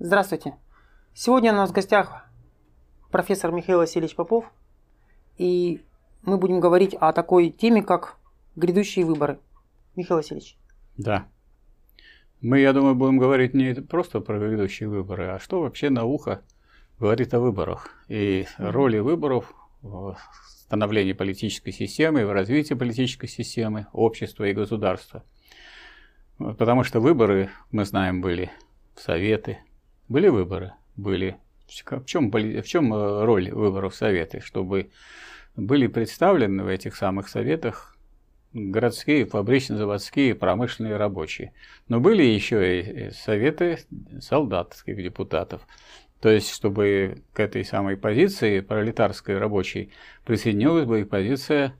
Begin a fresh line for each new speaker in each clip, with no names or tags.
Здравствуйте. Сегодня у нас в гостях профессор Михаил Васильевич Попов, и мы будем говорить о такой теме, как грядущие выборы. Михаил Васильевич.
Да. Мы, я думаю, будем говорить не просто про грядущие выборы, а что вообще наука говорит о выборах и роли выборов в становлении политической системы, в развитии политической системы, общества и государства. Потому что выборы, мы знаем, были в Советы, были выборы, были. В чем, в чем э, роль выборов в Советы? Чтобы были представлены в этих самых Советах городские, фабрично-заводские, промышленные рабочие. Но были еще и советы солдатских депутатов. То есть, чтобы к этой самой позиции пролетарской рабочей присоединилась бы и позиция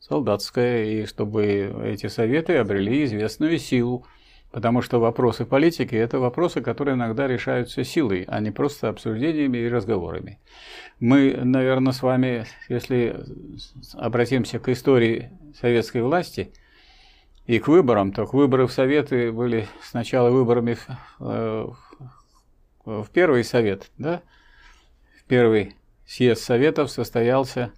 солдатская, и чтобы эти советы обрели известную силу – Потому что вопросы политики – это вопросы, которые иногда решаются силой, а не просто обсуждениями и разговорами. Мы, наверное, с вами, если обратимся к истории советской власти и к выборам, то к выборы в Советы были сначала выборами в, э, в первый Совет, да? В первый съезд Советов состоялся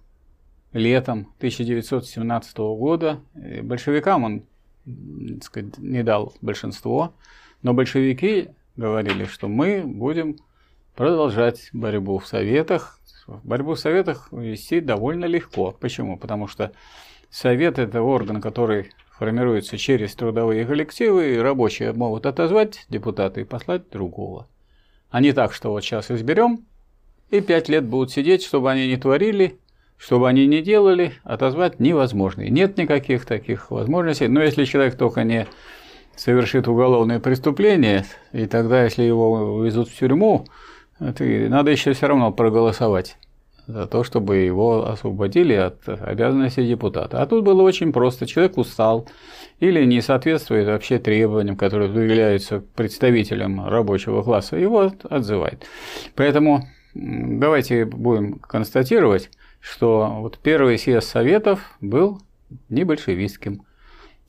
летом 1917 года. Большевикам он сказать, не дал большинство, но большевики говорили, что мы будем продолжать борьбу в Советах. Борьбу в Советах вести довольно легко. Почему? Потому что Совет – это орган, который формируется через трудовые коллективы, и рабочие могут отозвать депутата и послать другого. А не так, что вот сейчас изберем, и пять лет будут сидеть, чтобы они не творили, что бы они ни делали, отозвать невозможно. нет никаких таких возможностей. Но если человек только не совершит уголовное преступление, и тогда, если его увезут в тюрьму, надо еще все равно проголосовать за то, чтобы его освободили от обязанностей депутата. А тут было очень просто. Человек устал или не соответствует вообще требованиям, которые выделяются представителям рабочего класса, его отзывает. Поэтому давайте будем констатировать, что вот первый съезд Советов был не большевистским.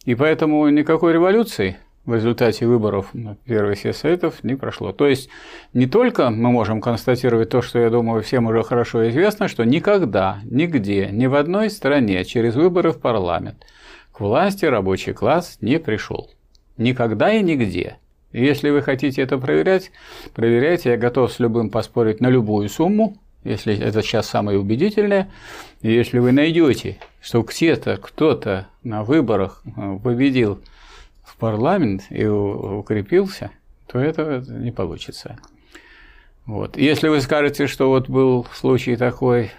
И поэтому никакой революции в результате выборов на первый съезд Советов не прошло. То есть не только мы можем констатировать то, что, я думаю, всем уже хорошо известно, что никогда, нигде, ни в одной стране через выборы в парламент к власти рабочий класс не пришел. Никогда и нигде. если вы хотите это проверять, проверяйте, я готов с любым поспорить на любую сумму, если это сейчас самое убедительное, если вы найдете, что где-то кто-то на выборах э, победил в парламент и укрепился, то это не получится. Вот. Если вы скажете, что вот был случай такой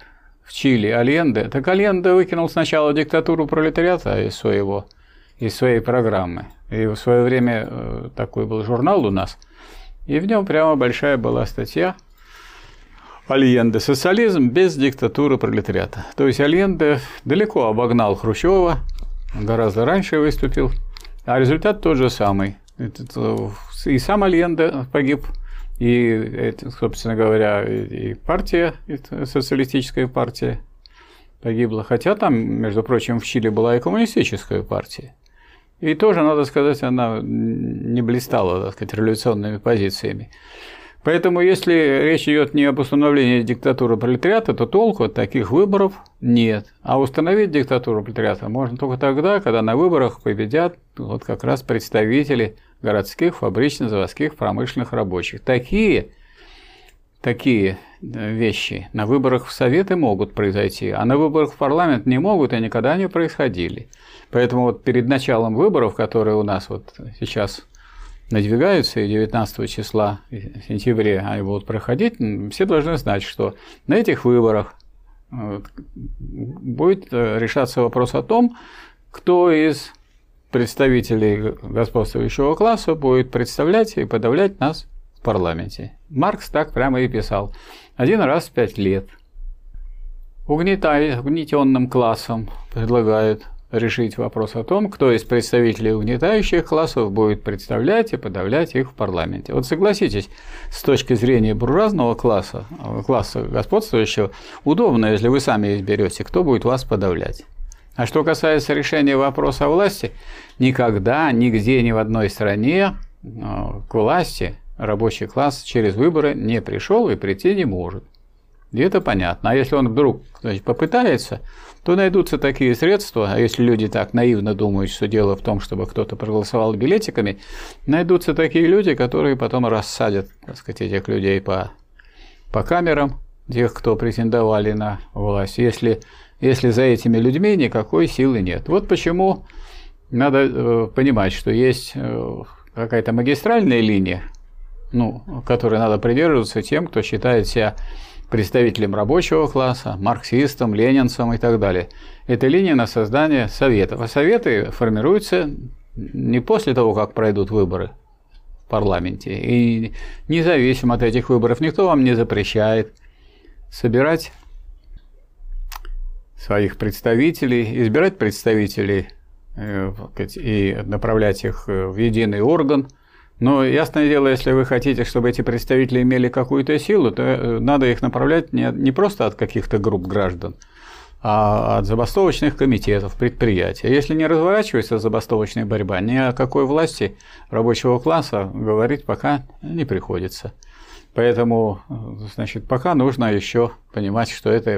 в Чили Альенде, так Альенде выкинул сначала диктатуру пролетариата из своего из своей программы. И в свое время э, такой был журнал у нас, и в нем прямо большая была статья Альенде социализм без диктатуры пролетариата. То есть Альенде далеко обогнал Хрущева, гораздо раньше выступил, а результат тот же самый. И сам Альенде погиб, и, собственно говоря, и партия, социалистическая партия погибла. Хотя там, между прочим, в Чили была и коммунистическая партия. И тоже, надо сказать, она не блистала, так сказать, революционными позициями. Поэтому, если речь идет не об установлении диктатуры пролетариата, то толку от таких выборов нет. А установить диктатуру пролетариата можно только тогда, когда на выборах победят вот как раз представители городских, фабрично-заводских, промышленных рабочих. Такие, такие э, вещи на выборах в Советы могут произойти, а на выборах в парламент не могут и никогда не происходили. Поэтому вот перед началом выборов, которые у нас вот сейчас надвигаются, и 19 числа сентября они будут проходить, все должны знать, что на этих выборах э, будет э, решаться вопрос о том, кто из представителей господствующего класса будет представлять и подавлять нас в парламенте. Маркс так прямо и писал. Один раз в пять лет. Угнетай, угнетенным классом предлагают решить вопрос о том, кто из представителей угнетающих классов будет представлять и подавлять их в парламенте. Вот согласитесь, с точки зрения буржуазного класса, класса господствующего, удобно, если вы сами изберете, кто будет вас подавлять. А что касается решения вопроса о власти, никогда, нигде, ни в одной стране э, к власти рабочий класс через выборы не пришел и прийти не может. И это понятно. А если он вдруг значит, попытается, то найдутся такие средства, а если люди так наивно думают, что дело в том, чтобы кто-то проголосовал билетиками, найдутся такие люди, которые потом рассадят, так сказать, этих людей по, по камерам, тех, кто претендовали на власть, если, если за этими людьми никакой силы нет. Вот почему надо э, понимать, что есть э, какая-то магистральная линия, ну, которой надо придерживаться тем, кто считает себя представителем рабочего класса, марксистом, ленинцем и так далее. Это линия на создание советов. А советы формируются не после того, как пройдут выборы в парламенте. И независимо от этих выборов никто вам не запрещает собирать своих представителей, избирать представителей э, и направлять их в единый орган – но ясное дело, если вы хотите, чтобы эти представители имели какую-то силу, то э, надо их направлять не, не просто от каких-то групп граждан, а от забастовочных комитетов, предприятий. Если не разворачивается забастовочная борьба, ни о какой власти рабочего класса говорить пока не приходится. Поэтому, значит, пока нужно еще понимать, что это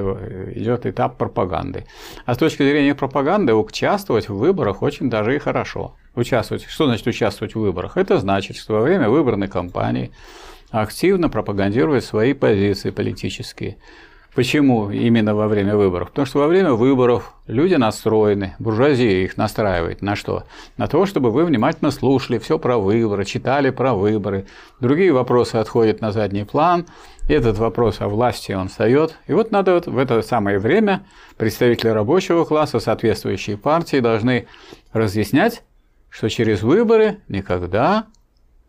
идет этап пропаганды. А с точки зрения пропаганды, участвовать в выборах очень даже и хорошо. Участвовать. Что значит участвовать в выборах? Это значит, что во время выборной кампании активно пропагандировать свои позиции политические. Почему именно во время выборов? Потому что во время выборов люди настроены, буржуазия их настраивает на что? На то, чтобы вы внимательно слушали все про выборы, читали про выборы. Другие вопросы отходят на задний план. Этот вопрос о власти он встает. И вот надо вот в это самое время представители рабочего класса, соответствующие партии должны разъяснять, что через выборы никогда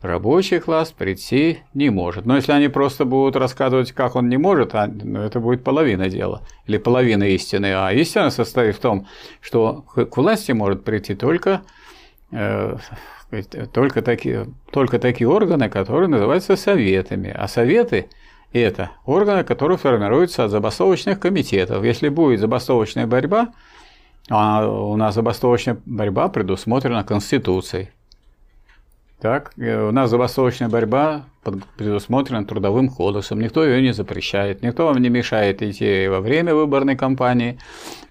рабочий класс прийти не может. Но если они просто будут рассказывать, как он не может, а, ну, это будет половина дела, или половина истины. А истина состоит в том, что к власти может прийти только, э, только, такие, только такие органы, которые называются советами. А советы – это органы, которые формируются от забастовочных комитетов. Если будет забастовочная борьба, а у нас забастовочная борьба предусмотрена Конституцией. Так, у нас забастовочная борьба предусмотрена трудовым кодексом, никто ее не запрещает, никто вам не мешает идти во время выборной кампании,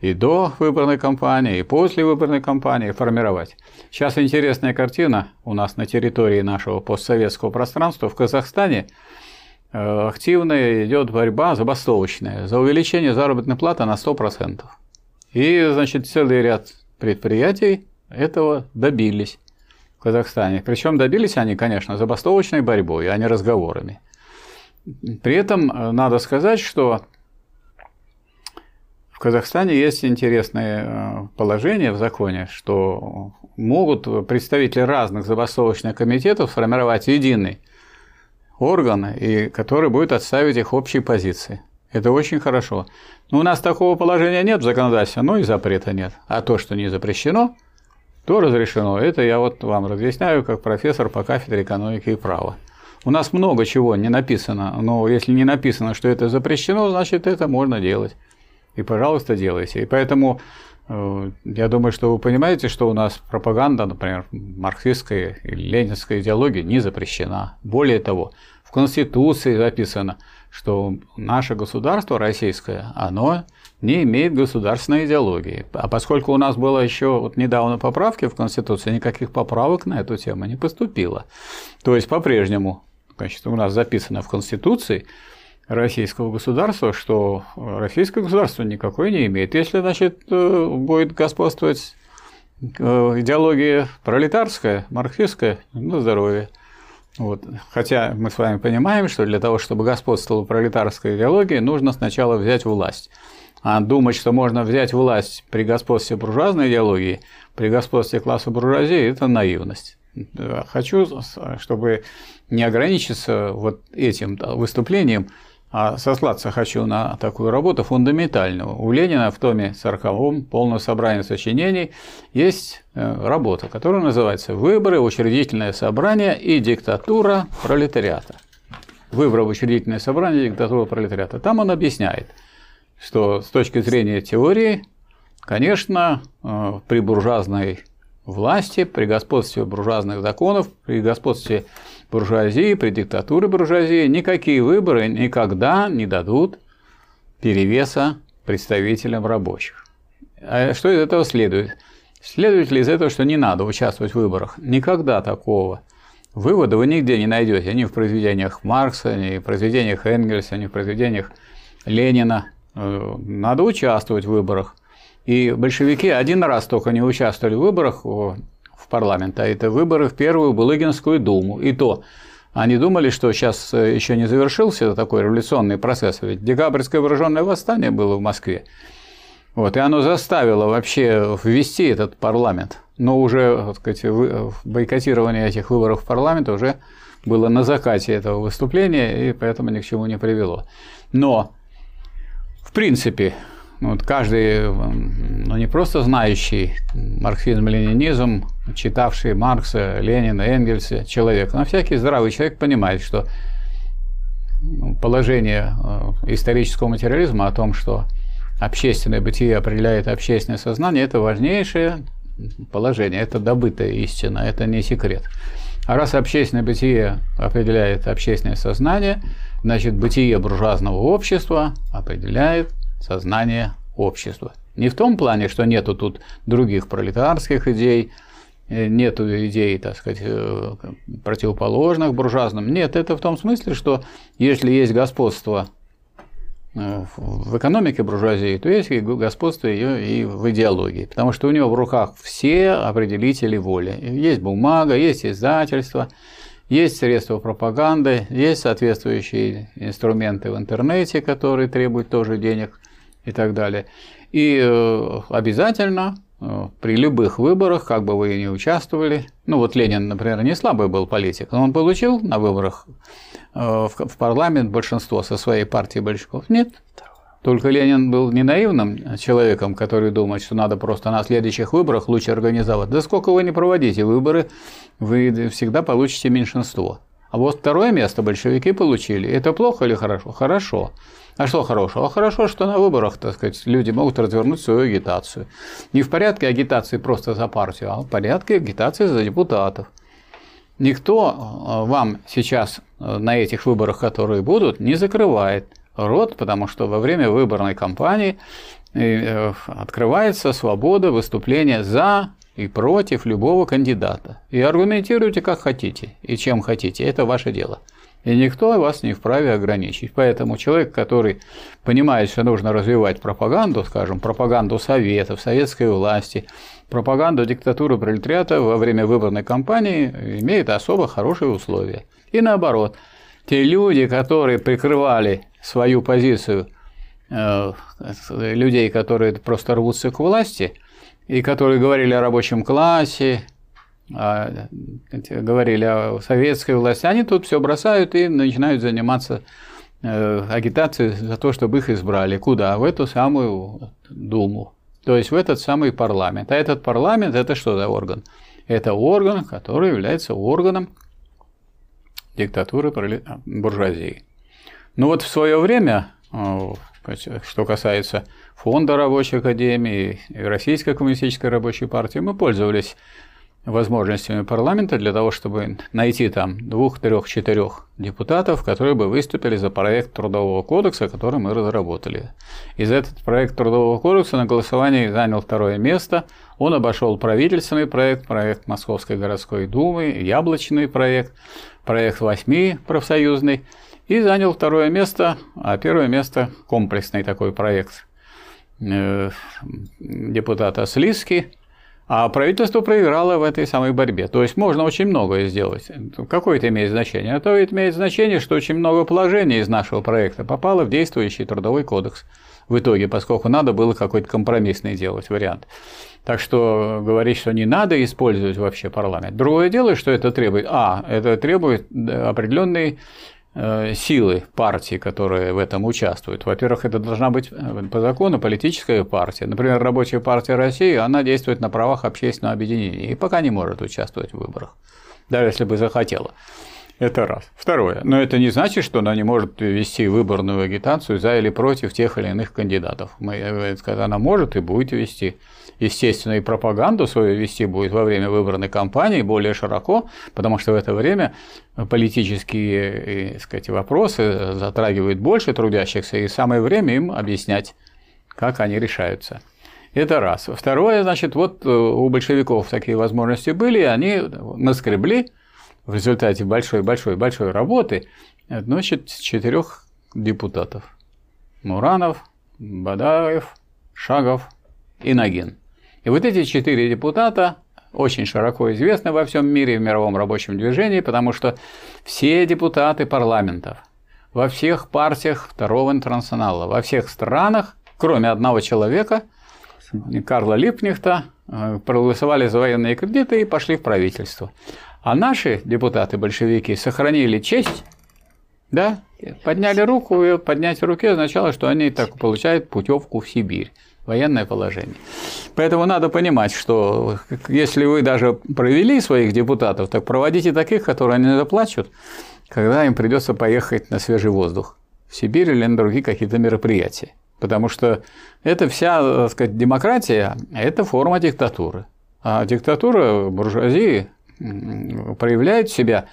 и до выборной кампании, и после выборной кампании формировать. Сейчас интересная картина у нас на территории нашего постсоветского пространства в Казахстане э, активная идет борьба забастовочная за увеличение заработной платы на 100%. И, значит, целый ряд предприятий этого добились в Казахстане. Причем добились они, конечно, забастовочной борьбой, а не разговорами. При этом э, надо сказать, что в Казахстане есть интересное э, положение в законе, что могут представители разных забастовочных комитетов сформировать единый орган, и который будет отставить их общие позиции. Это очень хорошо. Но у нас такого положения нет в законодательстве, но и запрета нет. А то, что не запрещено – то разрешено. Это я вот вам разъясняю как профессор по кафедре экономики и права. У нас много чего не написано, но если не написано, что это запрещено, значит это можно делать. И, пожалуйста, делайте. И поэтому э, я думаю, что вы понимаете, что у нас пропаганда, например, марксистская или ленинская идеология не запрещена. Более того, в Конституции записано, что наше государство российское, оно не имеет государственной идеологии. А поскольку у нас было еще вот недавно поправки в Конституции, никаких поправок на эту тему не поступило. То есть по-прежнему значит, у нас записано в Конституции российского государства, что российское государство никакой не имеет. Если, значит, э, будет господствовать э, идеология пролетарская, марксистская, ну, здоровье. Вот. Хотя мы с вами понимаем, что для того, чтобы господствовала пролетарская идеология, нужно сначала взять власть. А думать, что можно взять власть при господстве буржуазной идеологии, при господстве класса буржуазии – это наивность. Хочу, чтобы не ограничиться вот этим выступлением, а сослаться хочу на такую работу фундаментальную. У Ленина в томе 40-м полное собрание сочинений есть э, работа, которая называется «Выборы, учредительное собрание и диктатура пролетариата». Выборы, учредительное собрание и диктатура пролетариата. Там он объясняет – что с точки зрения теории, конечно, э, при буржуазной власти, при господстве буржуазных законов, при господстве буржуазии, при диктатуре буржуазии никакие выборы никогда не дадут перевеса представителям рабочих. А что из этого следует? Следует ли из этого, что не надо участвовать в выборах? Никогда такого вывода вы нигде не найдете. Ни в произведениях Маркса, ни в произведениях Энгельса, ни в произведениях Ленина. Э, надо участвовать в выборах. И большевики один раз только не участвовали в выборах в парламент, а это выборы в первую Булыгинскую думу. И то они думали, что сейчас э, еще не завершился такой революционный процесс. Ведь декабрьское вооруженное восстание было в Москве. Вот, и оно заставило вообще ввести этот парламент. Но уже так сказать, бойкотирование этих выборов в парламент уже было на закате этого выступления, и поэтому ни к чему не привело. Но, в принципе, ну, вот каждый, ну, не просто знающий марксизм-ленинизм, читавший Маркса, Ленина, Энгельса человек, но всякий здравый человек понимает, что ну, положение э, исторического материализма о том, что общественное бытие определяет общественное сознание, это важнейшее положение, это добытая истина, это не секрет. А раз общественное бытие определяет общественное сознание, значит, бытие буржуазного общества определяет сознание общества. Не в том плане, что нету тут других пролетарских идей, э, нету идей, так сказать, э, противоположных буржуазным. Нет, это в том смысле, что если есть господство э, в экономике буржуазии, то есть господство ее и в идеологии, потому что у него в руках все определители воли. Есть бумага, есть издательство, есть средства пропаганды, есть соответствующие инструменты в интернете, которые требуют тоже денег и так далее. И э, обязательно э, при любых выборах, как бы вы ни участвовали, ну вот Ленин, например, не слабый был политик, но он получил на выборах э, в парламент большинство со своей партией большевиков? Нет. Только Ленин был не наивным человеком, который думает, что надо просто на следующих выборах лучше организовать. Да сколько вы не проводите выборы, вы всегда получите меньшинство. А вот второе место большевики получили. Это плохо или хорошо? Хорошо. А что хорошего? А хорошо, что на выборах, так сказать, люди могут развернуть свою агитацию. Не в порядке агитации просто за партию, а в порядке агитации за депутатов. Никто э, вам сейчас э, на этих выборах, которые будут, не закрывает рот, потому что во время выборной кампании э, открывается свобода выступления за и против любого кандидата. И аргументируйте как хотите и чем хотите, это ваше дело. И никто вас не вправе ограничить. Поэтому человек, который понимает, что нужно развивать пропаганду, скажем, пропаганду Советов, советской власти, пропаганду диктатуры пролетариата во время выборной кампании, имеет особо хорошие условия. И наоборот, те люди, которые прикрывали свою позицию э, людей, которые просто рвутся к власти, и которые говорили о рабочем классе, говорили о советской власти, они тут все бросают и начинают заниматься э, агитацией за то, чтобы их избрали. Куда? В эту самую Думу. То есть в этот самый парламент. А этот парламент это что за орган? Это орган, который является органом диктатуры буржуазии. Ну вот в свое время, э, что касается фонда рабочей академии и Российской коммунистической рабочей партии, мы пользовались возможностями парламента для того, чтобы найти там двух, трех, четырех депутатов, которые бы выступили за проект Трудового кодекса, который мы разработали. Из этот проект Трудового кодекса на голосовании занял второе место. Он обошел правительственный проект, проект Московской городской думы, яблочный проект, проект восьми профсоюзный и занял второе место, а первое место комплексный такой проект э, депутата Слизки – а правительство проиграло в этой самой борьбе. То есть можно очень многое сделать. Какое это имеет значение? А то имеет значение, что очень много положений из нашего проекта попало в действующий трудовой кодекс в итоге, поскольку надо было какой-то компромиссный делать вариант. Так что говорить, что не надо использовать вообще парламент. Другое дело, что это требует, а, это требует определенной силы партии, которые в этом участвуют. Во-первых, это должна быть э, по закону политическая партия. Например, Рабочая партия России, она действует на правах общественного объединения и пока не может участвовать в выборах, даже если бы захотела. Это раз. Второе. Но это не значит, что она не может вести выборную агитацию за или против тех или иных кандидатов. Э, она может и будет вести. Естественно, и пропаганду свою вести будет во время выборной кампании более широко, потому что в это время политические э, сказать, вопросы затрагивают больше трудящихся, и самое время им объяснять, как они решаются. Это раз. Второе, значит, вот э, у большевиков такие возможности были, они наскребли в результате большой-большой-большой работы, значит, четырех депутатов. Муранов, Бадаев, Шагов и Нагин. И вот эти четыре депутата очень широко известны во всем мире в мировом рабочем движении, потому что все депутаты парламентов во всех партиях Второго интернационала, во всех странах, кроме одного человека, Карла Липнихта, э, проголосовали за военные кредиты и пошли в правительство. А наши депутаты-большевики сохранили честь, да, подняли руку, и поднять руки означало, что они так получают путевку в Сибирь военное положение. Поэтому надо понимать, что если вы даже провели своих депутатов, так проводите таких, которые они заплачут, когда им придется поехать на свежий воздух в Сибирь или на другие какие-то мероприятия. Потому что это вся, так сказать, демократия – это форма диктатуры. А диктатура буржуазии проявляет себя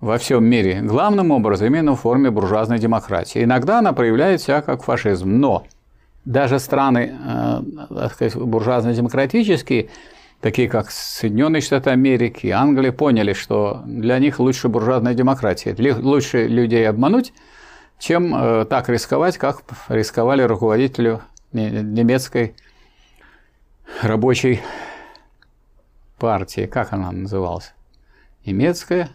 во всем мире главным образом именно в форме буржуазной демократии. Иногда она проявляет себя как фашизм, но даже страны, э, так сказать, буржуазно-демократические, такие как Соединенные Штаты Америки, Англия, поняли, что для них лучше буржуазная демократия. Лучше людей обмануть, чем э, так рисковать, как рисковали руководителю немецкой рабочей партии, как она называлась? Немецкая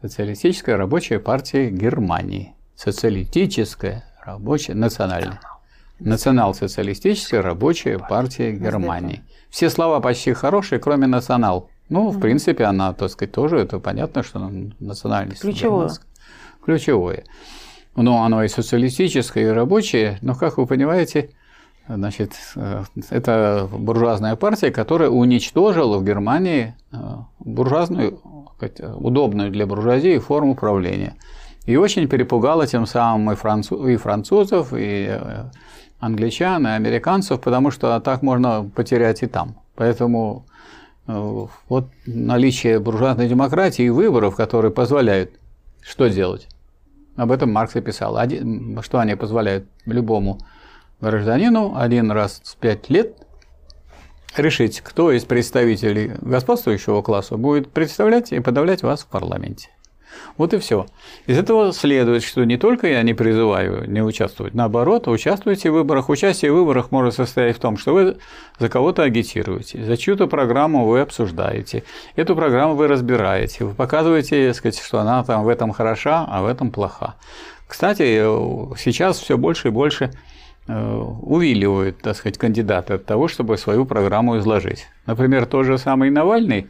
социалистическая рабочая партия Германии. Социалистическая рабочая, национальная. Национал-социалистическая рабочая партия Германии. Все слова почти хорошие, кроме национал. Ну, в принципе, она, так сказать, тоже, это понятно, что национальность.
Ключевое.
Ключевое. Но оно и социалистическое, и рабочее, но, как вы понимаете, Значит, э, это буржуазная партия, которая уничтожила в Германии э, буржуазную, удобную для буржуазии форму правления. И очень перепугала тем самым и, француз, и французов, и э, англичан, и американцев, потому что так можно потерять и там. Поэтому вот наличие буржуазной демократии и выборов, которые позволяют что делать? Об этом Маркс и писал. Что они позволяют любому гражданину один раз в пять лет решить, кто из представителей господствующего класса будет представлять и подавлять вас в парламенте. Вот и все. Из этого следует, что не только я не призываю не участвовать, наоборот, участвуйте в выборах. Участие в выборах может состоять в том, что вы за кого-то агитируете, за чью-то программу вы обсуждаете, эту программу вы разбираете, вы показываете, сказать, что она там в этом хороша, а в этом плоха. Кстати, сейчас все больше и больше Э, увиливают, так сказать, кандидаты от того, чтобы свою программу изложить. Например, тот же самый Навальный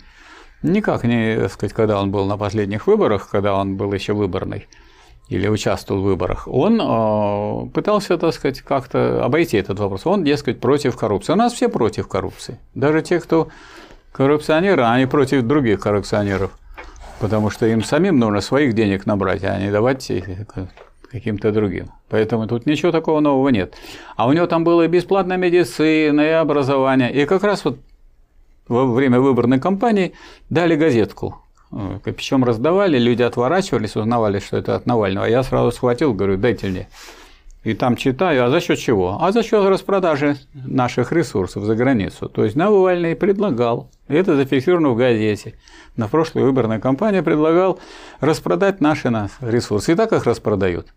никак не, сказать, когда он был на последних выборах, когда он был еще выборный, или участвовал в выборах, он э, пытался, так сказать, как-то обойти этот вопрос. Он, дескать, против коррупции. У нас все против коррупции. Даже те, кто коррупционеры, они против других коррупционеров. Потому что им самим нужно своих денег набрать, а не давать каким-то другим. Поэтому тут ничего такого нового нет. А у него там было и бесплатная медицина, и образование. И как раз вот во время выборной кампании дали газетку. Э, Причем раздавали, люди отворачивались, узнавали, что это от Навального. Я сразу схватил, говорю, дайте мне. И там читаю, а за счет чего? А за счет распродажи наших ресурсов за границу. То есть Навальный предлагал, это зафиксировано в газете, на прошлой выборной кампании предлагал распродать наши ресурсы. И так их распродают.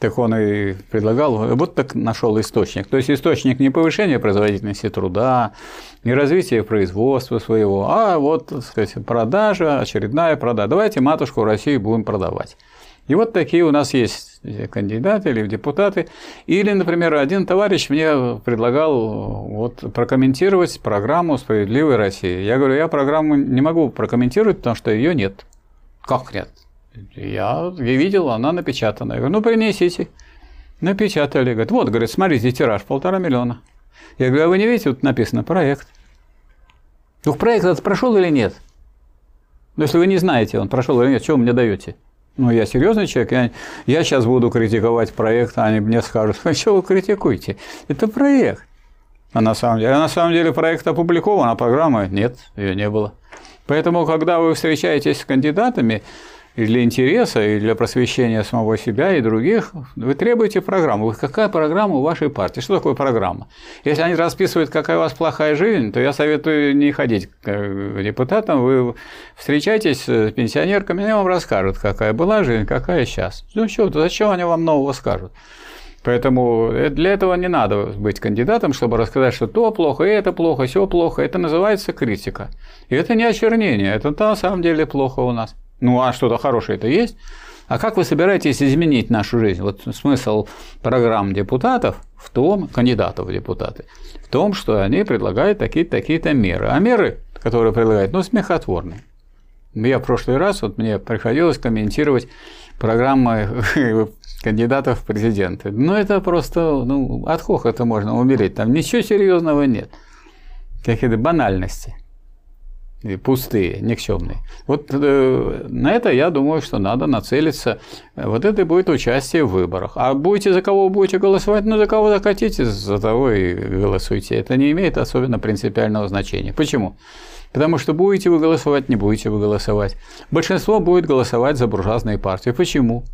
Так он и предлагал, вот так нашел источник. То есть источник не повышения производительности труда, не развития производства своего, а вот, так сказать, продажа, очередная продажа. Давайте матушку России будем продавать. И вот такие у нас есть кандидаты или депутаты. Или, например, один товарищ мне предлагал вот, прокомментировать программу «Справедливой России». Я говорю, я программу не могу прокомментировать, потому что ее нет. Как нет? Я, я видел, она напечатана. Я говорю, ну принесите. Напечатали. Говорит, вот, говорит, смотрите, тираж полтора миллиона. Я говорю, а вы не видите, тут написано проект. Дух проект этот прошел или нет? Но если вы не знаете, он прошел или нет, что вы мне даете? Ну, я серьезный человек, я, я сейчас буду критиковать проект, а они мне скажут, а что вы критикуете? Это проект. А на самом деле, а на самом деле проект опубликован, а программы нет, ее не было. Поэтому, когда вы встречаетесь с кандидатами, и для интереса, и для просвещения самого себя и других, вы требуете программу. Какая программа у вашей партии? Что такое программа? Если они расписывают, какая у вас плохая жизнь, то я советую не ходить к депутатам. Вы встречаетесь с пенсионерками, они вам расскажут, какая была жизнь, какая сейчас. Ну что, зачем они вам нового скажут? Поэтому э, для этого не надо быть кандидатом, чтобы рассказать, что то плохо, и это плохо, все плохо. Это называется критика. И это не очернение, это на самом деле плохо у нас. Ну а что-то хорошее это есть. А как вы собираетесь изменить нашу жизнь? Вот смысл программ депутатов в том, кандидатов в депутаты, в том, что они предлагают такие-то такие меры. А меры, которые предлагают, ну, смехотворные. Я в прошлый раз, вот мне приходилось комментировать программы кандидатов в президенты. Ну, это просто, ну, от хохота можно умереть. Там ничего серьезного нет. Какие-то банальности пустые, никчемные. Вот э, на это я думаю, что надо нацелиться. Вот это будет участие в выборах. А будете за кого будете голосовать, ну за кого захотите, за того и голосуйте. Это не имеет особенно принципиального значения. Почему? Потому что будете вы голосовать, не будете вы голосовать. Большинство будет голосовать за буржуазные партии. Почему?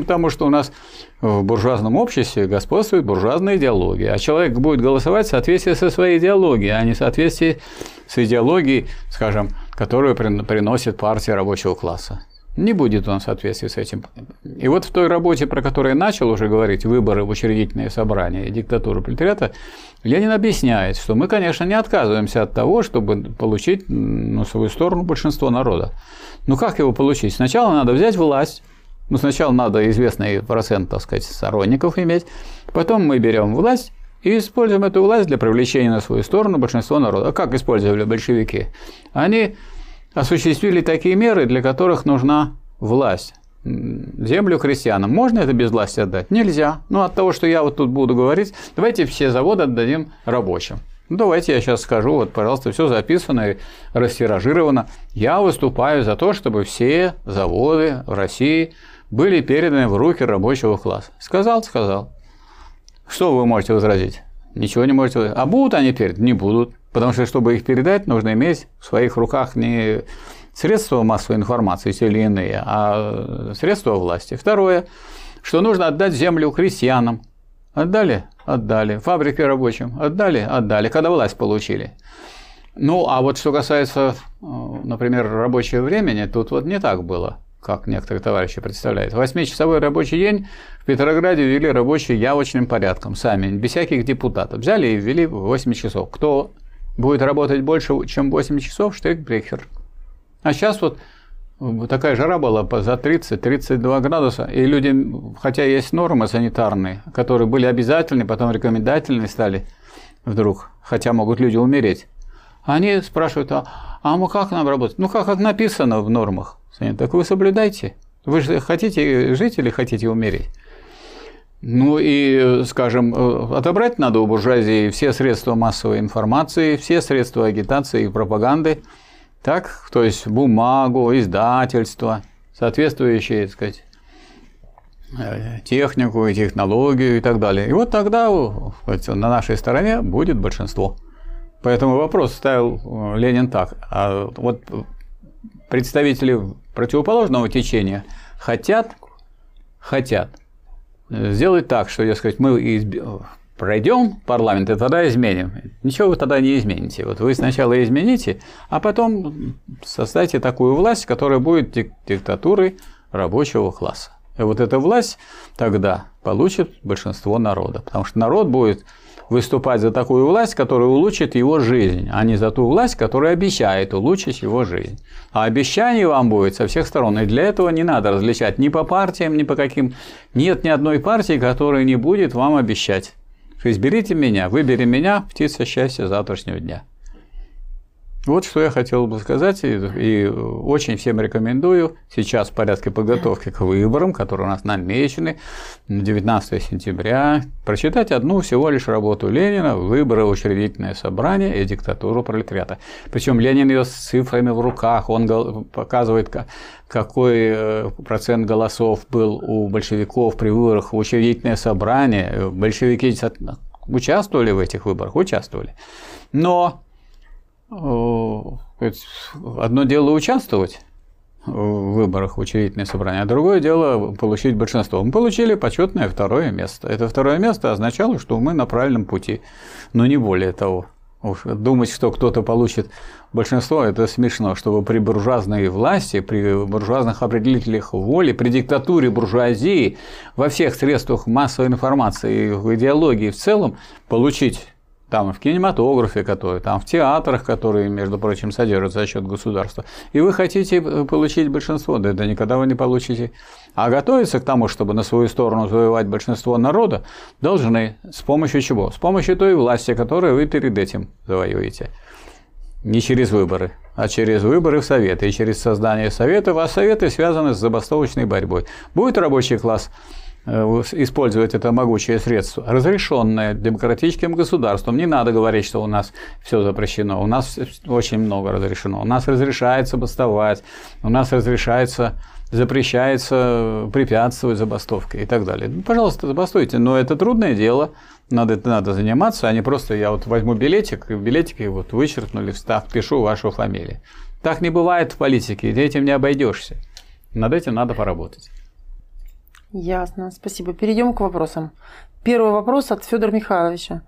Потому что у нас в буржуазном обществе господствует буржуазная идеология, а человек будет голосовать в соответствии со своей идеологией, а не в соответствии с идеологией, скажем, которую приносит партия рабочего класса. Не будет он в соответствии с этим. И вот в той работе, про которую я начал уже говорить, выборы в учредительные собрания и диктатура пролетариата, Ленин объясняет, что мы, конечно, не отказываемся от того, чтобы получить на свою сторону большинство народа. Но как его получить? Сначала надо взять власть, ну, сначала надо известный процент, так сказать, сторонников иметь. Потом мы берем власть и используем эту власть для привлечения на свою сторону большинства народа. А как использовали большевики? Они осуществили такие меры, для которых нужна власть. Землю крестьянам. Можно это без власти отдать? Нельзя. Ну, от того, что я вот тут буду говорить, давайте все заводы отдадим рабочим. Ну, давайте я сейчас скажу, вот, пожалуйста, все записано и растиражировано. Я выступаю за то, чтобы все заводы в России были переданы в руки рабочего класса. Сказал, сказал. Что вы можете возразить? Ничего не можете возразить. А будут они переданы? Не будут. Потому что, чтобы их передать, нужно иметь в своих руках не средства массовой информации, те или иные, а средства власти. Второе, что нужно отдать землю крестьянам. Отдали? Отдали. Фабрики рабочим? Отдали? Отдали. Когда власть получили. Ну, а вот что касается, э, например, рабочего времени, тут вот не так было как некоторые товарищи представляют. Восьмичасовой рабочий день в Петрограде ввели рабочий явочным порядком, сами, без всяких депутатов. Взяли и ввели 8 часов. Кто будет работать больше, чем 8 часов, штрих-брехер. А сейчас вот такая жара была за 30-32 градуса, и люди, хотя есть нормы санитарные, которые были обязательны, потом рекомендательные стали вдруг, хотя могут люди умереть, они спрашивают, а, а мы как нам работать? Ну, как, как написано в нормах. Так вы соблюдайте. Вы же хотите жить или хотите умереть? Ну и, скажем, э, отобрать надо у буржуазии все средства массовой информации, все средства агитации и пропаганды, так, то есть бумагу, издательство, соответствующие, так сказать, э, технику и технологию и так далее. И вот тогда на нашей стороне будет большинство. Поэтому вопрос ставил э, Ленин так. А вот представители противоположного течения хотят, хотят сделать так, что, я сказать, мы изб... пройдем парламент, и тогда изменим. Ничего вы тогда не измените. Вот вы сначала измените, а потом создайте такую власть, которая будет диктатурой рабочего класса. И вот эта власть тогда получит большинство народа, потому что народ будет выступать за такую власть, которая улучшит его жизнь, а не за ту власть, которая обещает улучшить его жизнь. А обещаний вам будет со всех сторон. И для этого не надо различать ни по партиям, ни по каким. Нет ни одной партии, которая не будет вам обещать. То есть берите меня, выбери меня, птица счастья завтрашнего дня. Вот что я хотел бы сказать, и, и очень всем рекомендую сейчас в порядке подготовки к выборам, которые у нас намечены на 19 сентября, прочитать одну всего лишь работу Ленина «Выборы, учредительное собрание и диктатура пролетариата». Причем Ленин ее с цифрами в руках, он показывает, какой э, процент голосов был у большевиков при выборах в учредительное собрание. Большевики участвовали в этих выборах? Участвовали. Но одно дело участвовать в выборах в учредительное собрание, а другое дело получить большинство. Мы получили почетное второе место. Это второе место означало, что мы на правильном пути, но не более того. Уж думать, что кто-то получит большинство, это смешно, чтобы при буржуазной власти, при буржуазных определителях воли, при диктатуре буржуазии, во всех средствах массовой информации, в идеологии в целом получить там в кинематографе, который, там в театрах, которые, между прочим, содержатся за счет государства. И вы хотите э, получить большинство, да это никогда вы не получите. А готовиться к тому, чтобы на свою сторону завоевать большинство народа, должны с помощью чего? С помощью той власти, которую вы перед этим завоюете. Не через выборы, а через выборы в Советы и через создание Советов, а Советы связаны с забастовочной борьбой. Будет рабочий класс использовать это могучее средство, разрешенное демократическим государством. Не надо говорить, что у нас все запрещено. У нас очень много разрешено. У нас разрешается бастовать, у нас разрешается запрещается препятствовать забастовке и так далее. Ну, пожалуйста, забастуйте, но это трудное дело, надо, надо заниматься, а не просто я вот возьму билетик, и в билетике вот вычеркнули, встав, пишу вашу фамилию. Так не бывает в политике, этим не обойдешься. Над этим надо поработать.
Ясно, спасибо. Перейдем к вопросам. Первый вопрос от Федора Михайловича.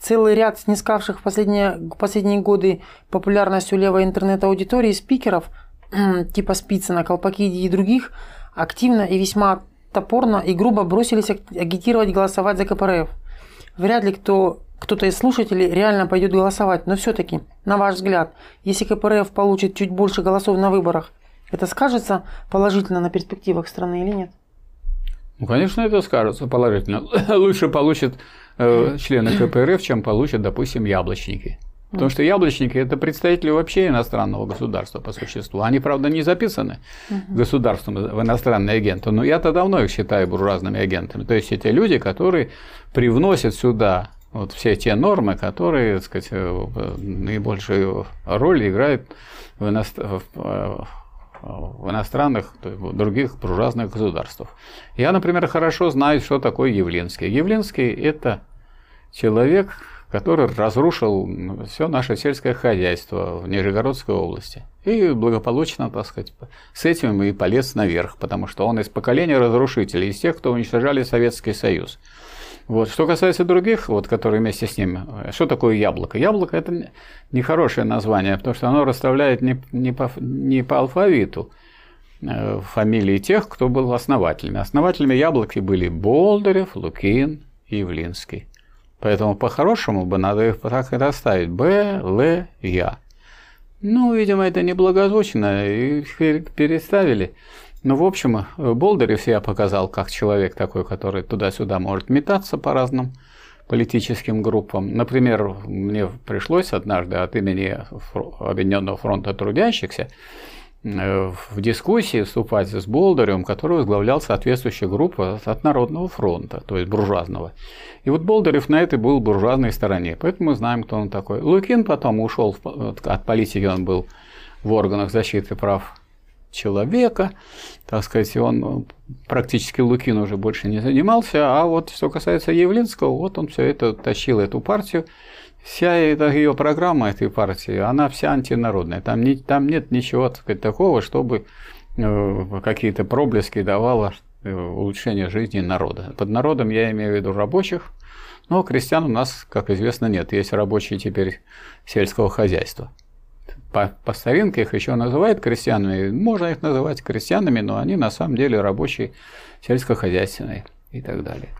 Целый ряд снискавших в последние, последние годы популярностью левой интернет-аудитории спикеров, типа Спицына, Колпакиди и других, активно и весьма топорно и грубо бросились агитировать голосовать за КПРФ. Вряд ли кто, кто-то из слушателей реально пойдет голосовать, но все-таки, на ваш взгляд, если КПРФ получит чуть больше голосов на выборах, это скажется положительно на перспективах страны или нет?
Ну, конечно, это скажется положительно. Лучше получат э, члены КПРФ, чем получат, допустим, яблочники. Потому что яблочники это представители вообще иностранного государства по существу. Они, правда, не записаны государством в иностранные агенты, но я-то давно их считаю буржуазными агентами. То есть это люди, которые привносят сюда вот все те нормы, которые, так сказать, э, наибольшую роль играют в, иностранных в иностранных, в других буржуазных государствах. Я, например, хорошо знаю, что такое Явлинский. Явлинский – это человек, который разрушил все наше сельское хозяйство в Нижегородской области. И благополучно, так сказать, с этим и полез наверх, потому что он из поколения разрушителей, из тех, кто уничтожали Советский Союз. Вот. Что касается других, вот, которые вместе с ним, что такое яблоко? Яблоко – это нехорошее название, потому что оно расставляет не, не, по, не по алфавиту э, фамилии тех, кто был основателями. Основателями яблоки были Болдырев, Лукин и Явлинский. Поэтому по-хорошему бы надо их так и расставить. Б, Л, Я. Ну, видимо, это неблагозвучно, и переставили. Ну, в общем, Болдырев я показал как человек такой, который туда-сюда может метаться по разным политическим группам. Например, мне пришлось однажды от имени Объединенного фронта трудящихся э, в дискуссии вступать с Болдыревым, который возглавлял соответствующую группу от Народного фронта, то есть буржуазного. И вот Болдырев на этой был буржуазной стороне, поэтому мы знаем, кто он такой. Лукин потом ушел от политики, он был в органах защиты прав человека, так сказать, он ну, практически Лукин уже больше не занимался, а вот что касается Явлинского, вот он все это тащил, эту партию, вся эта ее программа этой партии, она вся антинародная, там, не, там нет ничего так сказать, такого, чтобы э, какие-то проблески давало э, улучшение жизни народа. Под народом я имею в виду рабочих, но крестьян у нас, как известно, нет, есть рабочие теперь сельского хозяйства по, по старинке их еще называют крестьянами. Можно их называть крестьянами, но они на самом деле рабочие сельскохозяйственные и так далее.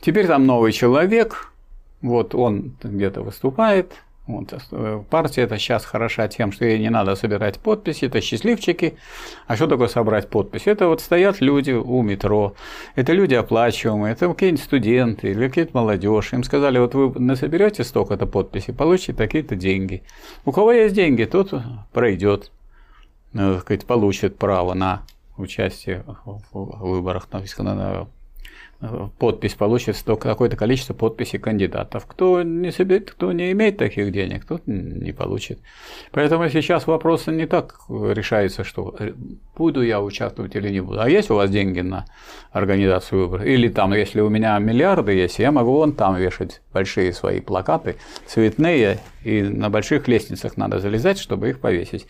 Теперь там новый человек, вот он где-то выступает, Вот. Э, партия это сейчас хороша тем, что ей не надо собирать подписи, это счастливчики. А что такое собрать подписи? Это вот стоят люди у метро, это люди оплачиваемые, это какие-нибудь студенты или какие-то молодежь. Им сказали, вот вы насоберете столько-то подписей, получите такие-то деньги. У кого есть деньги, тот пройдет, э, получит право на участие в выборах, на подпись получит какое-то количество подписей кандидатов. Кто не, соберет, кто не имеет таких денег, тот не получит. Поэтому сейчас вопрос не так решается, что буду я участвовать или не буду. А есть у вас деньги на организацию выборов? Или там, если у меня миллиарды есть, я могу вон там вешать большие свои плакаты, цветные, и на больших лестницах надо залезать, чтобы их повесить.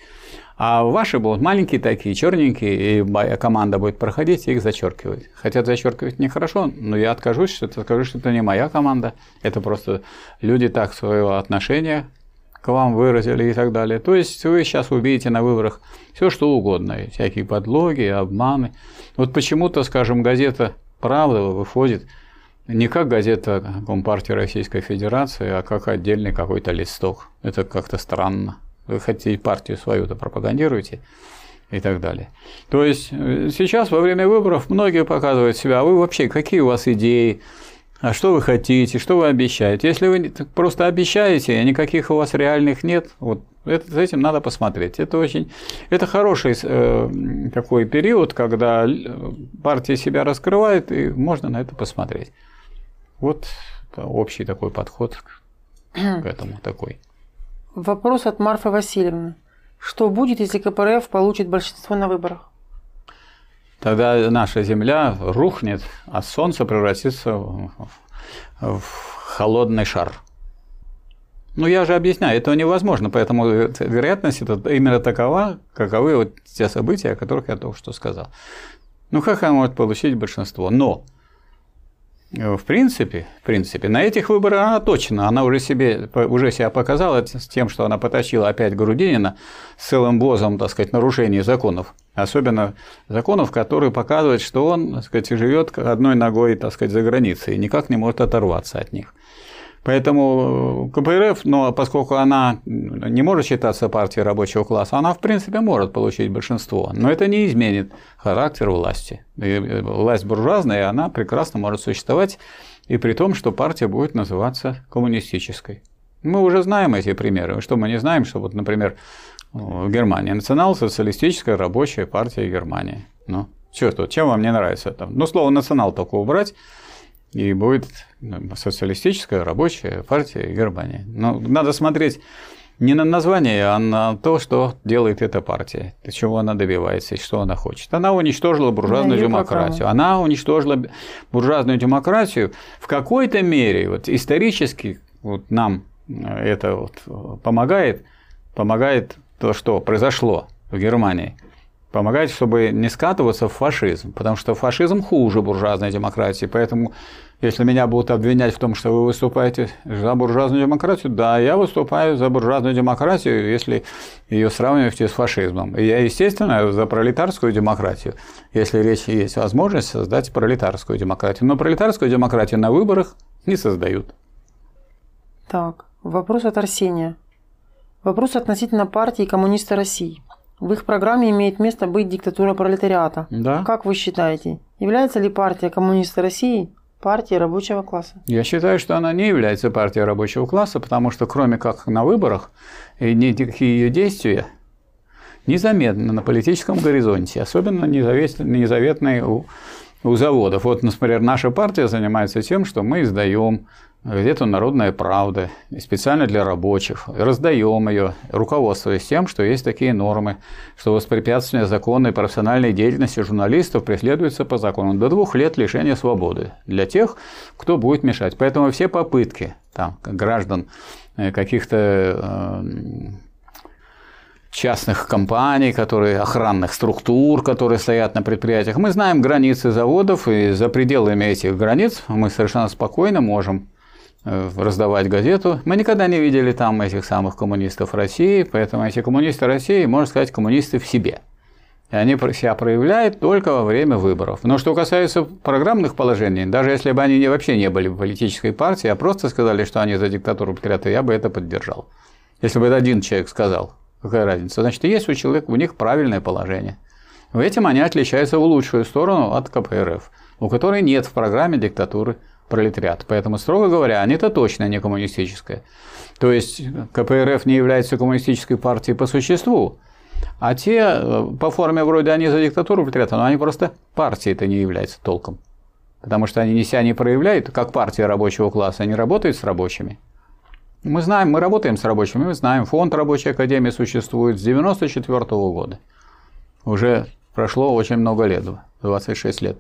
А ваши будут маленькие такие, черненькие, и команда будет проходить и их зачеркивать. Хотят зачеркивать нехорошо, но я откажусь, что это скажу, что это не моя команда. Это просто люди так своего отношения к вам выразили и так далее. То есть вы сейчас увидите на выборах все что угодно, всякие подлоги, обманы. Вот почему-то, скажем, газета «Правда» выходит не как газета Компартии Российской Федерации, а как отдельный какой-то листок. Это как-то странно вы хотите партию свою-то пропагандируете и так далее. То есть э, сейчас во время выборов многие показывают себя, а вы вообще какие у вас идеи, а что вы хотите, что вы обещаете. Если вы просто обещаете, а никаких у вас реальных нет, вот это, с этим надо посмотреть. Это очень, это хороший э, такой период, когда партия себя раскрывает, и можно на это посмотреть. Вот общий такой подход к этому такой.
Вопрос от Марфы Васильевны. Что будет, если КПРФ получит большинство на выборах?
Тогда наша Земля рухнет, а Солнце превратится в холодный шар. Ну, я же объясняю, это невозможно, поэтому вероятность это именно такова, каковы вот те события, о которых я только что сказал. Ну, как она может получить большинство? Но в принципе, в принципе, на этих выборах она точно, она уже, себе, уже себя показала с тем, что она потащила опять Грудинина с целым возом, так сказать, нарушений законов. Особенно законов, которые показывают, что он, так сказать, живет одной ногой, так сказать, за границей и никак не может оторваться от них. Поэтому э, КПРФ, но поскольку она не может считаться партией рабочего класса, она в принципе может получить большинство, но это не изменит характер власти. И э, власть буржуазная, она прекрасно может существовать, и при том, что партия будет называться коммунистической. Мы уже знаем эти примеры. Что мы не знаем, что вот, например, в Германии национал-социалистическая рабочая партия Германии. Ну, что тут, чем вам не нравится там? Ну, слово национал только убрать, и будет ну, социалистическая рабочая партия Германии. Но надо смотреть не на название, а на то, что делает эта партия, чего она добивается и что она хочет. Она уничтожила буржуазную демократию. Пока. Она уничтожила буржуазную демократию в какой-то мере, вот исторически вот нам это вот помогает, помогает то, что произошло в Германии помогает, чтобы не скатываться в фашизм, потому что фашизм хуже буржуазной демократии, поэтому если меня будут обвинять в том, что вы выступаете за буржуазную демократию, да, я выступаю за буржуазную демократию, если ее сравниваете с фашизмом. И я, естественно, за пролетарскую демократию, если речь есть возможность создать пролетарскую демократию. Но пролетарскую демократию на выборах не создают.
Так, вопрос от Арсения. Вопрос относительно партии коммуниста России. В их программе имеет место быть диктатура пролетариата.
Да.
Как вы считаете, является ли партия коммуниста России партией рабочего класса?
Я считаю, что она не является партией рабочего класса, потому что кроме как на выборах, никакие ее действия незаметны на политическом горизонте, особенно незаветные у, у заводов. Вот, например, наша партия занимается тем, что мы издаем газету «Народная правда» специально для рабочих. Раздаем ее, руководствуясь тем, что есть такие нормы, что воспрепятствование законной профессиональной деятельности журналистов преследуется по закону до двух лет лишения свободы для тех, кто будет мешать. Поэтому все попытки там, граждан э, каких-то э, частных компаний, которые, охранных структур, которые стоят на предприятиях. Мы знаем границы заводов, и за пределами этих границ мы совершенно спокойно можем раздавать газету. Мы никогда не видели там этих самых коммунистов России, поэтому эти коммунисты России, можно сказать, коммунисты в себе. И они себя проявляют только во время выборов. Но что касается программных положений, даже если бы они вообще не были политической партии, а просто сказали, что они за диктатуру патриота, я бы это поддержал. Если бы это один человек сказал, какая разница? Значит, есть у человека, у них правильное положение. В этом они отличаются в лучшую сторону от КПРФ, у которой нет в программе диктатуры пролетариат. Поэтому, строго говоря, они-то точно не коммунистическая. То есть КПРФ не является коммунистической партией по существу, а те э, по форме вроде они за диктатуру пролетариата, но они просто партией-то не являются толком. Потому что они не себя не проявляют, как партия рабочего класса, они работают с рабочими. Мы знаем, мы работаем с рабочими, мы знаем, фонд рабочей академии существует с 1994 года. Уже прошло очень много лет, 26 лет.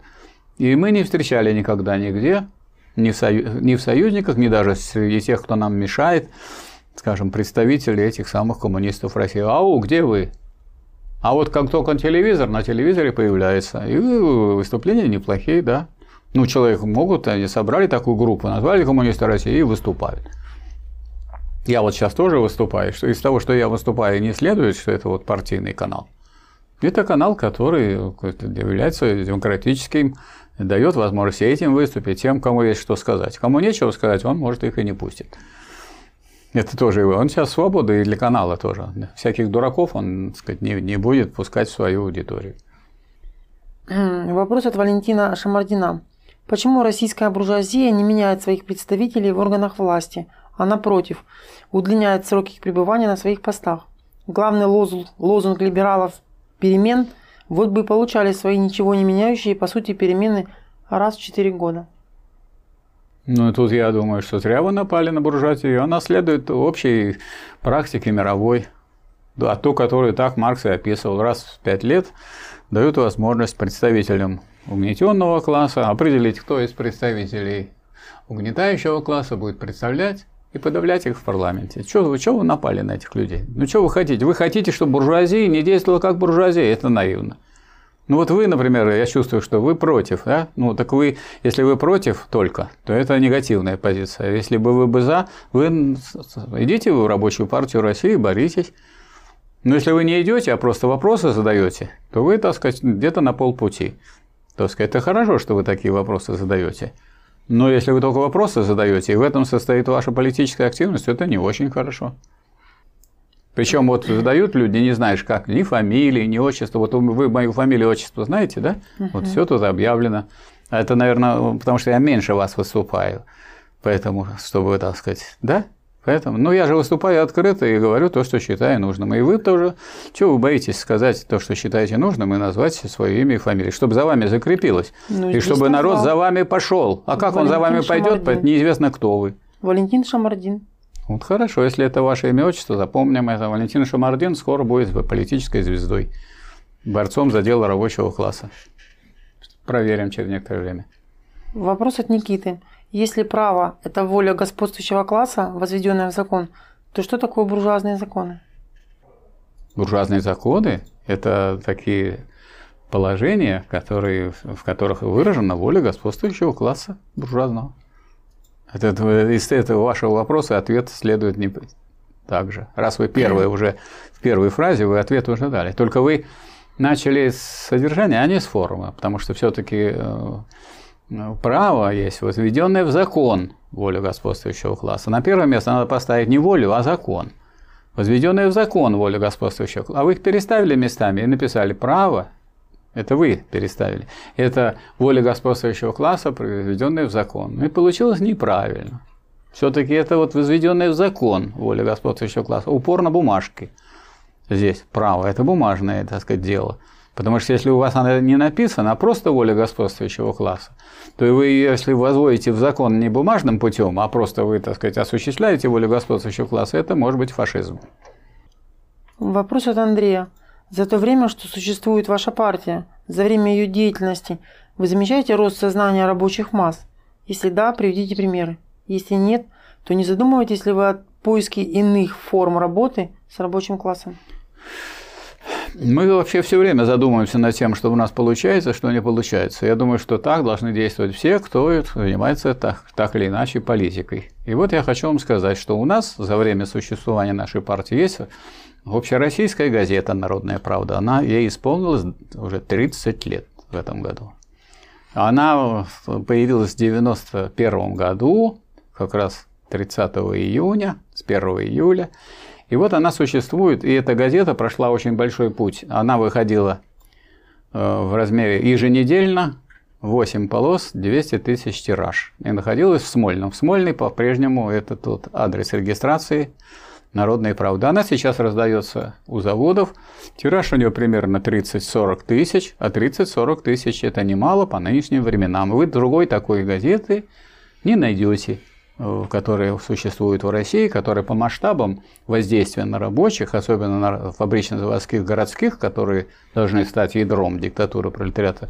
И мы не встречали никогда нигде, ни в, сою... ни в союзниках, ни даже среди тех, кто нам мешает, скажем, представители этих самых коммунистов России. Ау, где вы? А вот как только телевизор, на телевизоре появляется, и выступления неплохие, да. Ну, человек могут, они собрали такую группу, назвали коммунисты России и выступают. Я вот сейчас тоже выступаю, что из того, что я выступаю, не следует, что это вот партийный канал. Это канал, который является демократическим, дает возможность этим выступить, тем, кому есть что сказать. Кому нечего сказать, он, может, их и не пустит. Это тоже его. Он сейчас свобода и для канала тоже. Всяких дураков он так сказать, не, не будет пускать в свою аудиторию.
Вопрос от Валентина Шамардина. Почему российская буржуазия не меняет своих представителей в органах власти, а напротив, удлиняет сроки их пребывания на своих постах? Главный лозунг, лозунг либералов перемен вот бы получали свои ничего не меняющие, по сути, перемены раз в четыре года.
Ну, тут я думаю, что зря вы напали на буржуазию. Она следует общей практике мировой, а ту, которую так Маркс и описывал, раз в пять лет дают возможность представителям угнетенного класса определить, кто из представителей угнетающего класса будет представлять и подавлять их в парламенте. Чего чего вы напали на этих людей? Ну, что вы хотите? Вы хотите, чтобы буржуазия не действовала как буржуазия? Это наивно. Ну вот вы, например, я чувствую, что вы против, да? Ну так вы, если вы против только, то это негативная позиция. Если бы вы бы за, вы идите вы в рабочую партию России, боритесь. Но если вы не идете, а просто вопросы задаете, то вы, так сказать, где-то на полпути. То есть это хорошо, что вы такие вопросы задаете. Но если вы только вопросы задаете, и в этом состоит ваша политическая активность, это не очень хорошо. Причем вот задают люди, не знаешь как, ни фамилии, ни отчества. Вот вы мою фамилию, отчество знаете, да? Uh-huh. Вот все тут объявлено. А это, наверное, потому что я меньше вас выступаю. Поэтому, чтобы, так сказать, да? Поэтому, ну, я же выступаю открыто и говорю то, что считаю нужным. И вы тоже, чего вы боитесь сказать то, что считаете нужным, и назвать свое имя и фамилию, чтобы за вами закрепилось, ну, и чтобы народ за вами пошел. А как Валентин он за вами пойдет, неизвестно, кто вы.
Валентин Шамардин.
Вот хорошо, если это ваше имя отчество, запомним это. Валентин Шамардин скоро будет политической звездой, борцом за дело рабочего класса. Проверим через некоторое время.
Вопрос от Никиты. Если право – это воля господствующего класса, возведенная в закон, то что такое буржуазные законы?
Буржуазные законы – это такие положения, которые, в которых выражена воля господствующего класса буржуазного. Это, из этого вашего вопроса ответ следует не так же. Раз вы первые уже в первой фразе, вы ответ уже дали. Только вы начали с содержания, а не с формы, потому что все-таки э, право есть возведенное в закон волю господствующего класса. На первое место надо поставить не волю, а закон. Возведенное в закон волю господствующего класса. А вы их переставили местами и написали право это вы переставили. Это воля господствующего класса, произведенная в закон. И получилось неправильно. Все-таки это вот возведенная в закон воля господствующего класса. Упор на бумажке. Здесь право. Это бумажное, так сказать, дело. Потому что если у вас она не написана, а просто воля господствующего класса, то вы, если возводите в закон не бумажным путем, а просто вы, так сказать, осуществляете волю господствующего класса, это может быть фашизм.
Вопрос от Андрея. За то время, что существует ваша партия, за время ее деятельности, вы замечаете рост сознания рабочих масс? Если да, приведите примеры. Если нет, то не задумываетесь ли вы о поиске иных форм работы с рабочим классом?
Мы вообще все время задумываемся над тем, что у нас получается, что не получается. Я думаю, что так должны действовать все, кто занимается так, так или иначе политикой. И вот я хочу вам сказать, что у нас за время существования нашей партии есть общероссийская газета «Народная правда», она, ей исполнилось уже 30 лет в этом году. Она появилась в 91 году, как раз 30 июня, с 1 июля. И вот она существует, и эта газета прошла очень большой путь. Она выходила э, в размере еженедельно, 8 полос, 200 тысяч тираж. И находилась в Смольном. В Смольный по-прежнему это тот адрес регистрации Народной правды. Она сейчас раздается у заводов. Тираж у нее примерно 30-40 тысяч, а 30-40 тысяч это немало по нынешним временам. Вы другой такой газеты не найдете, которые существуют в России, которые по масштабам воздействия на рабочих, особенно на фабрично-заводских городских, которые должны стать ядром диктатуры пролетариата,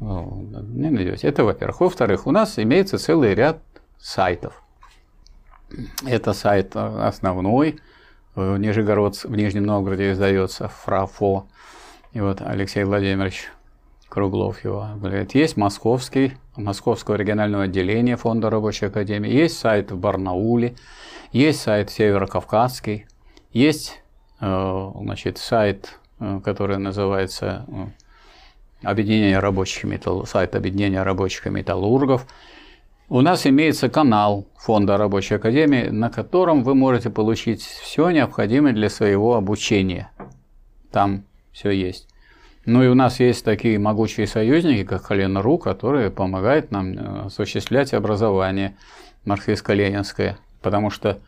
э, не найдете. Это во-первых. Во-вторых, у нас имеется целый ряд сайтов это сайт основной, в, Нижегород, в Нижнем Новгороде издается ФРАФО. И вот Алексей Владимирович Круглов его говорит. Есть московский, московского регионального отделения Фонда рабочей академии, есть сайт в Барнауле, есть сайт Северокавказский, есть э, значит, сайт, э, который называется э, Объединение рабочих металл... сайт Объединения рабочих металлургов. У нас имеется канал Фонда Рабочей Академии, на котором вы можете получить все необходимое для своего обучения. Там все есть. Ну и у нас есть такие могучие союзники, как Колено.ру, которые помогают нам э, осуществлять образование марксистско-ленинское, потому что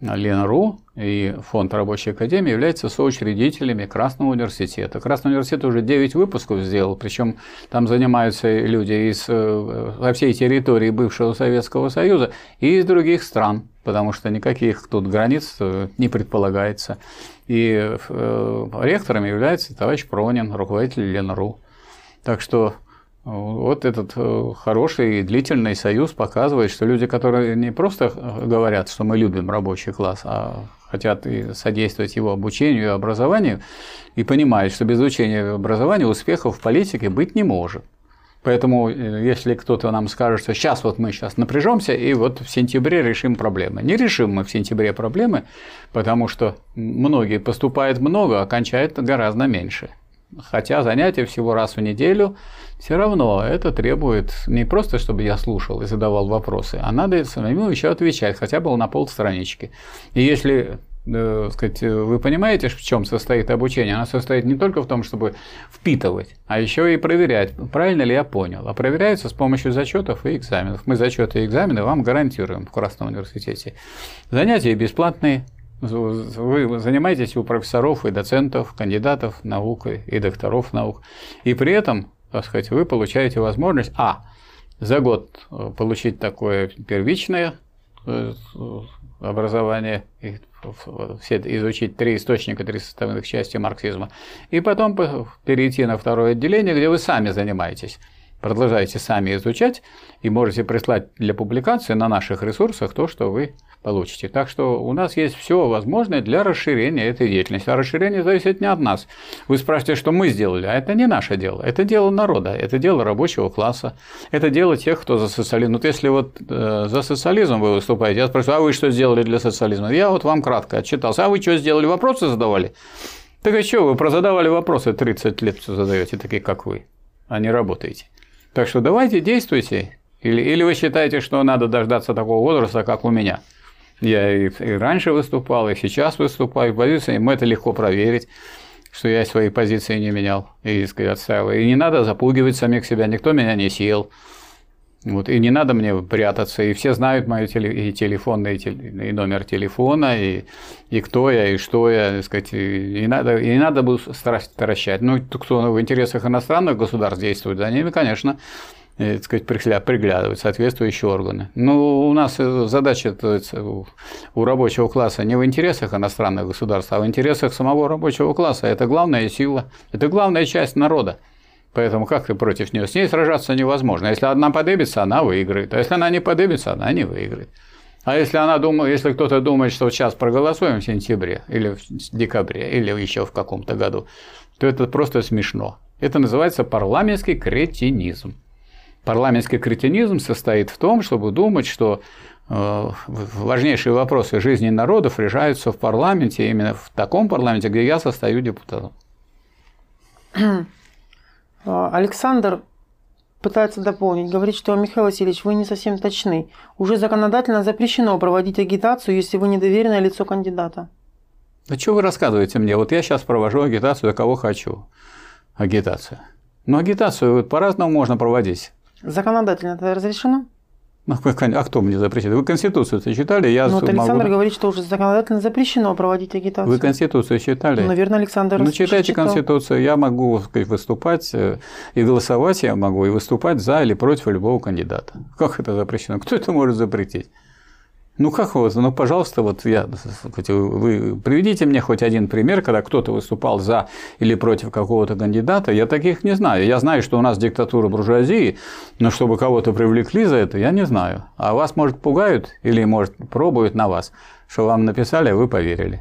Лена.ру и Фонд Рабочей Академии являются соучредителями Красного университета. Красный университет уже 9 выпусков сделал, причем там занимаются люди из, э, со всей территории бывшего Советского Союза и из других стран, потому что никаких тут границ э, не предполагается. И э, ректором является товарищ Пронин, руководитель Лена.ру. Так что вот этот э, хороший и длительный союз показывает, что люди, которые не просто говорят, что мы любим рабочий класс, а хотят и содействовать его обучению и образованию, и понимают, что без учения и образования успехов в политике быть не может. Поэтому, э, если кто-то нам скажет, что сейчас вот мы сейчас напряжемся и вот в сентябре решим проблемы. Не решим мы в сентябре проблемы, потому что многие поступают много, а кончают гораздо меньше. Хотя занятия всего раз в неделю, все равно это требует не просто, чтобы я слушал и задавал вопросы, а надо самому еще отвечать, хотя бы на полстранички. И если э, сказать, вы понимаете, в чем состоит обучение? Оно состоит не только в том, чтобы впитывать, а еще и проверять, правильно ли я понял. А проверяется с помощью зачетов и экзаменов. Мы зачеты и экзамены вам гарантируем в Красном университете. Занятия бесплатные, вы занимаетесь у профессоров и доцентов, кандидатов наук и докторов наук. И при этом, так сказать, вы получаете возможность, а, за год э, получить такое первичное э, образование, все изучить три источника, три составных части марксизма, и потом перейти на второе отделение, где вы сами занимаетесь продолжаете сами изучать и можете прислать для публикации на наших ресурсах то, что вы получите. Так что у нас есть все возможное для расширения этой деятельности. А расширение зависит не от нас. Вы спрашиваете, что мы сделали, а это не наше дело. Это дело народа, это дело рабочего класса, это дело тех, кто за социализм. Вот если вот э, за социализм вы выступаете, я спрашиваю, а вы что сделали для социализма? Я вот вам кратко отчитался. А вы что сделали? Вопросы задавали? Так а что, вы прозадавали вопросы 30 лет задаете, такие как вы, а не работаете. Так что давайте действуйте. Или, или вы считаете, что надо дождаться такого возраста, как у меня – я и, и раньше выступал, и сейчас выступаю позиции, им это легко проверить что я свои позиции не менял и сказать, отстаивал. И не надо запугивать самих себя, никто меня не съел. Вот, и не надо мне прятаться, и все знают мой теле, и телефон, и, теле, и номер телефона, и, и кто я, и что я, так сказать, и, и, надо, и не надо было стращать. Ну, кто в интересах иностранных государств действует, за ними, конечно, так сказать, приглядывать соответствующие органы. Ну, у нас э, задача у рабочего класса не в интересах иностранных государств, а в интересах самого рабочего класса. Это главная сила, это главная часть народа. Поэтому как ты против нее? С ней сражаться невозможно. Если одна подыбится, она выиграет. А если она не подыбится, она не выиграет. А если она думает, если кто-то думает, что сейчас проголосуем в сентябре или в декабре или еще в каком-то году, то это просто смешно. Это называется парламентский кретинизм. Парламентский кретинизм состоит в том, чтобы думать, что э, важнейшие вопросы жизни народов решаются в парламенте, именно в таком парламенте, где я состою депутатом.
Александр пытается дополнить, говорит, что Михаил Васильевич, вы не совсем точны. Уже законодательно запрещено проводить агитацию, если вы недоверенное лицо кандидата.
Да что вы рассказываете мне? Вот я сейчас провожу агитацию, кого хочу. Агитацию. Но агитацию по-разному можно проводить.
Законодательно это разрешено?
Ну, а кто мне запретит? Вы Конституцию читали? Я
ну, вот Александр могу... говорит, что уже законодательно запрещено проводить агитацию.
Вы Конституцию читали?
Ну, наверное, Александр
Ну, читайте читал. Конституцию. Я могу сказать, выступать э, и голосовать я могу, и выступать за или против любого кандидата. Как это запрещено? Кто это может запретить? Ну как вот, ну пожалуйста, вот я, вы приведите мне хоть один пример, когда кто-то выступал за или против какого-то кандидата. Я таких не знаю. Я знаю, что у нас диктатура буржуазии, но чтобы кого-то привлекли за это, я не знаю. А вас, может, пугают или, может, пробуют на вас, что вам написали, а вы поверили.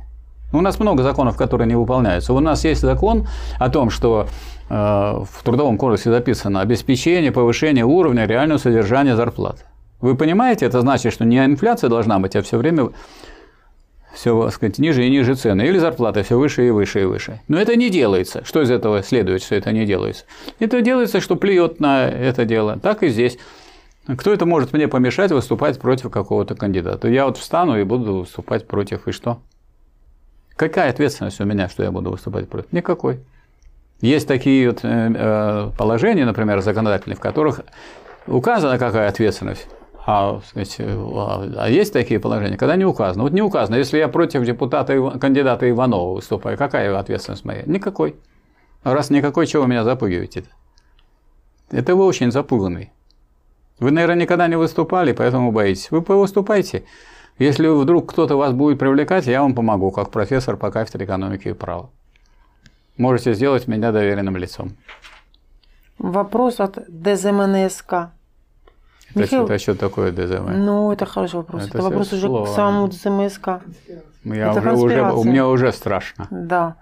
У нас много законов, которые не выполняются. У нас есть закон о том, что э, в Трудовом кодексе записано обеспечение повышение уровня реального содержания зарплат. Вы понимаете, это значит, что не инфляция должна быть, а все время все, сказать, ниже и ниже цены. Или зарплата все выше и выше и выше. Но это не делается. Что из этого следует, что это не делается? Это делается, что плюет на это дело. Так и здесь. Кто это может мне помешать выступать против какого-то кандидата? Я вот встану и буду выступать против, и что? Какая ответственность у меня, что я буду выступать против? Никакой. Есть такие вот э, э, положения, например, законодательные, в которых указана какая ответственность. А, сказать, а, а есть такие положения, когда не указано. Вот не указано. Если я против депутата, кандидата Иванова выступаю, какая ответственность моя? Никакой. Раз никакой, чего вы меня запугиваете? -то? Это вы очень запуганный. Вы, наверное, никогда не выступали, поэтому боитесь. Вы выступайте. Если вдруг кто-то вас будет привлекать, я вам помогу, как профессор по кафедре экономики и права. Можете сделать меня доверенным лицом.
Вопрос от ДЗМНСК.
Это, Михаил... что, это что такое ДЗМ?
Ну, это хороший вопрос. Это, это вопрос уже к самому ДЗМСК.
Я это уже, уже, мне уже страшно.
Да.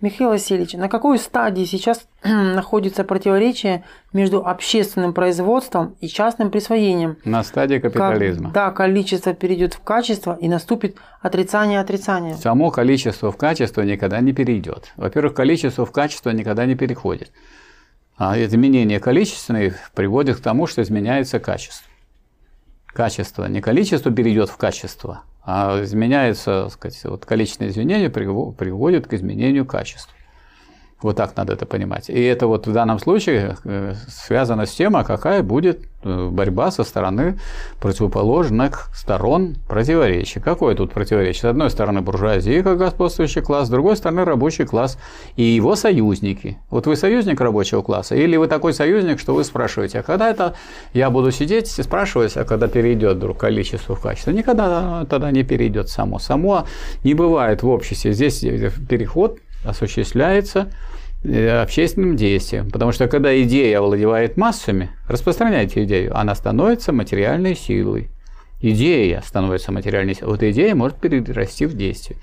Михаил Васильевич, на какой стадии сейчас находится противоречие между общественным производством и частным присвоением?
На стадии капитализма.
Когда количество перейдет в качество и наступит отрицание отрицания.
Само количество в качество никогда не перейдет. Во-первых, количество в качество никогда не переходит. А изменение количественное приводит к тому, что изменяется качество. Качество, не количество перейдет в качество, а изменяется, так сказать, вот количественное изменение приводит к изменению качества. Вот так надо это понимать. И это вот в данном случае э, связано с тем, а какая будет э, борьба со стороны противоположных сторон противоречия. Какое тут противоречие? С одной стороны буржуазия как господствующий класс, с другой стороны рабочий класс и его союзники. Вот вы союзник рабочего класса, или вы такой союзник, что вы спрашиваете, а когда это я буду сидеть и спрашивать, а когда перейдет вдруг количество в качество? Никогда тогда не перейдет само. Само не бывает в обществе. Здесь переход осуществляется Э, общественным действием. Потому что когда идея овладевает массами, распространяйте идею, она становится материальной силой. Идея становится материальной силой. Вот идея может перерасти в действие.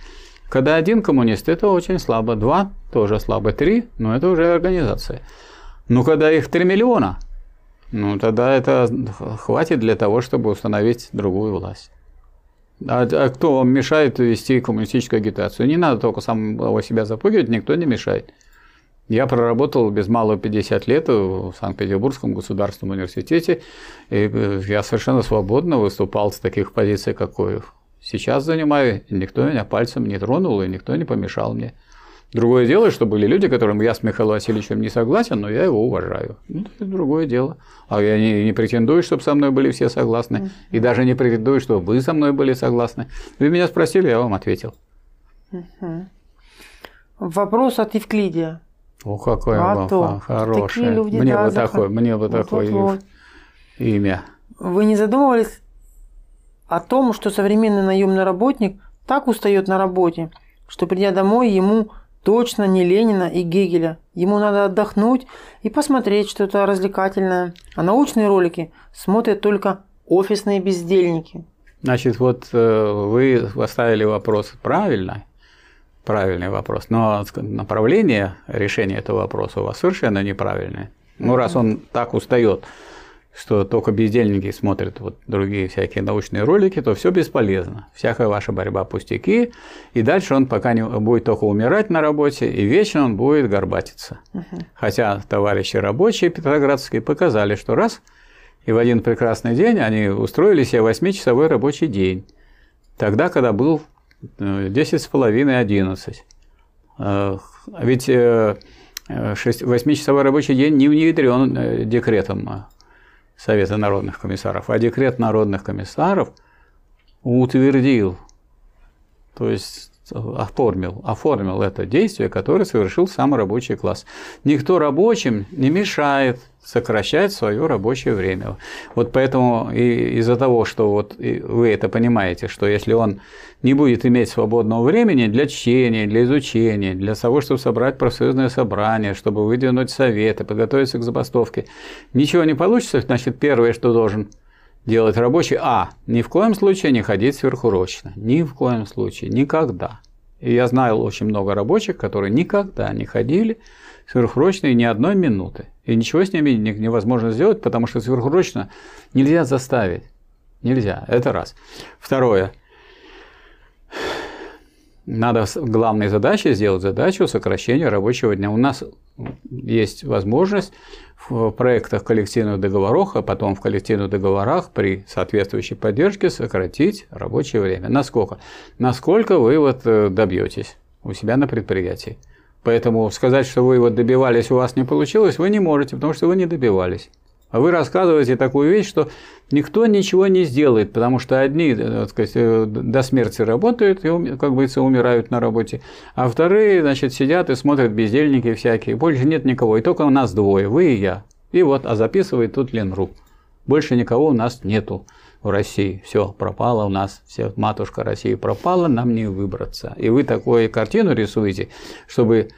Когда один коммунист, это очень слабо. Два тоже слабо. Три, ну это уже организация. Ну когда их три миллиона, ну тогда это хватит для того, чтобы установить другую власть. А, а кто вам мешает вести коммунистическую агитацию? Не надо только самого себя запугивать, никто не мешает. Я проработал без малого 50 лет в Санкт-Петербургском государственном университете, и э, я совершенно свободно выступал с таких позиций, какой сейчас занимаю. Никто меня пальцем не тронул, и никто не помешал мне. Другое дело, что были люди, которым я с Михаилом Васильевичем не согласен, но я его уважаю. Ну, это другое дело. А я не, не претендую, чтобы со мной были все согласны. И даже не претендую, чтобы вы со мной были согласны. Вы меня спросили, я вам ответил.
Вопрос от Евклидия.
О, какое а то. хорошее. Люди, мне да, бы такое, мне бы вот, такое вот. имя.
Вы не задумывались о том, что современный наемный работник так устает на работе, что придя домой, ему точно не Ленина и Гегеля. Ему надо отдохнуть и посмотреть что-то развлекательное. А научные ролики смотрят только офисные бездельники.
Значит, вот э, вы поставили вопрос правильно правильный вопрос. Но направление решения этого вопроса у вас совершенно неправильное. Ну, раз он так устает, что только бездельники смотрят вот другие всякие научные ролики, то все бесполезно. Всякая ваша борьба пустяки. И дальше он пока не будет только умирать на работе, и вечно он будет горбатиться. Угу. Хотя товарищи рабочие петроградские показали, что раз, и в один прекрасный день они устроили себе 8-часовой рабочий день. Тогда, когда был 10 с половиной, 11. Ведь 8-часовой э, рабочий день не внедрен э, декретом Совета народных комиссаров, а декрет народных комиссаров утвердил, то есть оформил, оформил это действие, которое совершил сам рабочий класс. Никто рабочим не мешает сокращать свое рабочее время. Вот поэтому и из-за того, что вот вы это понимаете, что если он не будет иметь свободного времени для чтения, для изучения, для того, чтобы собрать профсоюзное собрание, чтобы выдвинуть советы, подготовиться к забастовке, ничего не получится, значит, первое, что должен делать рабочий, а, ни в коем случае не ходить сверхурочно, ни в коем случае, никогда. И я знаю очень много рабочих, которые никогда не ходили сверхурочные ни одной минуты. И ничего с ними невозможно сделать, потому что сверхурочно нельзя заставить. Нельзя. Это раз. Второе. Надо главной задачей сделать задачу сокращения рабочего дня. У нас есть возможность в проектах коллективных договоров, а потом в коллективных договорах при соответствующей поддержке сократить рабочее время. Насколько? Насколько вы вот э, добьетесь у себя на предприятии. Поэтому сказать, что вы вот добивались, у вас не получилось, вы не можете, потому что вы не добивались. А вы рассказываете такую вещь, что никто ничего не сделает, потому что одни э, так сказать, э, до смерти работают и, как говорится, умирают на работе, а вторые, значит, сидят и смотрят бездельники всякие. Больше нет никого, и только у нас двое, вы и я. И вот, а записывает тут Ленру. Больше никого у нас нету в России. Все пропало у нас, все, матушка России пропала, нам не выбраться. И вы такую картину рисуете, чтобы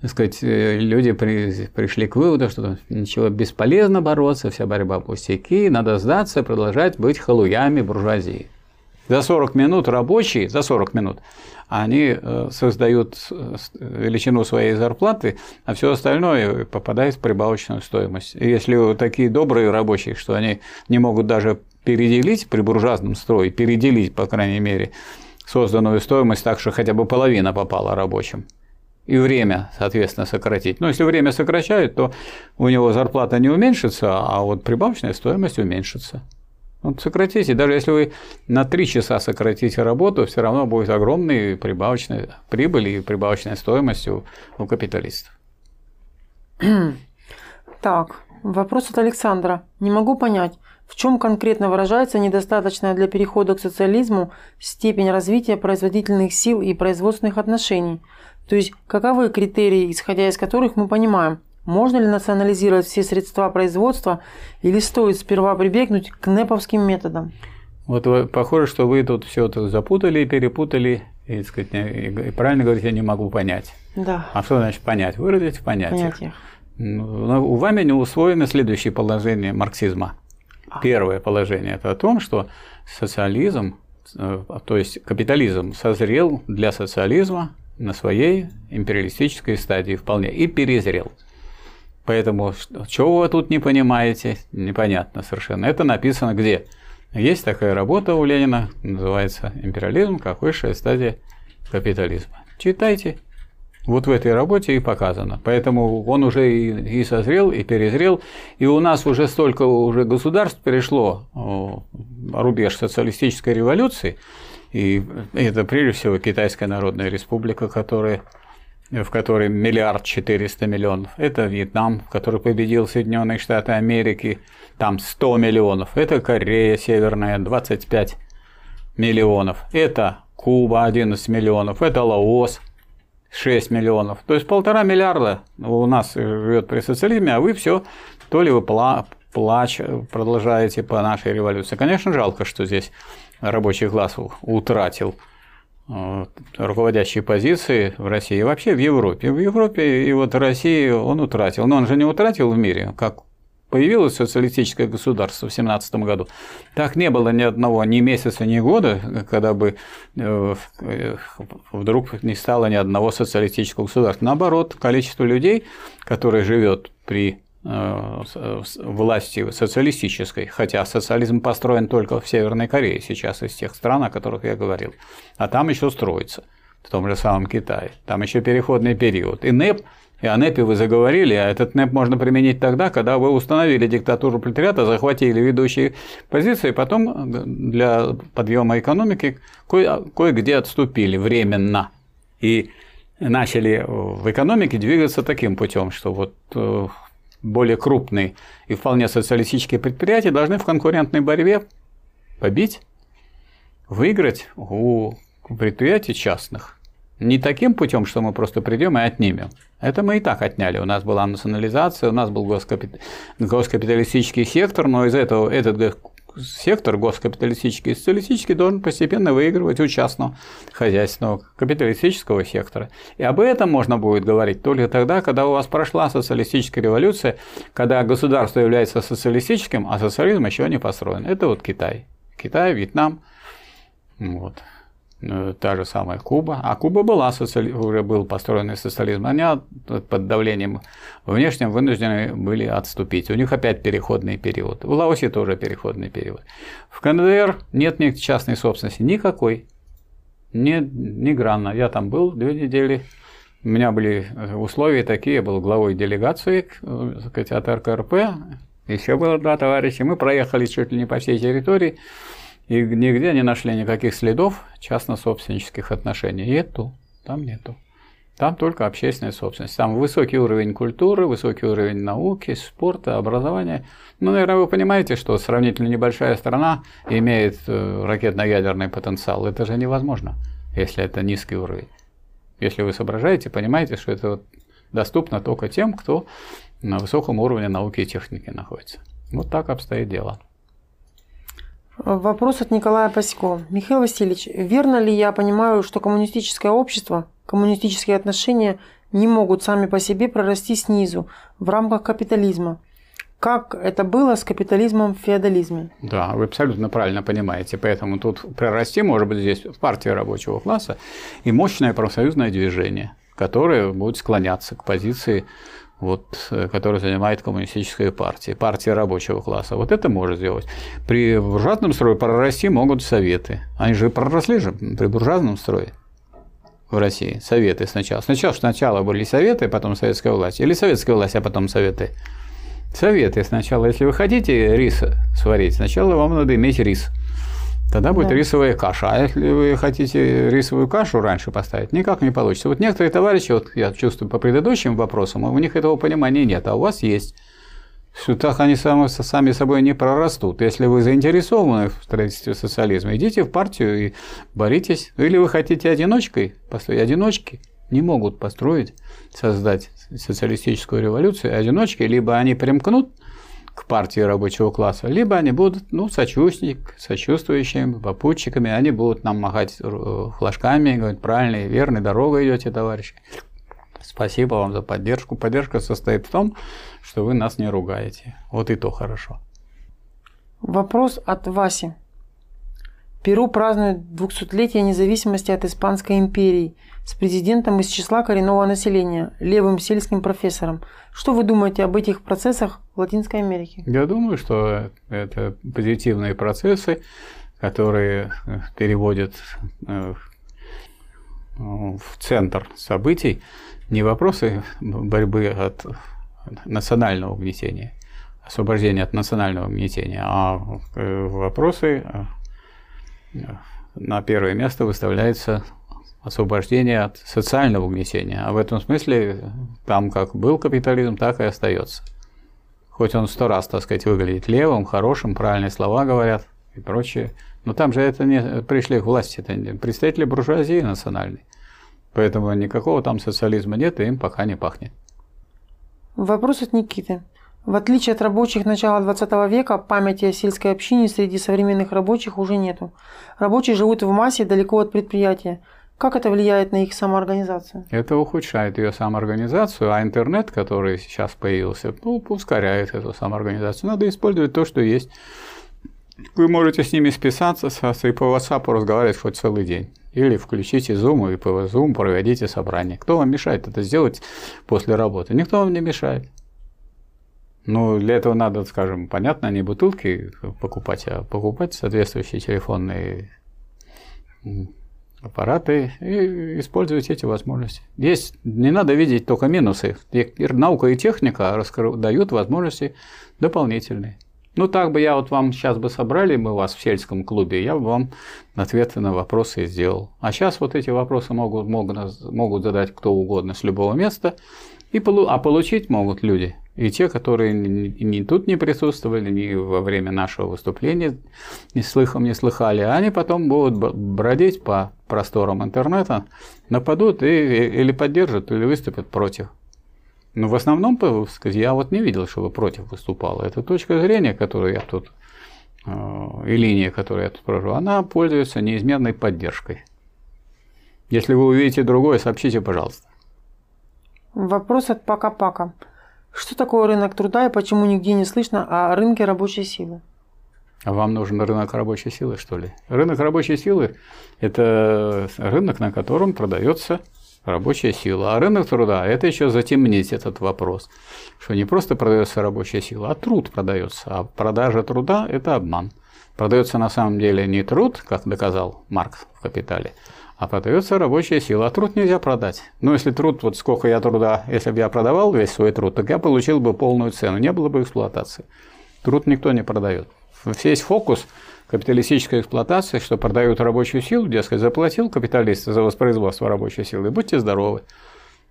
так сказать, э, люди при, пришли к выводу, что ничего бесполезно бороться, вся борьба пустяки, надо сдаться, продолжать быть халуями буржуазии. За 40 минут рабочие, за 40 минут, они э, создают величину своей зарплаты, а все остальное попадает в прибавочную стоимость. И если такие добрые рабочие, что они не могут даже переделить при буржуазном строе, переделить, по крайней мере, созданную стоимость так, что хотя бы половина попала рабочим, и время, соответственно, сократить. Но если время сокращают, то у него зарплата не уменьшится, а вот прибавочная стоимость уменьшится. Вот сократите, даже если вы на 3 часа сократите работу, все равно будет огромная прибавочная прибыль и прибавочная стоимость у, у капиталистов.
Так, вопрос от Александра. Не могу понять, в чем конкретно выражается недостаточная для перехода к социализму степень развития производительных сил и производственных отношений – то есть, каковы критерии, исходя из которых мы понимаем, можно ли национализировать все средства производства или стоит сперва прибегнуть к неповским методам?
Вот похоже, что вы тут все это запутали и перепутали, и, сказать, и правильно говорите, я не могу понять.
Да.
А что значит понять? Выразить в понятиях. понятиях. Ну, у вами не усвоено следующее положение марксизма. Первое положение – это о том, что социализм, э, то есть капитализм созрел для социализма на своей империалистической стадии вполне и перезрел. Поэтому, чего вы тут не понимаете, непонятно совершенно. Это написано где? Есть такая работа у Ленина, называется «Империализм как высшая стадия капитализма». Читайте. Вот в этой работе и показано. Поэтому он уже и, и созрел, и перезрел. И у нас уже столько уже государств перешло рубеж социалистической революции, и это прежде всего Китайская Народная Республика, которая в которой миллиард четыреста миллионов. Это Вьетнам, который победил Соединенные Штаты Америки, там 100 миллионов. Это Корея Северная, 25 миллионов. Это Куба, 11 миллионов. Это Лаос, 6 миллионов. То есть полтора миллиарда у нас живет при социализме, а вы все то ли вы плач продолжаете по нашей революции. Конечно, жалко, что здесь рабочий класс утратил э, руководящие позиции в России вообще в Европе. В Европе и вот России он утратил. Но он же не утратил в мире, как появилось социалистическое государство в 17 году. Так не было ни одного, ни месяца, ни года, когда бы э, э, вдруг не стало ни одного социалистического государства. Наоборот, количество людей, которые живет при э, власти социалистической, хотя социализм построен только в Северной Корее сейчас из тех стран, о которых я говорил, а там еще строится, в том же самом Китае, там еще переходный период. И НЭП и о НЭПе вы заговорили, а этот НЭП можно применить тогда, когда вы установили диктатуру пролетариата, захватили ведущие позиции, потом для подъема экономики кое- кое-где отступили временно. И начали в экономике двигаться таким путем, что вот э, более крупные и вполне социалистические предприятия должны в конкурентной борьбе побить, выиграть у предприятий частных. Не таким путем, что мы просто придем и отнимем. Это мы и так отняли. У нас была национализация, у нас был госкапит... госкапиталистический сектор, но из этого этот сектор госкапиталистический и социалистический должен постепенно выигрывать у частного хозяйственного капиталистического сектора. И об этом можно будет говорить только тогда, когда у вас прошла социалистическая революция, когда государство является социалистическим, а социализм еще не построен. Это вот Китай. Китай, Вьетнам. Вот. Э, та же самая Куба. А Куба была социали... уже был построенный социализм. Они под давлением внешним вынуждены были отступить. У них опять переходный период. В Лаосе тоже переходный период. В КНДР нет ни частной собственности никакой. Ни, ни гранна. Я там был две недели. У меня были условия такие, я был главой делегации э, сказать, от РКРП, еще было два товарища, мы проехали чуть ли не по всей территории, и нигде не нашли никаких следов частно-собственнических отношений. Нету, там нету. Там только общественная собственность. Там высокий уровень культуры, высокий уровень науки, спорта, образования. Ну, наверное, вы понимаете, что сравнительно небольшая страна имеет э, ракетно-ядерный потенциал. Это же невозможно, если это низкий уровень. Если вы соображаете, понимаете, что это доступно только тем, кто на высоком уровне науки и техники находится. Вот так обстоит дело.
Вопрос от Николая Пасько. Михаил Васильевич, верно ли я понимаю, что коммунистическое общество, коммунистические отношения не могут сами по себе прорасти снизу в рамках капитализма? Как это было с капитализмом в феодализме?
Да, вы абсолютно правильно понимаете. Поэтому тут прорасти может быть здесь партия рабочего класса и мощное профсоюзное движение, которое будет склоняться к позиции вот, э, который занимает коммунистическая партия, партия рабочего класса. Вот это может сделать. При буржуазном строе прорасти могут советы. Они же проросли же при буржуазном строе в России. Советы сначала. Сначала сначала были советы, потом советская власть. Или советская власть, а потом советы. Советы сначала. Если вы хотите рис сварить, сначала вам надо иметь рис. Тогда будет да. рисовая каша. А если вы хотите рисовую кашу раньше поставить, никак не получится. Вот некоторые товарищи, вот я чувствую по предыдущим вопросам, у них этого понимания нет, а у вас есть. Что так они сами, сами собой не прорастут. Если вы заинтересованы в строительстве социализма, идите в партию и боритесь. Или вы хотите одиночкой построить. Одиночки не могут построить, создать социалистическую революцию. Одиночки либо они примкнут к партии рабочего класса, либо они будут ну, сочувствник, сочувствующими, попутчиками, они будут нам махать э, флажками, говорить, правильно и верной дорогой идете, товарищи. Спасибо вам за поддержку. Поддержка состоит в том, что вы нас не ругаете. Вот и то хорошо.
Вопрос от Васи. Перу празднует 200-летие независимости от Испанской империи – с президентом из числа коренного населения, левым сельским профессором. Что вы думаете об этих процессах в Латинской Америке?
Я думаю, что это позитивные процессы, которые э, переводят э, в центр событий не вопросы борьбы от национального угнетения, освобождения от национального угнетения, а э, вопросы на первое место выставляется освобождение от социального угнетения. А в этом смысле там как был капитализм, так и остается. Хоть он сто раз, так сказать, выглядит левым, хорошим, правильные слова говорят и прочее. Но там же это не пришли к власти, это представители буржуазии национальной. Поэтому никакого там социализма нет, и им пока не пахнет.
Вопрос от Никиты. В отличие от рабочих начала 20 века, памяти о сельской общине среди современных рабочих уже нету. Рабочие живут в массе далеко от предприятия. Как это влияет на их самоорганизацию?
Это ухудшает ее самоорганизацию, а интернет, который сейчас появился, ну, ускоряет эту самоорганизацию. Надо использовать то, что есть. Вы можете с ними списаться и по WhatsApp разговаривать хоть целый день. Или включите Zoom и по Zoom проведите собрание. Кто вам мешает это сделать после работы? Никто вам не мешает. Ну, для этого надо, скажем, понятно, не бутылки покупать, а покупать соответствующие телефонные аппараты и использовать эти возможности. Есть, не надо видеть только минусы. Наука и техника дают возможности дополнительные. Ну, так бы я вот вам сейчас бы собрали мы вас в сельском клубе, я бы вам ответы на вопросы сделал. А сейчас вот эти вопросы могут, могут, могут задать кто угодно с любого места, и, а получить могут люди – и те, которые ни, тут не присутствовали, ни во время нашего выступления ни слыхом не слыхали, они потом будут бродить по просторам интернета, нападут и, или поддержат, или выступят против. Но в основном, я вот не видел, чтобы против выступала. Это точка зрения, которую я тут, э, и линия, которую я тут прожил, она пользуется неизменной поддержкой. Если вы увидите другое, сообщите, пожалуйста.
Вопрос от Пака-Пака. Что такое рынок труда и почему нигде не слышно о рынке рабочей силы?
А вам нужен рынок рабочей силы, что ли? Рынок рабочей силы – это рынок, на котором продается рабочая сила. А рынок труда – это еще затемнить этот вопрос, что не просто продается рабочая сила, а труд продается. А продажа труда – это обман. Продается на самом деле не труд, как доказал Маркс в «Капитале», а продается рабочая сила. А труд нельзя продать. Ну, если труд, вот сколько я труда, если бы я продавал весь свой труд, так я получил бы полную цену, не было бы эксплуатации. Труд никто не продает. Весь фокус капиталистической эксплуатации, что продают рабочую силу, дескать, заплатил капиталист за воспроизводство рабочей силы, будьте здоровы.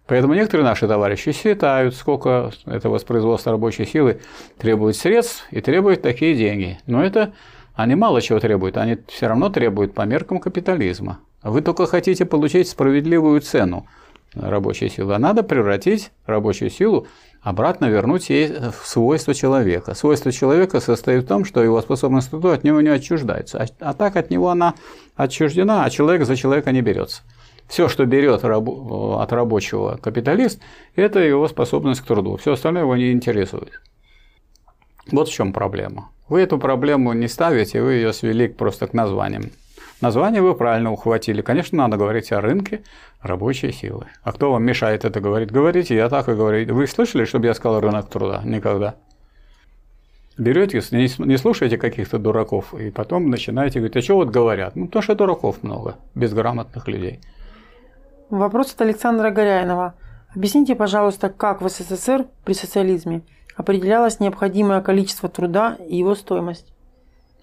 Поэтому некоторые наши товарищи считают, сколько это воспроизводство рабочей силы требует средств и требует такие деньги. Но это они мало чего требуют, они все равно требуют по меркам капитализма. Вы только хотите получить справедливую цену рабочей силы, а надо превратить рабочую силу, обратно вернуть ей в свойства человека. Свойство человека состоит в том, что его способность труду от него не отчуждается, а, а так от него она отчуждена, а человек за человека не берется. Все, что берет от рабочего капиталист, это его способность к труду. Все остальное его не интересует. Вот в чем проблема. Вы эту проблему не ставите, вы ее свели просто к названиям. Название вы правильно ухватили. Конечно, надо говорить о рынке рабочей силы. А кто вам мешает это говорить? Говорите, я так и говорю. Вы слышали, чтобы я сказал рынок труда? Никогда. Берете, не слушаете каких-то дураков, и потом начинаете говорить, а что вот говорят? Ну, то, что дураков много, безграмотных людей.
Вопрос от Александра Горяинова. Объясните, пожалуйста, как в СССР при социализме определялось необходимое количество труда и его стоимость?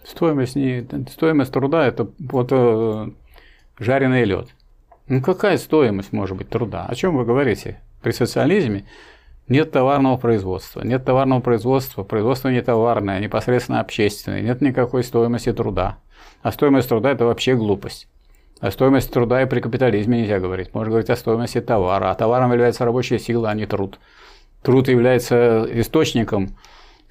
Стоимость, не, стоимость труда – это вот э, жареный лед. Ну какая стоимость может быть труда? О чем вы говорите? При социализме нет товарного производства. Нет товарного производства, производство не товарное, непосредственно общественное. Нет никакой стоимости труда. А стоимость труда – это вообще глупость. О стоимости труда и при капитализме нельзя говорить. Можно говорить о стоимости товара. А товаром является рабочая сила, а не труд. Труд является источником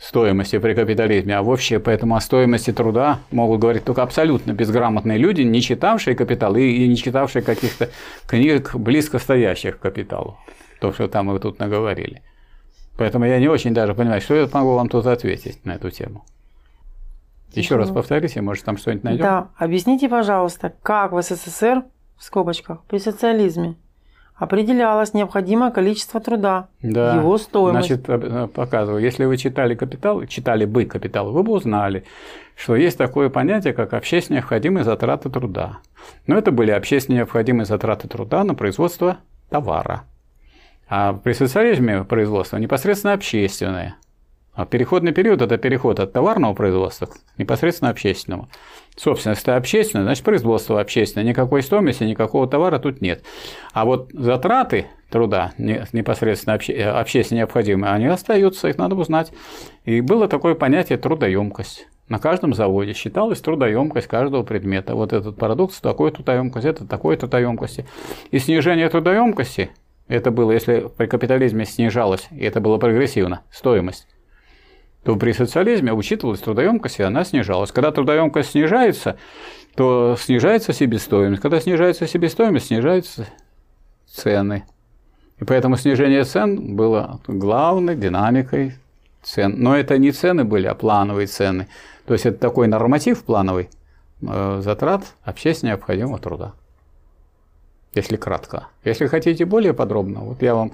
стоимости при капитализме, а вообще поэтому о стоимости труда могут говорить только абсолютно безграмотные люди, не читавшие капитал и не читавшие каких-то книг, близко стоящих к капиталу. То, что там мы тут наговорили. Поэтому я не очень даже понимаю, что я могу вам тут ответить на эту тему. Еще раз повторите, может, там что-нибудь найдем?
Да, объясните, пожалуйста, как в СССР, в скобочках, при социализме определялось необходимое количество труда, да. его стоимость.
Значит, э, показываю, если вы читали «Капитал», читали бы «Капитал», вы бы узнали, что есть такое понятие, как общественно необходимые затраты труда. Но это были общественно необходимые затраты труда на производство товара. А при социализме производство непосредственно общественное. А переходный период – это переход от товарного производства к непосредственно общественному. Собственность это общественная, значит производство общественное. Никакой стоимости, никакого товара тут нет. А вот затраты труда непосредственно обще, э, общественно необходимые, они остаются, их надо узнать. И было такое понятие трудоемкость. На каждом заводе считалась трудоемкость каждого предмета. Вот этот продукт с такой трудоемкостью, это такой трудоемкости. И снижение трудоемкости, это было, если при капитализме снижалось, и это было прогрессивно, стоимость, то при социализме учитывалась трудоемкость, и она снижалась. Когда трудоемкость снижается, то снижается себестоимость. Когда снижается себестоимость, снижаются цены. И поэтому снижение цен было главной динамикой цен. Но это не цены были, а плановые цены. То есть это такой норматив плановый э, затрат общественно необходимого труда. Если кратко. Если хотите более подробно, вот я вам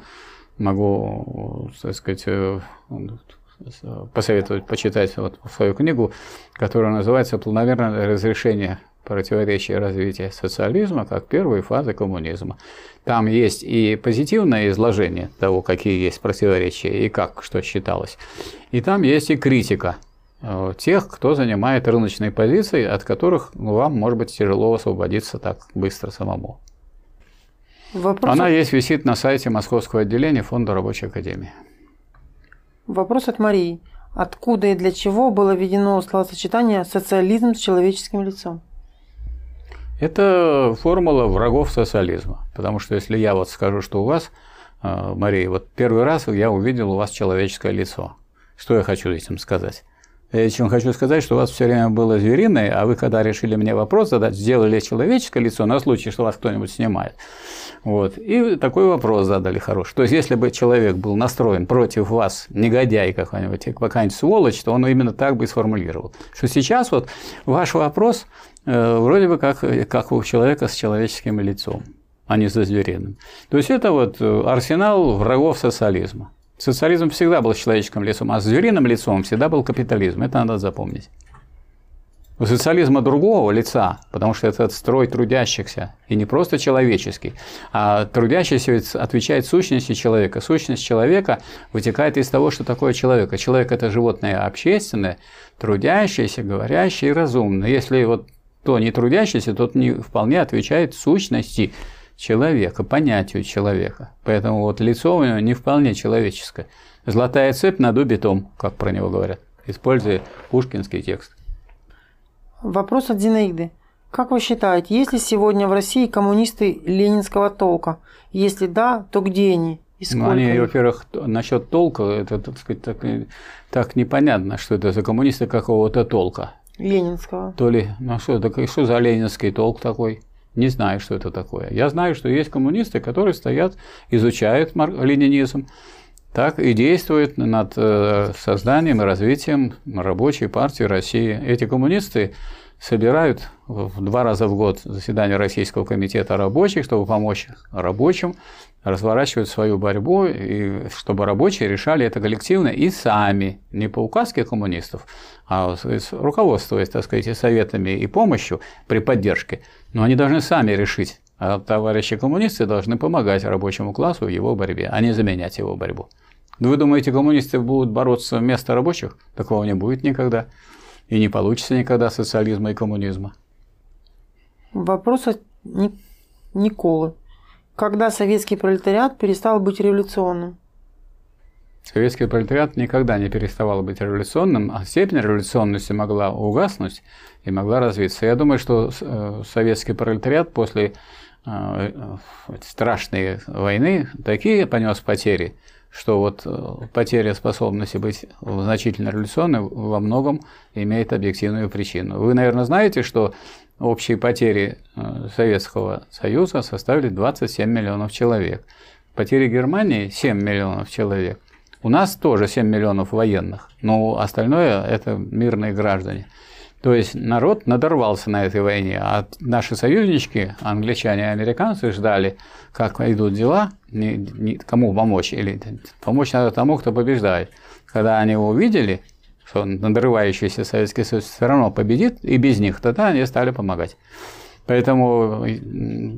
могу, так сказать, э, посоветовать почитать вот свою книгу, которая называется «Планомерное разрешение противоречий развития социализма как первой фазы коммунизма». Там есть и позитивное изложение того, какие есть противоречия и как что считалось. И там есть и критика э, тех, кто занимает рыночные позиции, от которых вам, может быть, тяжело освободиться так быстро самому. Вопрос... Она есть, висит на сайте Московского отделения Фонда Рабочей Академии.
Вопрос от Марии. Откуда и для чего было введено словосочетание «социализм с человеческим лицом»?
Это формула врагов социализма. Потому что если я вот скажу, что у вас, э, Мария, вот первый раз я увидел у вас человеческое лицо. Что я хочу этим сказать? Я этим хочу сказать, что у вас все время было звериное, а вы, когда решили мне вопрос задать, сделали человеческое лицо на случай, что вас кто-нибудь снимает. Вот. И такой вопрос задали хороший. То есть, если бы человек был настроен против вас, негодяй какой-нибудь, какая-нибудь сволочь, то он именно так бы и сформулировал. Что сейчас вот ваш вопрос э, вроде бы как, как у человека с человеческим лицом, а не со звериным. То есть, это вот э, арсенал врагов социализма. Социализм всегда был с человеческим лицом, а с звериным лицом всегда был капитализм. Это надо запомнить. У социализма другого лица, потому что это строй трудящихся, и не просто человеческий, а трудящийся отвечает сущности человека. Сущность человека вытекает из того, что такое человек. А человек – это животное общественное, трудящееся, говорящее и разумное. Если вот то не трудящийся, тот не вполне отвечает сущности человека, понятию человека. Поэтому вот лицо у него не вполне человеческое. Золотая цепь над убитом, как про него говорят, используя пушкинский текст.
Вопрос от Зинаиды. Как вы считаете, есть ли сегодня в России коммунисты ленинского толка? Если да, то где они?
И сколько ну, они, во-первых, насчет толка, это, так сказать, так, так непонятно, что это за коммунисты какого-то толка.
Ленинского.
То ли, ну что, так, что за ленинский толк такой? Не знаю, что это такое. Я знаю, что есть коммунисты, которые стоят, изучают ленинизм, так и действуют над э, созданием и развитием рабочей партии России. Эти коммунисты собирают в два раза в год заседание Российского комитета рабочих, чтобы помочь рабочим разворачивать свою борьбу, и чтобы рабочие решали это коллективно и сами, не по указке коммунистов, а руководствуясь, так сказать, советами и помощью при поддержке. Но они должны сами решить, а товарищи коммунисты должны помогать рабочему классу в его борьбе, а не заменять его борьбу. Но вы думаете, коммунисты будут бороться вместо рабочих? Такого не будет никогда. И не получится никогда социализма и коммунизма.
Вопрос от Николы. Когда советский пролетариат перестал быть революционным?
Советский пролетариат никогда не переставал быть революционным, а степень революционности могла угаснуть и могла развиться. Я думаю, что э, советский пролетариат после страшной войны такие понес потери, что вот потеря способности быть значительно революционным во многом имеет объективную причину. Вы, наверное, знаете, что общие потери Советского Союза составили 27 миллионов человек. Потери Германии 7 миллионов человек. У нас тоже 7 миллионов военных, но остальное это мирные граждане. То есть народ надорвался на этой войне, а наши союзнички, англичане и американцы, ждали, как идут дела, кому помочь, или помочь надо тому, кто побеждает. Когда они увидели, что надрывающийся Советский Союз все равно победит, и без них, тогда они стали помогать. Поэтому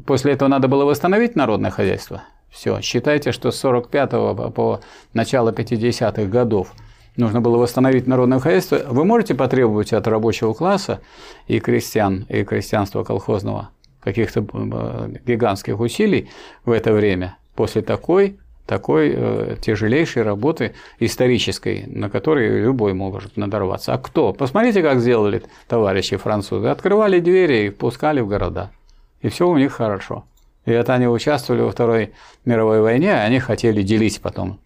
после этого надо было восстановить народное хозяйство. Все, считайте, что с 45 по начало 50-х годов нужно было восстановить народное хозяйство. Вы можете потребовать от рабочего класса и крестьян, и крестьянства колхозного каких-то э, гигантских усилий в это время после такой такой э, тяжелейшей работы исторической, на которой любой может надорваться. А кто? Посмотрите, как сделали товарищи французы. Открывали двери и пускали в города. И все у них хорошо. И это они участвовали во Второй мировой войне, а они хотели делить потом,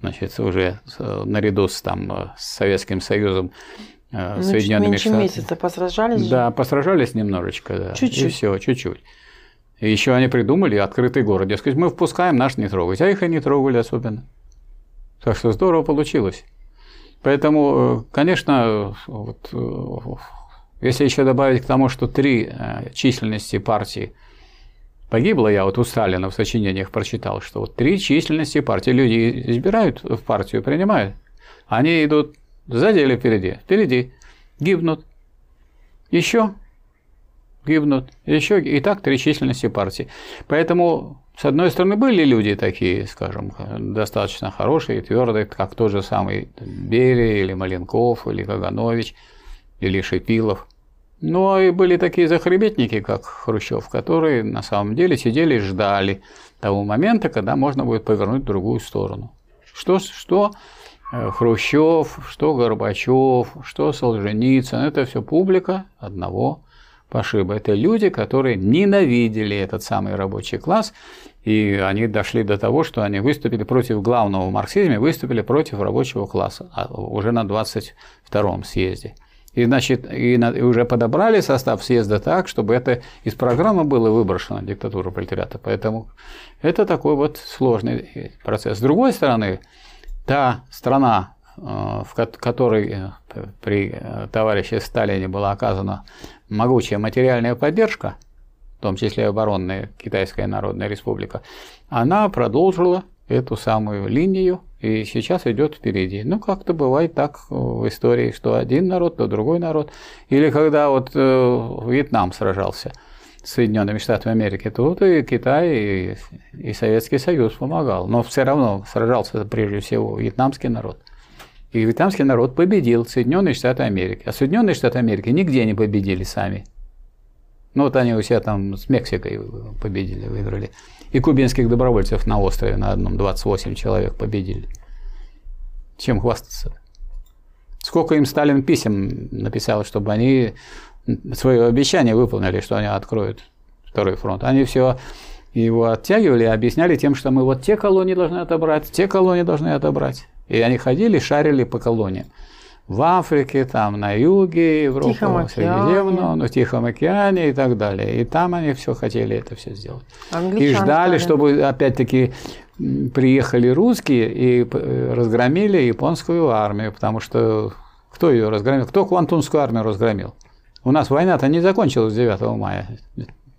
значит, уже наряду с, там, с Советским Союзом,
э, ну, Соединенными Штатами. месяца посражались
Да, посражались немножечко, да.
Чуть-чуть. И
все, чуть-чуть. И еще они придумали открытый город. Я сказать, мы впускаем, наш не трогать. А их и не трогали особенно. Так что здорово получилось. Поэтому, э, конечно, вот, э, если еще добавить к тому, что три численности партии – Погибло я вот у Сталина в сочинениях прочитал, что вот три численности партии люди избирают в партию, принимают. Они идут сзади или впереди? Впереди. Гибнут. Еще гибнут. Еще и так три численности партии. Поэтому с одной стороны, были люди такие, скажем, достаточно хорошие, твердые, как тот же самый Берия или Маленков, или Каганович, или Шипилов. Но и были такие захребетники, как Хрущев, которые на самом деле сидели и ждали того момента, когда можно будет повернуть в другую сторону. Что, что э, Хрущев, что Горбачев, что Солженицын – это все публика одного пошиба. Это люди, которые ненавидели этот самый рабочий класс, и они дошли до того, что они выступили против главного в марксизме, выступили против рабочего класса а, уже на 22-м съезде. И, значит, и, на, и уже подобрали состав съезда так, чтобы это из программы было выброшено, диктатура пролетариата. Поэтому это такой вот сложный процесс. С другой стороны, та страна, э, в которой э, при э, товарище Сталине была оказана могучая материальная поддержка, в том числе оборонная Китайская Народная Республика, она продолжила эту самую линию и сейчас идет впереди. Ну, как-то бывает так в истории, что один народ, то другой народ. Или когда вот э, Вьетнам сражался с Соединенными Штатами Америки, тут и Китай, и, и Советский Союз помогал. Но все равно сражался прежде всего вьетнамский народ. И вьетнамский народ победил Соединенные Штаты Америки. А Соединенные Штаты Америки нигде не победили сами. Ну вот они у себя там с Мексикой победили, выиграли. И кубинских добровольцев на острове на одном 28 человек победили. Чем хвастаться? Сколько им Сталин писем написал, чтобы они свое обещание выполнили, что они откроют второй фронт. Они все его оттягивали и объясняли тем, что мы вот те колонии должны отобрать, те колонии должны отобрать. И они ходили, шарили по колониям. В Африке, там на юге Европы, в Средиземном, ну, Тихом океане и так далее. И там они все хотели это все сделать. Англичан и ждали, стали. чтобы опять-таки приехали русские и э, разгромили японскую армию, потому что кто ее разгромил? Кто Квантунскую армию разгромил? У нас война-то не закончилась 9 мая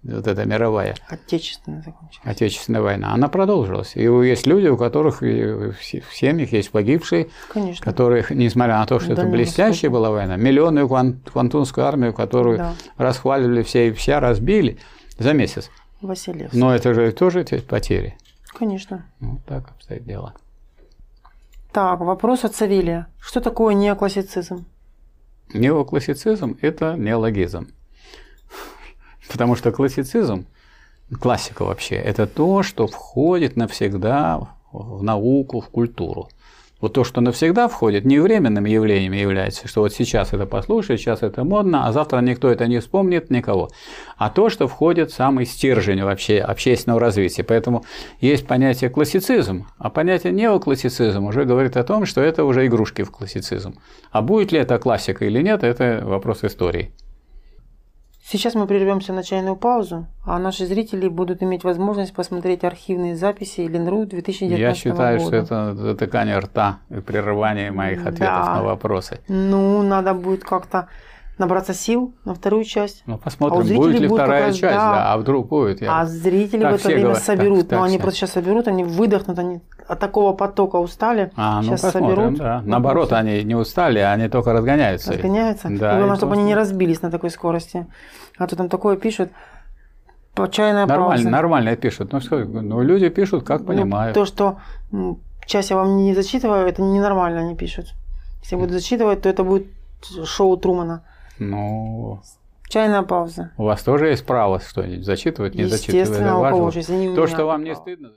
вот эта мировая.
Отечественная закончилась.
Отечественная война. Она продолжилась. И есть люди, у которых в семьях есть погибшие,
Конечно.
которых, несмотря на то, что да, это блестящая была война, миллионную квантунскую армию, которую да. расхваливали все и вся разбили за месяц.
Васильев.
Но это же тоже потери.
Конечно.
Ну, так обстоит дело.
Так, вопрос от Савелия. Что такое неоклассицизм?
Неоклассицизм – это неологизм. Потому что классицизм, классика вообще, это то, что входит навсегда в науку, в культуру. Вот то, что навсегда входит, не временным явлением является, что вот сейчас это послушать, сейчас это модно, а завтра никто это не вспомнит, никого. А то, что входит в самый стержень вообще общественного развития. Поэтому есть понятие классицизм, а понятие неоклассицизм уже говорит о том, что это уже игрушки в классицизм. А будет ли это классика или нет, это вопрос истории.
Сейчас мы прервемся на чайную паузу, а наши зрители будут иметь возможность посмотреть архивные записи Ленру 2019 года.
Я считаю, года. что это затыкание рта и прерывание моих ответов да. на вопросы.
Ну, надо будет как-то набраться сил на вторую часть.
Ну, посмотрим, а будет ли будет вторая часть, да. да, а вдруг будет.
Я... А зрители так в это время говорят. соберут, так, но так, они все. просто сейчас соберут, они выдохнут, они от такого потока устали,
а,
ну, сейчас
посмотрим,
соберут.
Да. Наоборот, они не устали, они только разгоняются.
Разгоняются? Да, Главное, чтобы они не разбились на такой скорости. А то там такое пишут, чайная
нормально,
пауза.
Нормально пишут. Ну, что, ну, люди пишут, как ну, понимают.
То, что часть я вам не зачитываю, это ненормально они пишут. Если я буду зачитывать, то это будет шоу Трумана.
Ну,
Чайная пауза.
У вас тоже есть право что-нибудь зачитывать, не зачитывать.
Кого же, если не
То, что вам не стыдно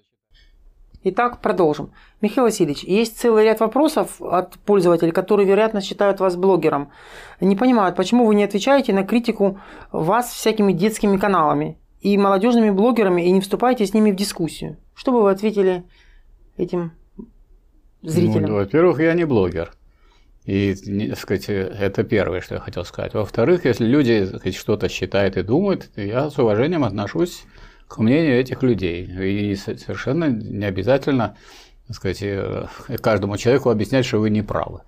Итак, продолжим. Михаил Васильевич, есть целый ряд вопросов от пользователей, которые, вероятно, считают вас блогером. Не понимают, почему вы не отвечаете на критику вас всякими детскими каналами и молодежными блогерами и не вступаете с ними в дискуссию. Что бы вы ответили этим зрителям?
Ну, во-первых, я не блогер. И, так сказать, это первое, что я хотел сказать. Во-вторых, если люди сказать, что-то считают и думают, я с уважением отношусь к мнению этих людей. И совершенно не обязательно так сказать, э, каждому человеку объяснять, что вы не правы,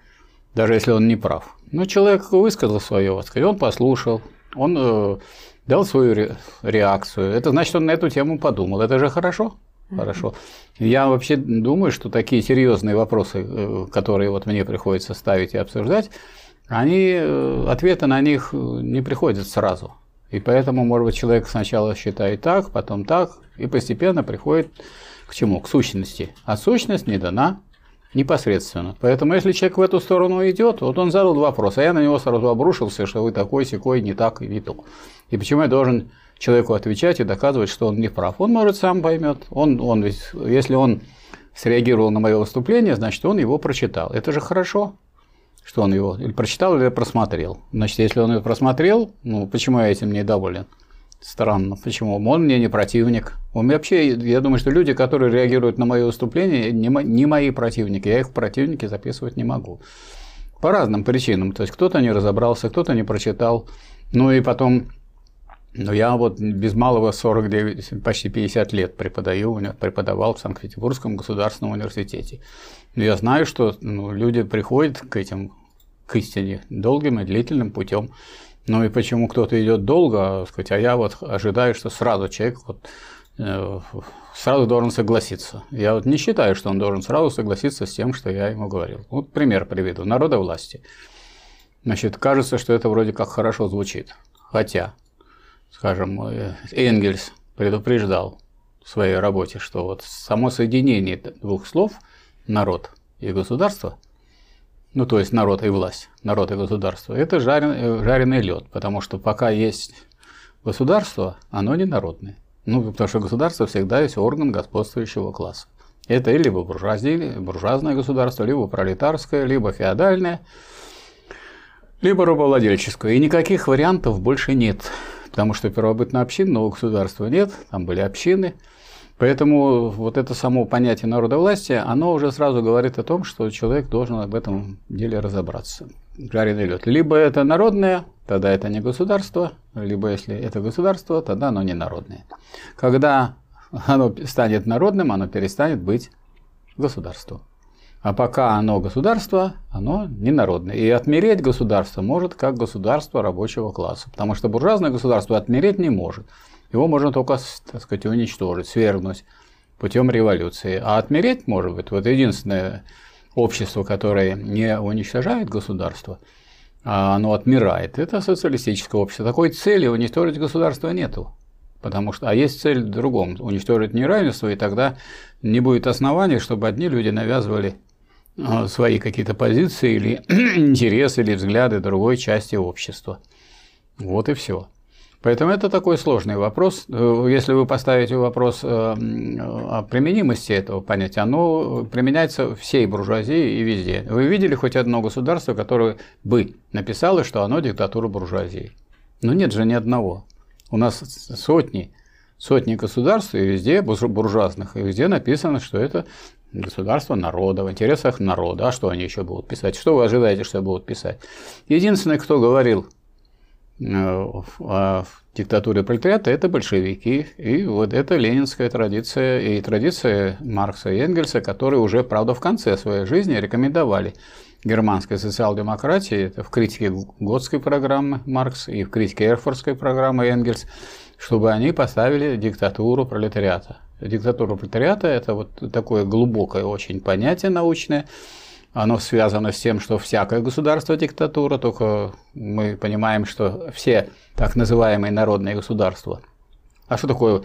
даже если он не прав. Но человек высказал свое, сказать, он послушал, он э, дал свою реакцию. Это значит, он на эту тему подумал. Это же хорошо. Хорошо. Я вообще думаю, что такие серьезные вопросы, э, которые вот мне приходится ставить и обсуждать, они, ответы на них не приходят сразу. И поэтому, может быть, человек сначала считает так, потом так, и постепенно приходит к чему? К сущности. А сущность не дана непосредственно. Поэтому, если человек в эту сторону идет, вот он задал вопрос, а я на него сразу обрушился, что вы такой, секой, не так и не то. И почему я должен человеку отвечать и доказывать, что он не прав? Он, может, сам поймет. Он, он если он среагировал на мое выступление, значит, он его прочитал. Это же хорошо что он его или прочитал, или просмотрел. Значит, если он его просмотрел, ну, почему я этим недоволен? Странно. Почему? Он мне не противник. Он вообще, я думаю, что люди, которые реагируют на мое выступление, не, не мои противники. Я их в противники записывать не могу. По разным причинам. То есть кто-то не разобрался, кто-то не прочитал. Ну и потом, ну я вот без малого 49, почти 50 лет преподаю, преподавал в Санкт-Петербургском государственном университете. Я знаю, что ну, люди приходят к этим к истине долгим и длительным путем. Ну и почему кто-то идет долго, сказать, а я вот ожидаю, что сразу человек вот, э, сразу должен согласиться. Я вот не считаю, что он должен сразу согласиться с тем, что я ему говорил. Вот пример приведу. Народа власти. Значит, кажется, что это вроде как хорошо звучит. Хотя, скажем, э, Энгельс предупреждал в своей работе, что вот само соединение двух слов – народ и государство, ну то есть народ и власть, народ и государство, это жареный, жареный лед, потому что пока есть государство, оно не народное. Ну, потому что государство всегда есть орган господствующего класса. Это либо буржуазное государство, либо пролетарское, либо феодальное, либо рабовладельческое. И никаких вариантов больше нет, потому что первобытно-общинного государства нет, там были общины – Поэтому вот это само понятие народовластия, оно уже сразу говорит о том, что человек должен об этом деле разобраться. Жареный лед. Либо это народное, тогда это не государство, либо если это государство, тогда оно не народное. Когда оно станет народным, оно перестанет быть государством. А пока оно государство, оно не народное. И отмереть государство может как государство рабочего класса. Потому что буржуазное государство отмереть не может. Его можно только, так сказать, уничтожить, свергнуть путем революции. А отмереть, может быть, вот единственное общество, которое не уничтожает государство, а оно отмирает, это социалистическое общество. Такой цели уничтожить государство нету. Потому что, а есть цель в другом – уничтожить неравенство, и тогда не будет оснований, чтобы одни люди навязывали свои какие-то позиции или интересы или взгляды другой части общества. Вот и все. Поэтому это такой сложный вопрос. Э, если вы поставите вопрос э, о применимости этого понятия, оно применяется всей буржуазии и везде. Вы видели хоть одно государство, которое бы написало, что оно диктатура буржуазии? Ну нет же ни одного. У нас сотни, сотни государств, и везде буржуазных, и везде написано, что это государство народа, в интересах народа. А что они еще будут писать? Что вы ожидаете, что будут писать? Единственный, кто говорил Э, о диктатуре пролетариата – это большевики. И вот это ленинская традиция и традиция Маркса и Энгельса, которые уже, правда, в конце своей жизни рекомендовали германской социал-демократии, это в критике Готской программы Маркс и в критике Эрфордской программы Энгельс, чтобы они поставили диктатуру пролетариата. Диктатура пролетариата – это вот такое глубокое очень понятие научное, оно связано с тем, что всякое государство диктатура, только мы понимаем, что все так называемые народные государства. А что такое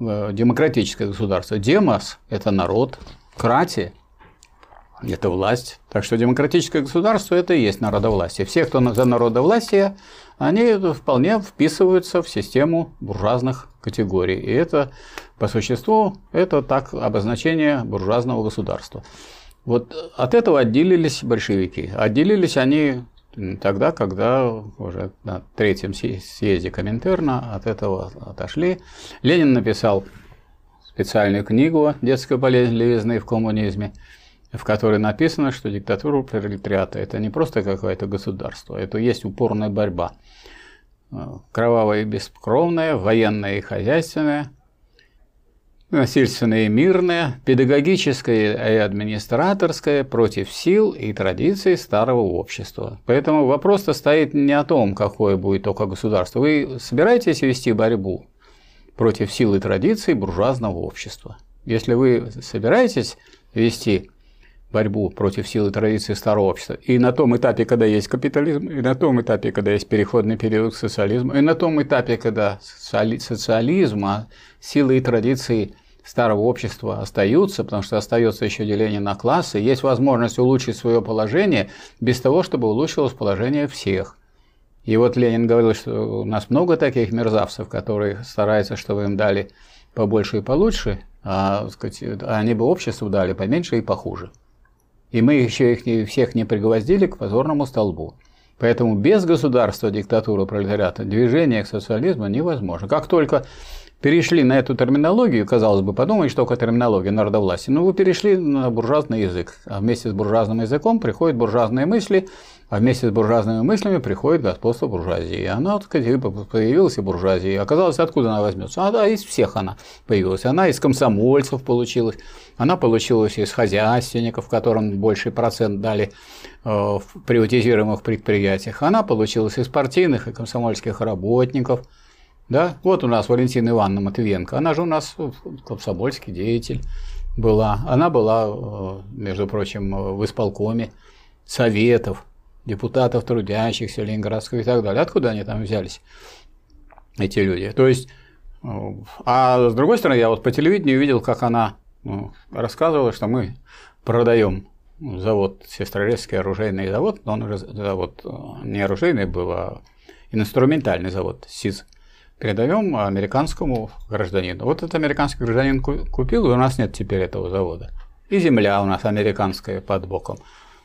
э, демократическое государство? Демос – это народ, кратия – это власть. Так что демократическое государство – это и есть народовластие. Все, кто за народовластие, они вполне вписываются в систему буржуазных категорий. И это, по существу, это так обозначение буржуазного государства. Вот от этого отделились большевики. Отделились они тогда, когда уже на третьем съезде Коминтерна от этого отошли. Ленин написал специальную книгу «Детская болезнь левизны в коммунизме», в которой написано, что диктатура пролетариата – это не просто какое-то государство, это есть упорная борьба. Кровавая и бескровная, военная и хозяйственная – насильственное и мирное, педагогическое и администраторское против сил и традиций старого общества. Поэтому вопрос-то стоит не о том, какое будет только государство. Вы собираетесь вести борьбу против сил и традиций буржуазного общества? Если вы собираетесь вести борьбу против силы традиции старого общества. И на том этапе, когда есть капитализм, и на том этапе, когда есть переходный период к социализму, и на том этапе, когда социализма, силы и традиции старого общества остаются, потому что остается еще деление на классы, есть возможность улучшить свое положение без того, чтобы улучшилось положение всех. И вот Ленин говорил, что у нас много таких мерзавцев, которые стараются, чтобы им дали побольше и получше, а сказать, они бы обществу дали поменьше и похуже. И мы еще их не, всех не пригвоздили к позорному столбу. Поэтому без государства, диктатуры, пролетариата движение к социализму невозможно. Как только перешли на эту терминологию, казалось бы, подумать, что такое терминология народовластия. Ну, вы перешли на буржуазный язык, а вместе с буржуазным языком приходят буржуазные мысли, а вместе с буржуазными мыслями приходит господство буржуазии. Она, так сказать, появилась и буржуазия. Оказалось, откуда она возьмется? А да, из всех она появилась. Она из комсомольцев получилась, она получилась из хозяйственников, которым больший процент дали э, в приватизируемых предприятиях. Она получилась из партийных и комсомольских работников. Да? Вот у нас Валентина Ивановна Матвиенко. Она же у нас комсомольский деятель была. Она была, э, между прочим, в исполкоме советов депутатов трудящихся Ленинградского и так далее. Откуда они там взялись, эти люди? То есть, а с другой стороны, я вот по телевидению видел, как она ну, рассказывала, что мы продаем завод, Сестрорецкий оружейный завод, но он уже завод не оружейный был, а инструментальный завод СИЗ, передаем американскому гражданину. Вот этот американский гражданин купил, и у нас нет теперь этого завода. И земля у нас американская под боком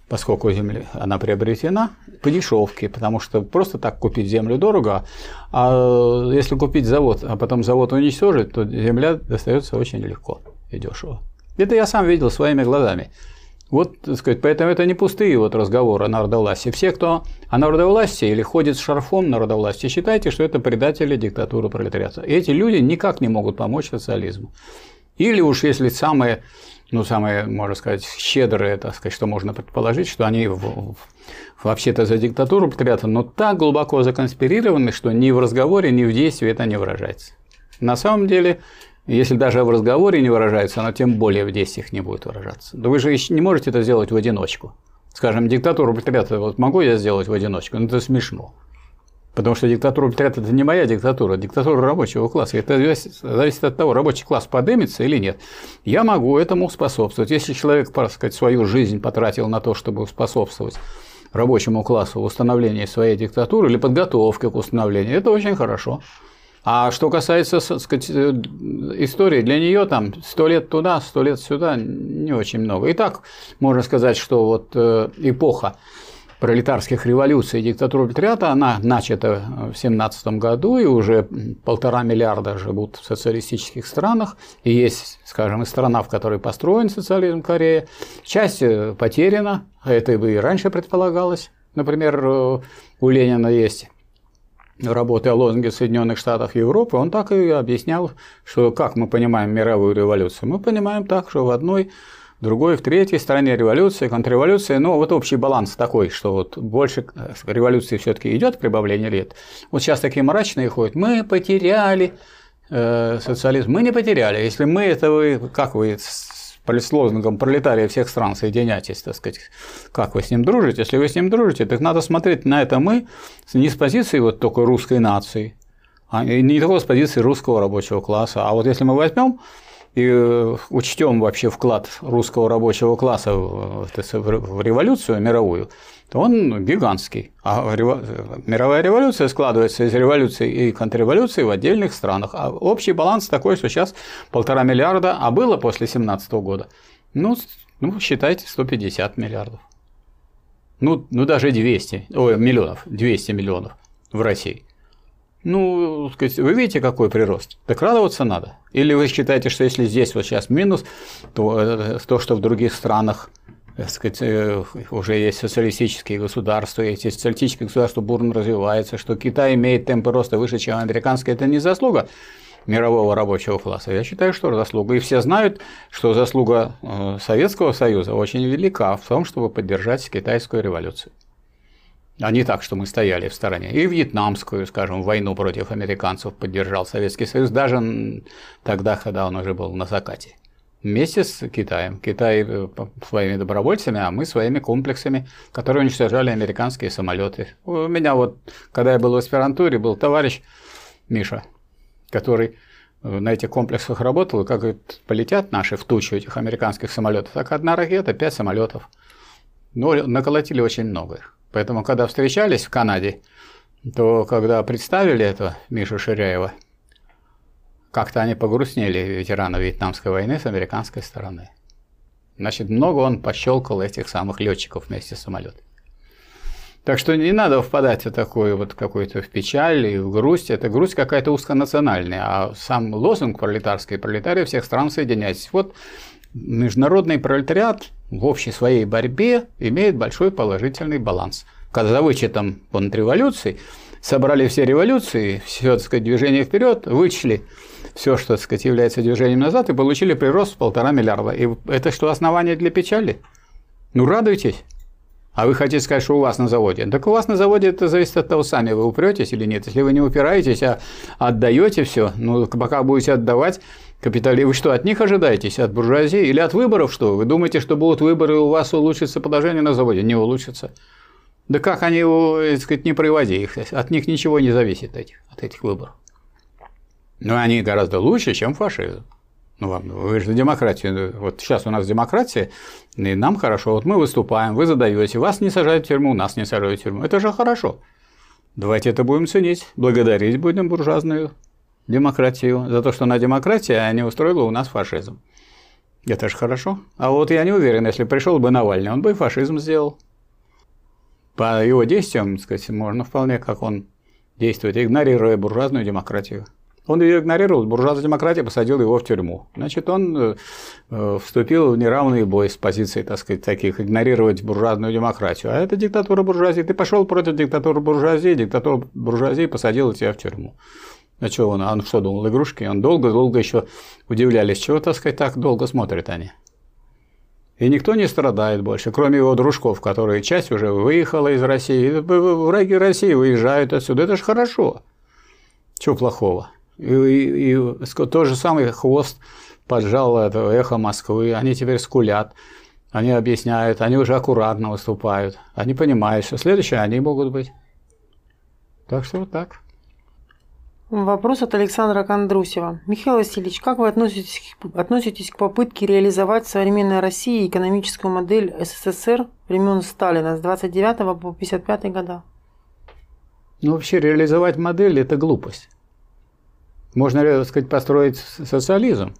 поскольку земля, она приобретена по дешевке, потому что просто так купить землю дорого, а если купить завод, а потом завод уничтожить, то земля достается очень легко и дешево. Это я сам видел своими глазами. Вот, так сказать, поэтому это не пустые вот разговоры о народовластии. Все, кто о народовластии или ходит с шарфом народовластия, считайте, что это предатели диктатуры пролетариата. И эти люди никак не могут помочь социализму. Или уж если самые ну, самое, можно сказать, щедрое, так сказать, что можно предположить, что они вообще-то за диктатуру прятаны, но так глубоко законспирированы, что ни в разговоре, ни в действии это не выражается. На самом деле, если даже в разговоре не выражается, оно тем более в действиях не будет выражаться. Да вы же не можете это сделать в одиночку. Скажем, диктатуру пролетариата вот могу я сделать в одиночку, но это смешно. Потому что диктатура пролетариата – это не моя диктатура, диктатура рабочего класса. Это зависит от того, рабочий класс подымется или нет. Я могу этому способствовать. Если человек, так сказать, свою жизнь потратил на то, чтобы способствовать рабочему классу в установлении своей диктатуры или подготовке к установлению, это очень хорошо. А что касается, так сказать, истории, для нее там сто лет туда, сто лет сюда не очень много. И так можно сказать, что вот э, эпоха пролетарских революций и диктатуры пролетариата, она начата в 17 году, и уже полтора миллиарда живут в социалистических странах, и есть, скажем, и страна, в которой построен социализм Корея. Часть э, потеряна, а это и раньше предполагалось. Например, э, у Ленина есть работы о лозунге Соединенных Штатов Европы, он так и объяснял, что как мы понимаем мировую революцию. Мы понимаем так, что в одной другой в третьей стране революция, контрреволюция. Но вот общий баланс такой, что вот больше э, революции все-таки идет прибавление лет. Вот сейчас такие мрачные ходят. Мы потеряли э, социализм. Мы не потеряли. Если мы, это вы, как вы с лозунгом пролетария всех стран соединяйтесь, так сказать, как вы с ним дружите. Если вы с ним дружите, так надо смотреть на это мы не с позиции вот только русской нации, а не только с позиции русского рабочего класса. А вот если мы возьмем и э, учтем вообще вклад русского рабочего класса в революцию мировую, то он гигантский. А мировая революция складывается из революции и контрреволюции в отдельных странах. А общий баланс такой, что сейчас полтора миллиарда, а было после 2017 года, ну, ну, считайте, 150 миллиардов. Ну, ну, даже 200, ой, миллионов, 200 миллионов в России. Ну, сказать, вы видите, какой прирост? Так радоваться надо. Или вы считаете, что если здесь вот сейчас минус, то э, то, что в других странах так сказать, э, уже есть социалистические государства, эти социалистические государства бурно развиваются, что Китай имеет темпы роста выше, чем американские, это не заслуга мирового рабочего класса. Я считаю, что заслуга. И все знают, что заслуга э, Советского Союза очень велика в том, чтобы поддержать китайскую революцию а не так, что мы стояли в стороне. И вьетнамскую, скажем, войну против американцев поддержал Советский Союз, даже тогда, когда он уже был на закате. вместе с Китаем. Китай э, своими добровольцами, а мы своими комплексами, которые уничтожали американские самолеты. У меня вот, когда я был в аспирантуре, был товарищ Миша, который э, на этих комплексах работал, и как говорит, полетят наши в тучу этих американских самолетов, так одна ракета, пять самолетов. Но наколотили очень много. Поэтому, когда встречались в Канаде, то когда представили это Мишу Ширяева, как-то они погрустнели, ветераны Вьетнамской войны с американской стороны. Значит, много он пощелкал этих самых летчиков вместе с самолетом. Так что не надо впадать в такую вот какую-то в печаль и в грусть. Это грусть какая-то узконациональная. А сам лозунг пролетарский, пролетарии всех стран соединяйтесь. Вот международный пролетариат в общей своей борьбе имеет большой положительный баланс. Когда за вычетом контрреволюций собрали все революции, все, так сказать, движение вперед, вычли все, что, так сказать, является движением назад, и получили прирост в полтора миллиарда. И это что, основание для печали? Ну, радуйтесь. А вы хотите сказать, что у вас на заводе? Так у вас на заводе это зависит от того, сами вы упретесь или нет. Если вы не упираетесь, а отдаете все, ну, пока будете отдавать, капитали, вы что, от них ожидаетесь? От буржуазии или от выборов что? Вы думаете, что будут выборы, у вас улучшится положение на заводе? Не улучшится. Да как они его, так сказать, не проводи их? От них ничего не зависит, этих, от этих выборов. Но они гораздо лучше, чем фашизм. Ну ладно, вы же демократия. Вот сейчас у нас демократия, и нам хорошо. Вот мы выступаем, вы задаете, вас не сажают в тюрьму, нас не сажают в тюрьму. Это же хорошо. Давайте это будем ценить, благодарить будем буржуазную демократию за то, что на демократии а не устроила у нас фашизм. Это же хорошо. А вот я не уверен, если пришел бы Навальный, он бы и фашизм сделал. По его действиям, сказать, можно вполне, как он действует, игнорируя буржуазную демократию. Он ее игнорировал, буржуазная демократия посадила его в тюрьму. Значит, он э, э, вступил в неравный бой с позицией, так сказать, таких, игнорировать буржуазную демократию. А это диктатура буржуазии. Ты пошел против диктатуры буржуазии, диктатура буржуазии посадила тебя в тюрьму. А что он, он что думал, игрушки? Он долго-долго еще удивлялись, чего, так сказать, так долго смотрят они. И никто не страдает больше, кроме его дружков, которые часть уже выехала из России. Враги России выезжают отсюда. Это же хорошо. Чего плохого? И, и, и тот же самый хвост поджал это эхо Москвы, они теперь скулят, они объясняют, они уже аккуратно выступают, они понимают, что следующие они могут быть. Так что вот так.
Вопрос от Александра Кондрусева. Михаил Васильевич, как вы относитесь, относитесь к попытке реализовать в современной России экономическую модель СССР времен Сталина с 29 по 55 года?
Ну, вообще реализовать модель – это глупость. Можно, так сказать, построить социализм,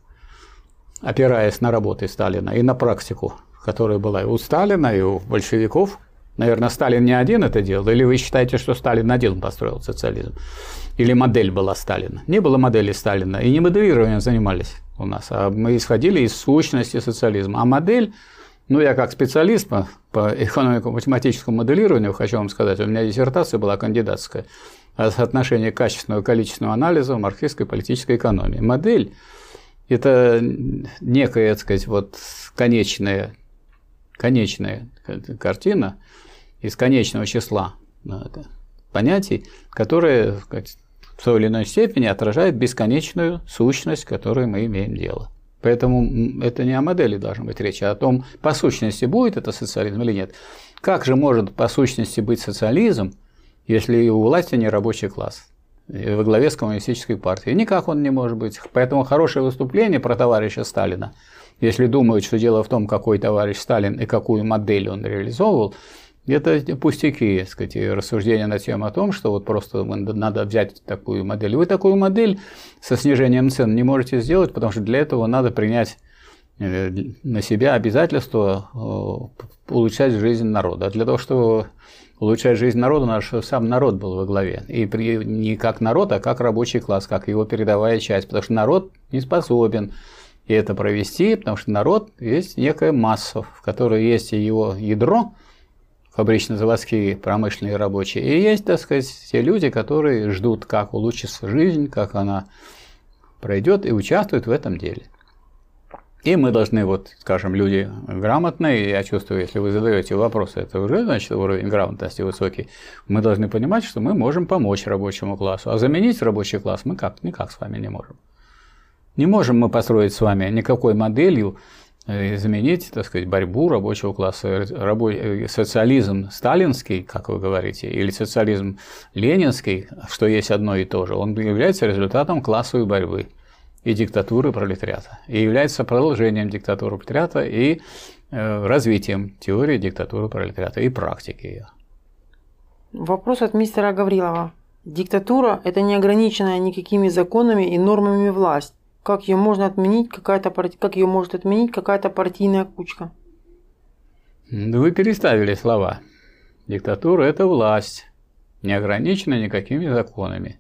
опираясь на работы Сталина и на практику, которая была и у Сталина, и у большевиков. Наверное, Сталин не один это делал, или вы считаете, что Сталин один построил социализм? Или модель была Сталина? Не было модели Сталина, и не моделированием занимались у нас, а мы исходили из сущности социализма. А модель, ну, я как специалист по, по экономико-математическому моделированию хочу вам сказать, у меня диссертация была кандидатская – соотношение качественного и количественного анализа в марксистской политической экономии. Модель – это некая, так сказать, вот конечная, конечная картина из конечного числа понятий, которая сказать, в той или иной степени отражает бесконечную сущность, которой мы имеем дело. Поэтому это не о модели должна быть речь, а о том, по сущности будет это социализм или нет. Как же может по сущности быть социализм, если у власти не рабочий класс во главе с коммунистической партией. Никак он не может быть. Поэтому хорошее выступление про товарища Сталина, если думают, что дело в том, какой товарищ Сталин и какую модель он реализовывал, это пустяки, так сказать, рассуждения на тему о том, что вот просто надо взять такую модель. Вы такую модель со снижением цен не можете сделать, потому что для этого надо принять э, на себя обязательство э, улучшать жизнь народа. А для того, чтобы улучшать жизнь народа, чтобы сам народ был во главе. И при, не как народ, а как рабочий класс, как его передовая часть. Потому что народ не способен это провести, потому что народ есть некая масса, в которой есть и его ядро, фабрично-заводские, промышленные рабочие, и есть, так сказать, те люди, которые ждут, как улучшится жизнь, как она пройдет и участвуют в этом деле. И мы должны, вот, скажем, люди грамотные, я чувствую, если вы задаете вопросы, это уже, значит, уровень грамотности высокий, мы должны понимать, что мы можем помочь рабочему классу, а заменить рабочий класс мы как, никак с вами не можем. Не можем мы построить с вами никакой моделью заменить, так сказать, борьбу рабочего класса, рабо... Э, социализм сталинский, как вы говорите, или социализм ленинский, что есть одно и то же, он является результатом классовой борьбы и диктатуры пролетариата, и является продолжением диктатуры пролетариата и э, развитием теории диктатуры пролетариата и практики ее.
Вопрос от мистера Гаврилова. Диктатура – это не ограниченная никакими законами и нормами власть. Как ее можно отменить какая-то как ее может отменить какая-то партийная кучка?
Вы переставили слова. Диктатура – это власть, не ограничена никакими законами.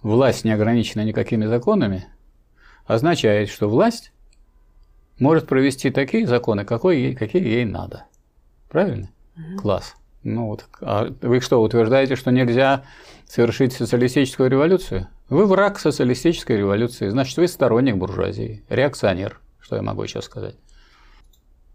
Власть не ограничена никакими законами означает, что власть может провести такие законы, какие, какие ей надо. Правильно? Угу. Класс. Ну вот, а вы что, утверждаете, что нельзя совершить социалистическую революцию? Вы враг социалистической революции, значит, вы сторонник буржуазии, реакционер, что я могу сейчас сказать.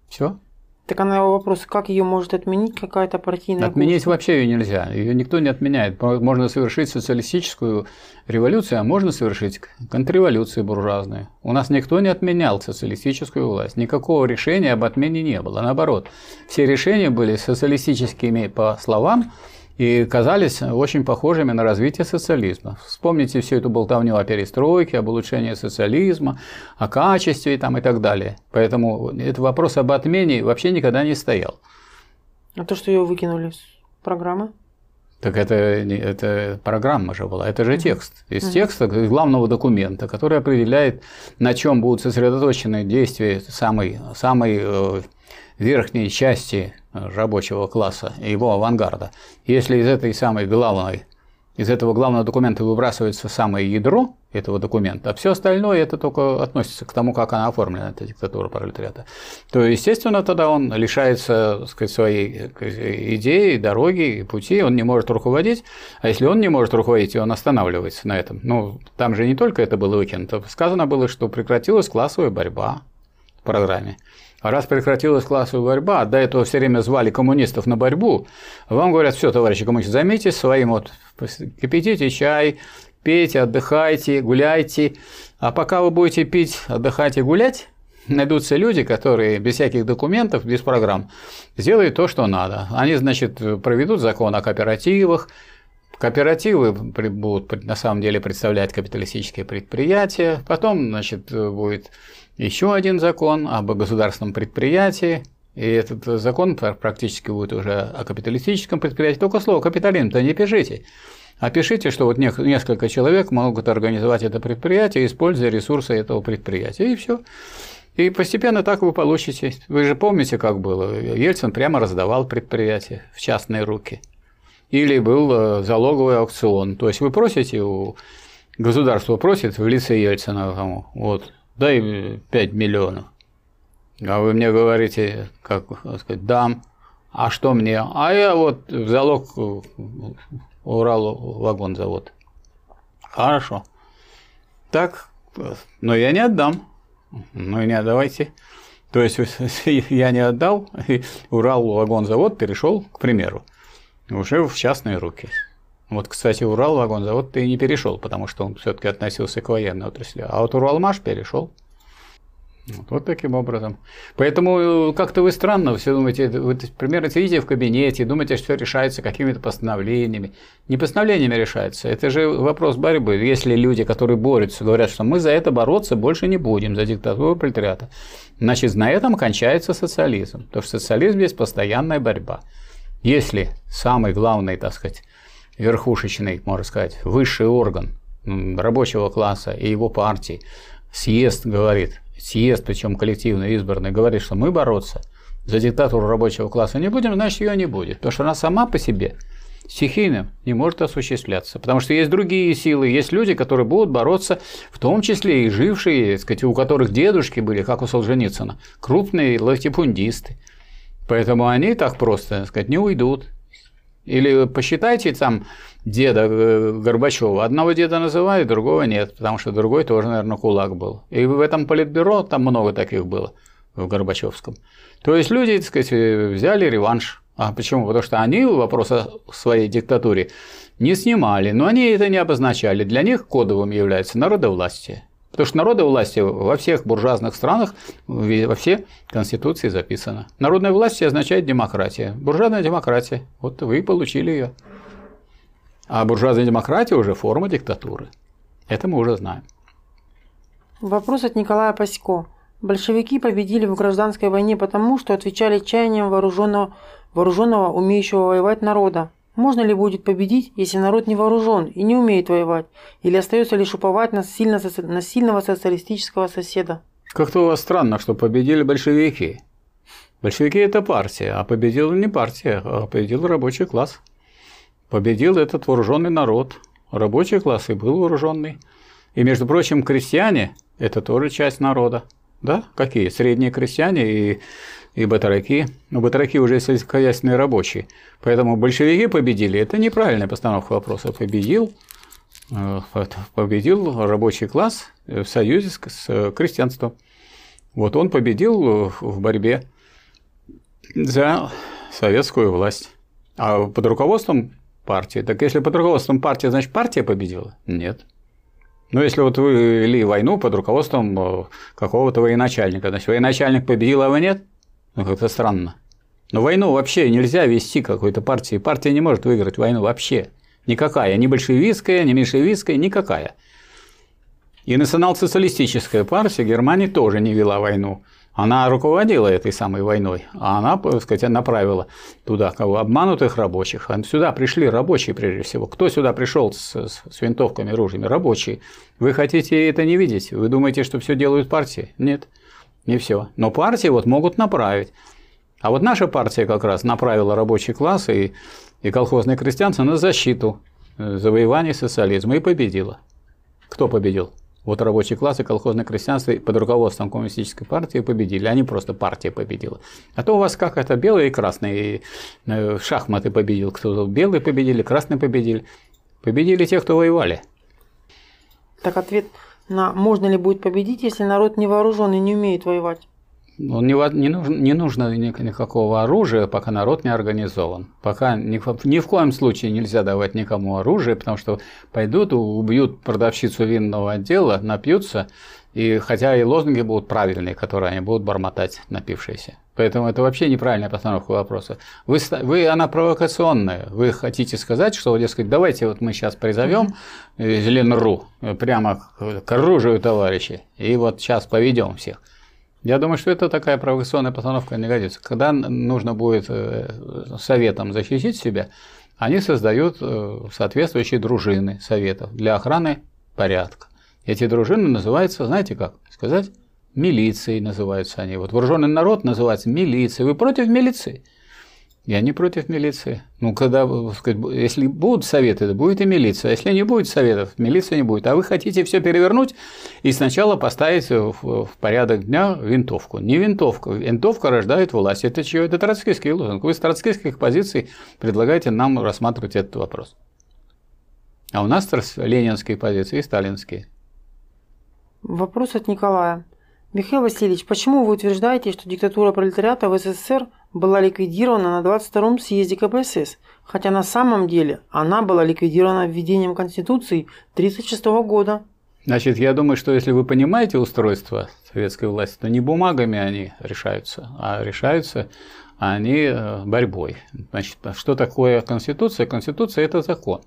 Все?
Так она вопрос, как ее может отменить какая-то партийная
Отменить курс? вообще ее нельзя. Ее никто не отменяет. Можно совершить социалистическую революцию, а можно совершить контрреволюцию буржуазную. У нас никто не отменял социалистическую власть. Никакого решения об отмене не было. Наоборот, все решения были социалистическими по словам, и казались очень похожими на развитие социализма. Вспомните всю эту болтовню о перестройке, об улучшении социализма, о качестве там, и так далее. Поэтому этот вопрос об отмене вообще никогда не стоял.
А то, что ее выкинули с программы?
Так это, это программа же была, это же текст. Из текста, из главного документа, который определяет, на чем будут сосредоточены действия самой, самой э, верхней части рабочего класса его авангарда, если из этой самой главной, из этого главного документа выбрасывается самое ядро этого документа, а все остальное это только относится к тому, как она оформлена, эта диктатура пролетариата, то, естественно, тогда он лишается так сказать, своей идеи, дороги, пути, он не может руководить, а если он не может руководить, он останавливается на этом. Ну, там же не только это было выкинуто, сказано было, что прекратилась классовая борьба в программе. А раз прекратилась классовая борьба, а до этого все время звали коммунистов на борьбу, вам говорят, все, товарищи коммунисты, займитесь своим, вот, кипятите чай, пейте, отдыхайте, гуляйте. А пока вы будете пить, отдыхать и гулять, найдутся люди, которые без всяких документов, без программ, сделают то, что надо. Они, значит, проведут закон о кооперативах, Кооперативы будут на самом деле представлять капиталистические предприятия, потом, значит, будет еще один закон об государственном предприятии, и этот закон практически будет уже о капиталистическом предприятии. Только слово капитализм-то не пишите. А пишите, что вот несколько человек могут организовать это предприятие, используя ресурсы этого предприятия. И все. И постепенно так вы получите. Вы же помните, как было. Ельцин прямо раздавал предприятия в частные руки. Или был э, залоговый аукцион. То есть вы просите у государства просит в лице Ельцина, вот, дай 5 миллионов. А вы мне говорите, как сказать, дам, а что мне? А я вот в залог Урал вагонзавод. Хорошо. Так, но я не отдам. Ну и не отдавайте. То есть я не отдал, и Урал вагонзавод перешел, к примеру, уже в частные руки. Вот, кстати, Урал вагонзавод ты не перешел, потому что он все-таки относился к военной отрасли. А вот Уралмаш перешел. Вот, вот таким образом. Поэтому э, как-то вы странно все думаете, вы примерно сидите в кабинете, думаете, что все решается какими-то постановлениями. Не постановлениями решается. Это же вопрос борьбы. Если люди, которые борются, говорят, что мы за это бороться больше не будем, за диктатуру пролетариата, значит, на этом кончается социализм. Потому что социализм есть постоянная борьба. Если самый главный, так сказать, верхушечный, можно сказать, высший орган рабочего класса и его партии, съезд говорит, съезд, причем коллективно избранный, говорит, что мы бороться за диктатуру рабочего класса не будем, значит ее не будет. Потому что она сама по себе стихийно не может осуществляться. Потому что есть другие силы, есть люди, которые будут бороться, в том числе и жившие, сказать, у которых дедушки были, как у Солженицына, крупные латипундисты. Поэтому они так просто, так сказать, не уйдут. Или посчитайте там деда э, Горбачева. Одного деда называют, другого нет, потому что другой тоже, наверное, кулак был. И в этом политбюро там много таких было в Горбачевском. То есть люди, так сказать, взяли реванш. А почему? Потому что они вопрос о своей диктатуре не снимали, но они это не обозначали. Для них кодовым является народовластие. Потому что народная власть во всех буржуазных странах, во все конституции записано. Народная власть означает демократия. Буржуазная демократия. Вот вы получили ее. А буржуазная демократия уже форма диктатуры. Это мы уже знаем.
Вопрос от Николая Пасько. Большевики победили в гражданской войне потому, что отвечали чаяниям вооруженного, вооруженного умеющего воевать народа. Можно ли будет победить, если народ не вооружен и не умеет воевать, или остается лишь уповать на, сильно, на сильного социалистического соседа?
Как-то у вас странно, что победили большевики. Большевики – это партия, а победила не партия, а победил рабочий класс. Победил этот вооруженный народ. Рабочий класс и был вооруженный. И, между прочим, крестьяне – это тоже часть народа. Да? Какие? Средние крестьяне и и батраки. Но батраки уже сельскохозяйственные рабочие. Поэтому большевики победили. Это неправильная постановка вопроса. Победил, э, победил рабочий класс в союзе с крестьянством. Вот он победил в борьбе за советскую власть. А под руководством партии. Так если под руководством партии, значит партия победила? Нет. Ну, если вот вы вели войну под руководством э, какого-то военачальника, значит, военачальник победил, а вы нет? Ну, как-то странно. Но войну вообще нельзя вести какой-то партии. Партия не может выиграть войну вообще. Никакая. Ни большевистская, ни меньшевистская, никакая. И национал-социалистическая партия Германии тоже не вела войну. Она руководила этой самой войной, а она, так сказать, направила туда кого? Обманутых рабочих. А сюда пришли рабочие прежде всего. Кто сюда пришел с, с винтовками, ружьями? Рабочие. Вы хотите это не видеть? Вы думаете, что все делают партии? Нет не все. Но партии вот могут направить. А вот наша партия как раз направила рабочий класс и, и колхозное крестьянство на защиту э, завоевания социализма и победила. Кто победил? Вот рабочий класс и колхозное крестьянство под руководством коммунистической партии победили, Они просто партия победила. А то у вас как это белые и красные, э, шахматы победил, кто-то белые победили, красные победили. Победили те, кто воевали.
Так ответ на можно ли будет победить, если народ не вооружен и не умеет воевать?
Он не, не, нужно, не нужно никакого оружия, пока народ не организован. Пока ни, ни в коем случае нельзя давать никому оружие, потому что пойдут, убьют продавщицу винного отдела, напьются, и хотя и лозунги будут правильные, которые они будут бормотать, напившиеся. Поэтому это вообще неправильная постановка вопроса. Вы, вы она провокационная. Вы хотите сказать, что, дескать, давайте вот мы сейчас призовем Ленру прямо к оружию, товарищи, и вот сейчас поведем всех. Я думаю, что это такая провокационная постановка не годится. Когда нужно будет э, советам защитить себя, они создают э, соответствующие дружины советов для охраны порядка. Эти дружины называются, знаете как сказать? Милицией называются они. Вот вооруженный народ называется милицией. Вы против милиции? Я не против милиции. Ну, когда, если будут советы, то будет и милиция. А если не будет советов, милиция не будет. А вы хотите все перевернуть и сначала поставить в, порядок дня винтовку. Не винтовка. Винтовка рождает власть. Это чего? Это троцкийский лозунг. Вы с троцкийских позиций предлагаете нам рассматривать этот вопрос. А у нас ленинские позиции и сталинские.
Вопрос от Николая. Михаил Васильевич, почему вы утверждаете, что диктатура пролетариата в СССР была ликвидирована на 22-м съезде КПСС, хотя на самом деле она была ликвидирована введением Конституции 1936 года?
Значит, я думаю, что если вы понимаете устройство советской власти, то не бумагами они решаются, а решаются они э, борьбой. Значит, что такое Конституция? Конституция – это закон.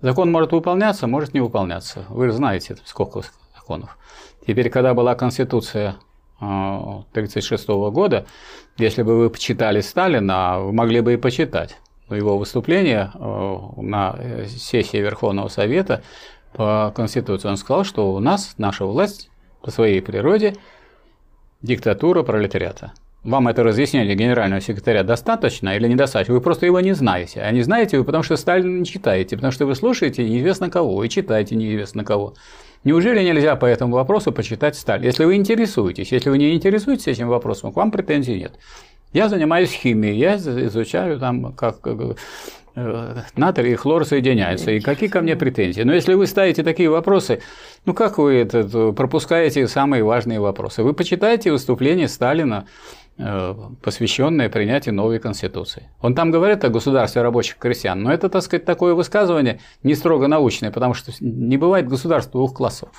Закон может выполняться, может не выполняться. Вы знаете, сколько законов. Теперь, когда была Конституция 1936 а, года, если бы вы почитали Сталина, вы могли бы и почитать его выступление а, на сессии Верховного Совета по Конституции. Он сказал, что у нас наша власть по своей природе диктатура пролетариата. Вам это разъяснение генерального секретаря достаточно или недостаточно? Вы просто его не знаете. А не знаете вы, потому что Сталина не читаете, потому что вы слушаете неизвестно кого и читаете неизвестно кого. Неужели нельзя по этому вопросу почитать Сталь? Если вы интересуетесь, если вы не интересуетесь этим вопросом, к вам претензий нет. Я занимаюсь химией, я изучаю там, как э, натрий и хлор соединяются, и какие ко мне претензии. Но если вы ставите такие вопросы, ну как вы это, пропускаете самые важные вопросы? Вы почитайте выступление Сталина посвященное принятию новой Конституции. Он там говорит о государстве рабочих крестьян, но это, так сказать, такое высказывание не строго научное, потому что не бывает государства двух классов.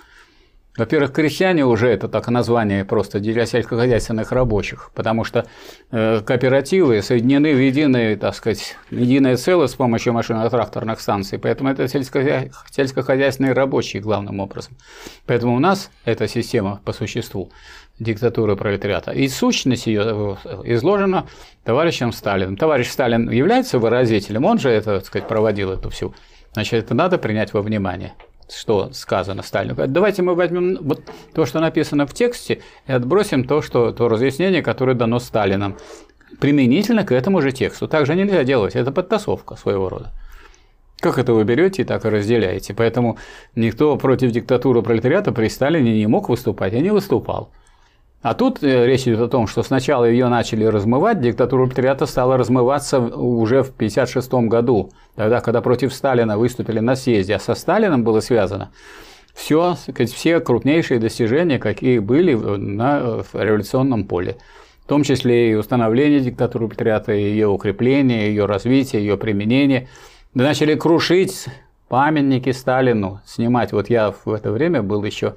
Во-первых, крестьяне уже это так название просто для сельскохозяйственных рабочих, потому что э, кооперативы соединены в единое, так сказать, единое целое с помощью машино-тракторных станций, поэтому это сельскохозяйственные рабочие главным образом. Поэтому у нас эта система по существу диктатуры пролетариата. И сущность ее э, изложена товарищем Сталиным. Товарищ Сталин является выразителем, он же это, так сказать, проводил эту всю. Значит, это надо принять во внимание что сказано Сталину. Давайте мы возьмем вот то, что написано в тексте, и отбросим то, что, то разъяснение, которое дано Сталином, применительно к этому же тексту. Так же нельзя делать, это подтасовка своего рода. Как это вы берете и так и разделяете. Поэтому никто против диктатуры пролетариата при Сталине не мог выступать, и не выступал. А тут э, речь идет о том, что сначала ее начали размывать, диктатура пролетариата стала размываться уже в 1956 году, тогда, когда против Сталина выступили на съезде, а со Сталином было связано все, все крупнейшие достижения, какие были на революционном поле. В том числе и установление диктатуры пролетариата, ее укрепление, ее развитие, ее применение. Начали крушить памятники Сталину, снимать. Вот я в это время был еще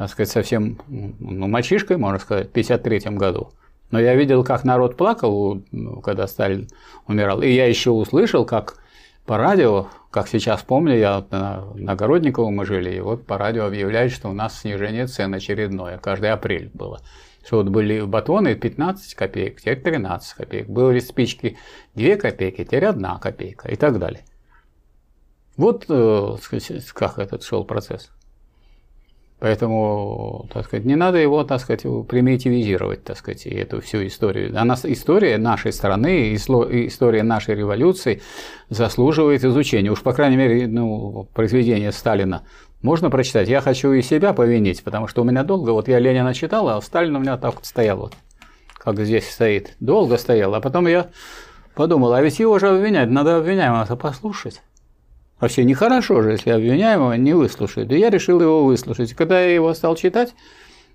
так сказать, совсем ну, мальчишкой, можно сказать, в 1953 году. Но я видел, как народ плакал, ну, когда Сталин умирал. И я еще услышал, как по радио, как сейчас помню, я на, на Городниково мы жили, и вот по радио объявляют, что у нас снижение цен очередное, каждый апрель было. Что вот были батоны 15 копеек, теперь 13 копеек. Были спички 2 копейки, теперь 1 копейка и так далее. Вот э, как этот шел процесс. Поэтому, так сказать, не надо его, так сказать, примитивизировать, так сказать, эту всю историю. Она, история нашей страны, история нашей революции заслуживает изучения. Уж, по крайней мере, ну, произведение Сталина можно прочитать. Я хочу и себя повинить, потому что у меня долго, вот я Ленина читал, а Сталин у меня так вот стоял, вот, как здесь стоит. Долго стоял, а потом я подумал, а ведь его же обвинять, надо обвиняемого послушать. Вообще нехорошо же, если обвиняемого не выслушают. И я решил его выслушать. Когда я его стал читать,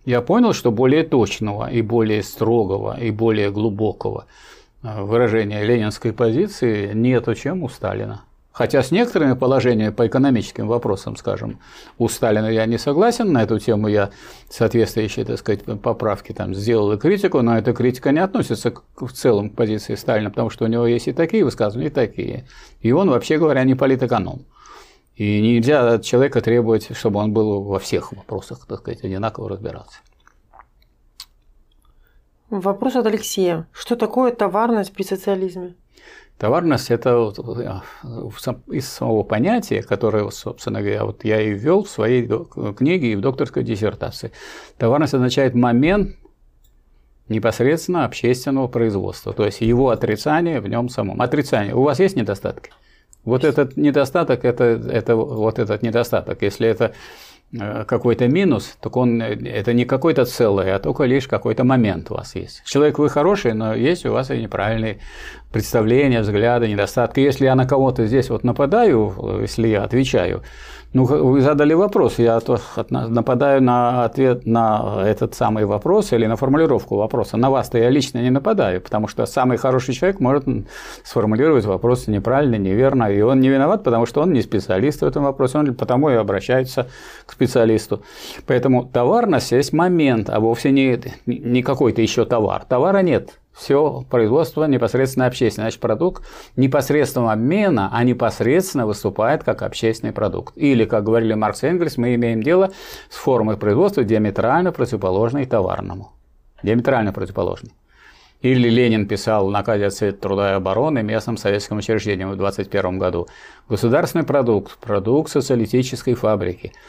я понял, что более точного и более строгого и более глубокого э, выражения ленинской позиции нету, чем у Сталина. Хотя с некоторыми положениями по экономическим вопросам, скажем, у Сталина я не согласен на эту тему, я соответствующие, так сказать, поправки там сделал и критику, но эта критика не относится к, в целом к позиции Сталина, потому что у него есть и такие высказывания, и такие. И он, вообще говоря, не политэконом. И нельзя от человека требовать, чтобы он был во всех вопросах, так сказать, одинаково разбираться.
Вопрос от Алексея. Что такое товарность при социализме?
Товарность – это из самого понятия, которое, собственно говоря, вот я и ввел в своей книге и в докторской диссертации. Товарность означает момент непосредственно общественного производства, то есть его отрицание в нем самом. Отрицание. У вас есть недостатки? Вот этот недостаток это, это вот этот недостаток. Если это какой-то минус, так он э, это не какой-то целый, а только лишь какой-то момент у вас есть. Человек вы хороший, но есть у вас и неправильные представления, взгляды, недостатки. Если я на кого-то здесь вот нападаю, э, если я отвечаю, ну, вы задали вопрос, я нападаю на ответ на этот самый вопрос или на формулировку вопроса. На вас-то я лично не нападаю, потому что самый хороший человек может сформулировать вопрос неправильно, неверно, и он не виноват, потому что он не специалист в этом вопросе, он потому и обращается к специалисту. Поэтому товарность есть момент, а вовсе не, не какой-то еще товар. Товара нет, все производство непосредственно общественное. Значит, продукт непосредственного обмена, а непосредственно выступает как общественный продукт. Или, как говорили Маркс и Энгельс, мы имеем дело с формой производства диаметрально противоположной товарному. Диаметрально противоположной. Или Ленин писал в наказе Совета труда и обороны местным советским учреждениям в 1921 году. Государственный продукт, продукт социалистической фабрики –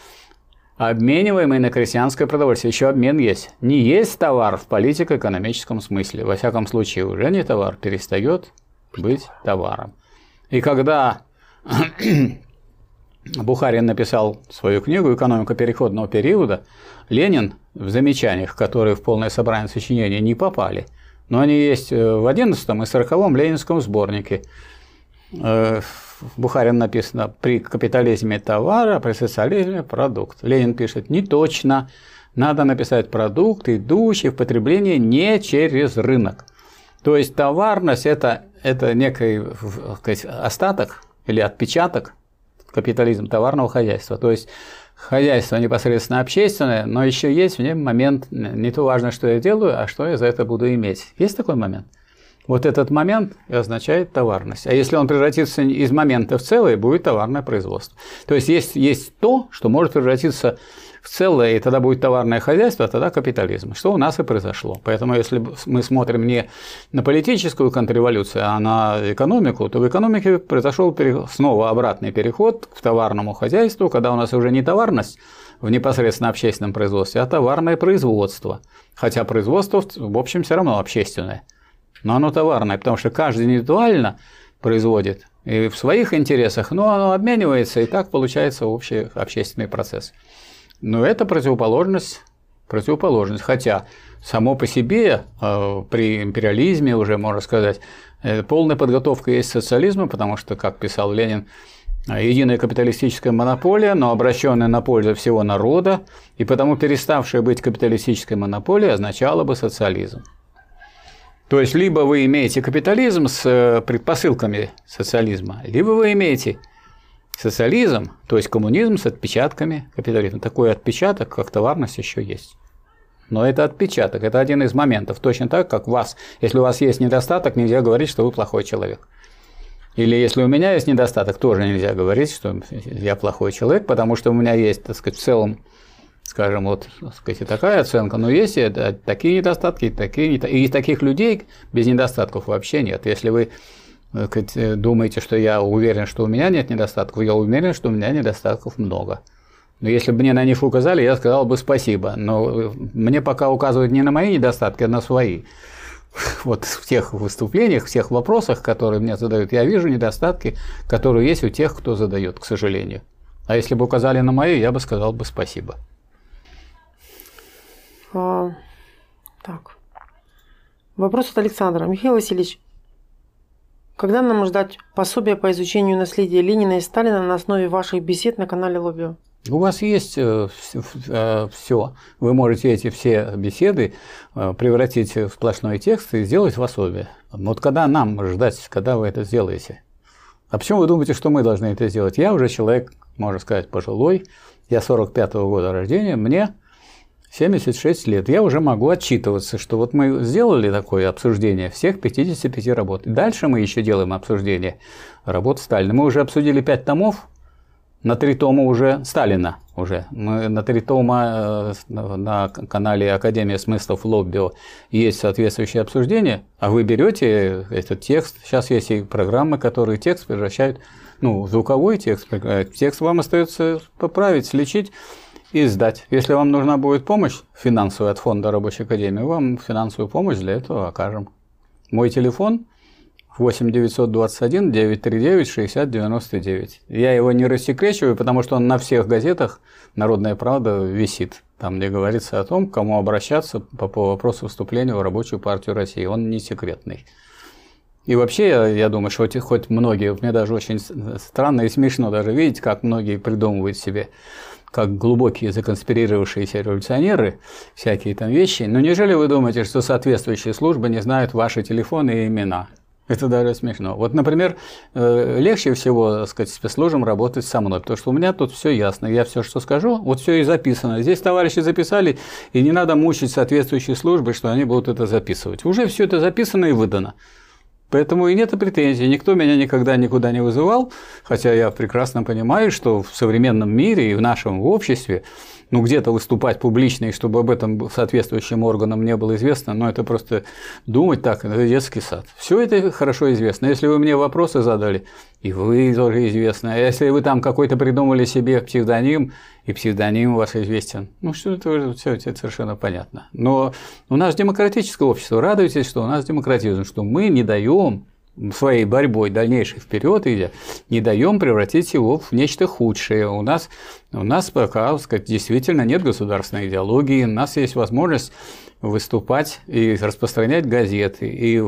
обмениваемый на крестьянское продовольствие. Еще обмен есть. Не есть товар в политико-экономическом смысле. Во всяком случае, уже не товар, перестает быть товаром. И когда Бухарин написал свою книгу «Экономика переходного периода», Ленин в замечаниях, которые в полное собрание сочинения не попали, но они есть в 11 и 40 ленинском сборнике, Бухарин написано «при капитализме товара, при социализме продукт». Ленин пишет «не точно, надо написать продукт, идущий в потребление не через рынок». То есть товарность это, это некий сказать, остаток или отпечаток капитализма товарного хозяйства. То есть хозяйство непосредственно общественное, но еще есть в нем момент, не то важно, что я делаю, а что я за это буду иметь. Есть такой момент? Вот этот момент означает товарность. А если он превратится из момента в целое, будет товарное производство. То есть есть, есть то, что может превратиться в целое, и тогда будет товарное хозяйство, а тогда капитализм. Что у нас и произошло. Поэтому если мы смотрим не на политическую контрреволюцию, а на экономику, то в экономике произошел снова обратный переход к товарному хозяйству, когда у нас уже не товарность в непосредственно общественном производстве, а товарное производство. Хотя производство, в общем, все равно общественное. Но оно товарное, потому что каждый индивидуально производит и в своих интересах, но оно обменивается, и так получается общий общественный процесс. Но это противоположность, противоположность. Хотя само по себе э, при империализме уже можно сказать э, полная подготовка есть социализма, потому что, как писал Ленин, единая капиталистическая монополия, но обращенная на пользу всего народа, и потому переставшая быть капиталистической монополией означала бы социализм. То есть, либо вы имеете капитализм с э, предпосылками социализма, либо вы имеете Социализм, то есть коммунизм с отпечатками капитализма. Такой отпечаток, как товарность, еще есть. Но это отпечаток, это один из моментов. Точно так, как вас. Если у вас есть недостаток, нельзя говорить, что вы плохой человек. Или если у меня есть недостаток, тоже нельзя говорить, что я плохой человек, потому что у меня есть, так сказать, в целом, скажем, вот, сказать, такая оценка, но есть и такие недостатки, и такие, и таких людей без недостатков вообще нет. Если вы Э, думаете, что я уверен, что у меня нет недостатков, я уверен, что у меня недостатков много. Но если бы мне на них указали, я сказал бы спасибо. Но э, мне пока указывают не на мои недостатки, а на свои. Вот в тех выступлениях, в тех вопросах, которые мне задают, я вижу недостатки, которые есть у тех, кто задает, к сожалению. А если бы указали на мои, я бы сказал бы спасибо.
А, так. Вопрос от Александра. Михаил Васильевич, когда нам ждать пособия по изучению наследия Ленина и Сталина на основе ваших бесед на канале Лобио?
У вас есть э, все. Э, Вы можете эти все беседы э, превратить в сплошной текст и сделать в особе. Вот когда нам ждать, когда вы это сделаете? А почему вы думаете, что мы должны это сделать? Я уже человек, можно сказать, пожилой. Я 45-го года рождения. Мне 76 лет, я уже могу отчитываться, что вот мы сделали такое обсуждение всех 55 работ. Дальше мы еще делаем обсуждение работ Сталина. Мы уже обсудили 5 томов, на три тома уже Сталина уже. Мы на три тома э, на канале Академия смыслов Лоббио есть соответствующее обсуждение, а вы берете этот текст. Сейчас есть и программы, которые текст превращают, ну, звуковой текст, текст вам остается поправить, слечить и сдать. Если вам нужна будет помощь финансовая от фонда Рабочей Академии, вам финансовую помощь для этого окажем. Мой телефон 8 921 939 60 99. Я его не рассекречиваю, потому что он на всех газетах «Народная правда» висит. Там, где говорится о том, к кому обращаться по, по вопросу вступления в Рабочую партию России. Он не секретный. И вообще, я, я думаю, что хоть, хоть многие, мне даже очень странно и смешно даже видеть, как многие придумывают себе как глубокие законспирировавшиеся революционеры, всякие там вещи. Но неужели вы думаете, что соответствующие службы не знают ваши телефоны и имена? Это даже смешно. Вот, например, э, легче всего, так сказать, спецслужбам работать со мной, потому что у меня тут все ясно. Я все, что скажу, вот все и записано. Здесь товарищи записали, и не надо мучить соответствующие службы, что они будут это записывать. Уже все это записано и выдано. Поэтому и нет претензий. Никто меня никогда никуда не вызывал, хотя я прекрасно понимаю, что в современном мире и в нашем обществе ну, где-то выступать публично, и чтобы об этом соответствующим органам не было известно, но это просто думать так, это детский сад. Все это хорошо известно. Если вы мне вопросы задали, и вы тоже известны. А если вы там какой-то придумали себе псевдоним, и псевдоним у вас известен, ну что это все это совершенно понятно. Но у нас демократическое общество. Радуйтесь, что у нас демократизм, что мы не даем своей борьбой дальнейшей вперед идя, не даем превратить его в нечто худшее. У нас, у нас пока сказать, действительно нет государственной идеологии, у нас есть возможность выступать и распространять газеты, и э,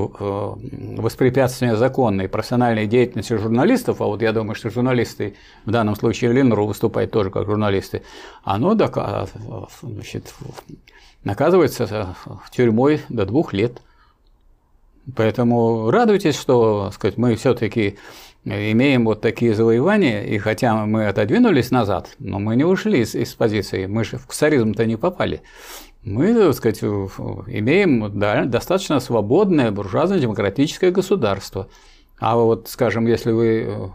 воспрепятствование законной профессиональной деятельности журналистов, а вот я думаю, что журналисты, в данном случае Ленру выступает тоже как журналисты, оно значит, наказывается тюрьмой до двух лет. Поэтому радуйтесь, что сказать, мы все-таки имеем вот такие завоевания, и хотя мы отодвинулись назад, но мы не ушли из, из позиции, мы же в царизм-то не попали. Мы, так сказать, имеем да, достаточно свободное буржуазно-демократическое государство. А вот, скажем, если вы э,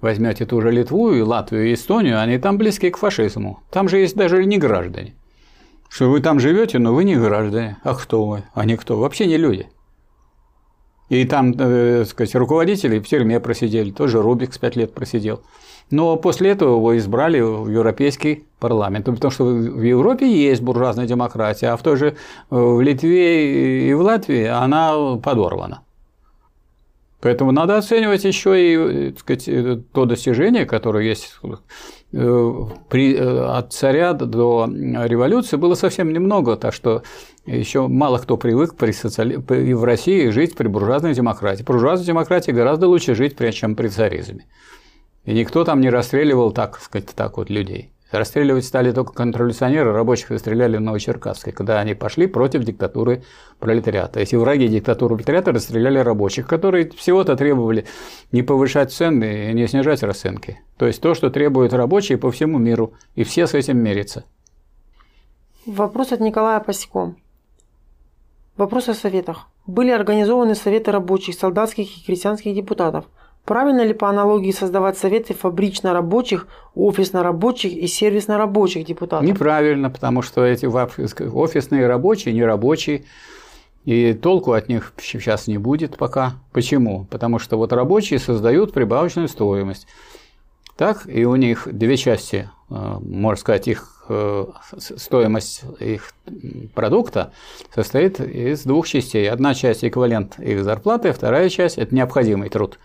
возьмете ту же Литву и Латвию и Эстонию, они там близки к фашизму. Там же есть даже не граждане. Что вы там живете, но вы не граждане. А кто вы? А не кто? Вообще не люди. И там, э, сказать, руководители в тюрьме просидели, тоже Рубикс пять лет просидел. Но после этого его избрали в Европейский парламент, потому что в Европе есть буржуазная демократия, а в той же э, в Литве и в Латвии она подорвана. Поэтому надо оценивать еще и так сказать, то достижение, которое есть э, при, э, от царя до революции было совсем немного, так что еще мало кто привык при социали... в России жить при буржуазной демократии. Буржуазной демократии гораздо лучше жить, чем при царизме. И никто там не расстреливал так, сказать, так вот людей. Расстреливать стали только контрреволюционеры, рабочих расстреляли в Новочеркасске, когда они пошли против диктатуры пролетариата. Эти враги диктатуры пролетариата расстреляли рабочих, которые всего-то требовали не повышать цены и не снижать расценки. То есть то, что требуют рабочие по всему миру, и все с этим мерятся.
Вопрос от Николая Пасеко. Вопрос о советах. Были организованы советы рабочих, солдатских и крестьянских депутатов – Правильно ли по аналогии создавать советы фабрично-рабочих, офисно-рабочих и сервисно-рабочих депутатов?
Неправильно, потому что эти офисные рабочие, не рабочие, и толку от них сейчас не будет пока. Почему? Потому что вот рабочие создают прибавочную стоимость. Так, и у них две части, э, можно сказать, их э, стоимость их продукта состоит из двух частей. Одна часть эквивалент их зарплаты, вторая часть – это необходимый труд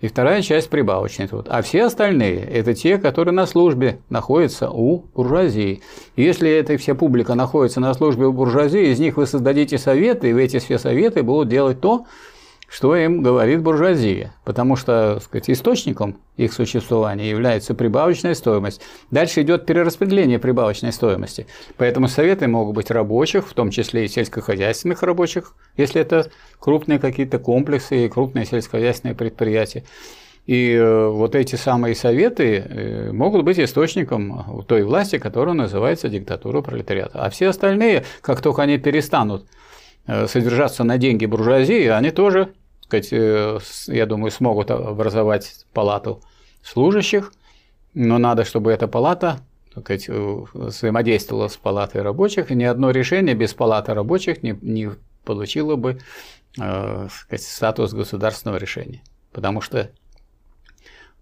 и вторая часть прибавочный труд. А все остальные – это те, которые на службе находятся у буржуазии. И если эта вся публика находится на службе у буржуазии, из них вы создадите советы, и в эти все советы будут делать то, что им говорит буржуазия, потому что так сказать, источником их существования является прибавочная стоимость. Дальше идет перераспределение прибавочной стоимости. Поэтому советы могут быть рабочих, в том числе и сельскохозяйственных рабочих, если это крупные какие-то комплексы и крупные сельскохозяйственные предприятия. И э, вот эти самые советы э, могут быть источником той власти, которая называется диктатура пролетариата. А все остальные, как только они перестанут содержаться на деньги буржуазии, они тоже, сказать, э, я думаю, смогут образовать палату служащих, но надо, чтобы эта палата сказать, э, взаимодействовала с палатой рабочих, и ни одно решение без палаты рабочих не, не получило бы сказать, статус государственного решения. Потому что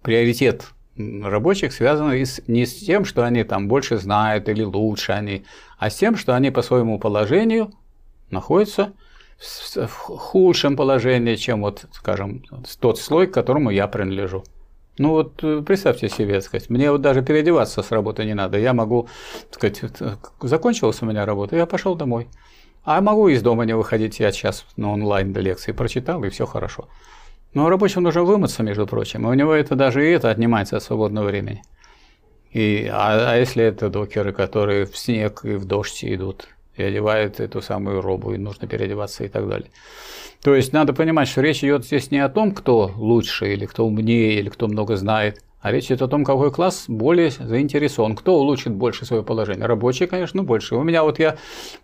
приоритет рабочих связан не с тем, что они там больше знают или лучше они, а с тем, что они по своему положению находится в худшем положении, чем вот, скажем, тот слой, к которому я принадлежу. Ну вот э, представьте себе, сказать, мне вот даже переодеваться с работы не надо. Я могу, сказать, э, закончилась у меня работа, я пошел домой. А могу из дома не выходить, я сейчас на онлайн до лекции прочитал, и все хорошо. Но рабочему нужно вымыться, между прочим, и у него это даже и это отнимается от свободного времени. И, а, а если это докеры, которые в снег и в дождь идут, и одевает эту самую робу, и нужно переодеваться и так далее. То есть надо понимать, что речь идет здесь не о том, кто лучше, или кто умнее, или кто много знает, а речь идет о том, какой класс более заинтересован, кто улучшит больше свое положение. Рабочие, конечно, больше. У меня вот я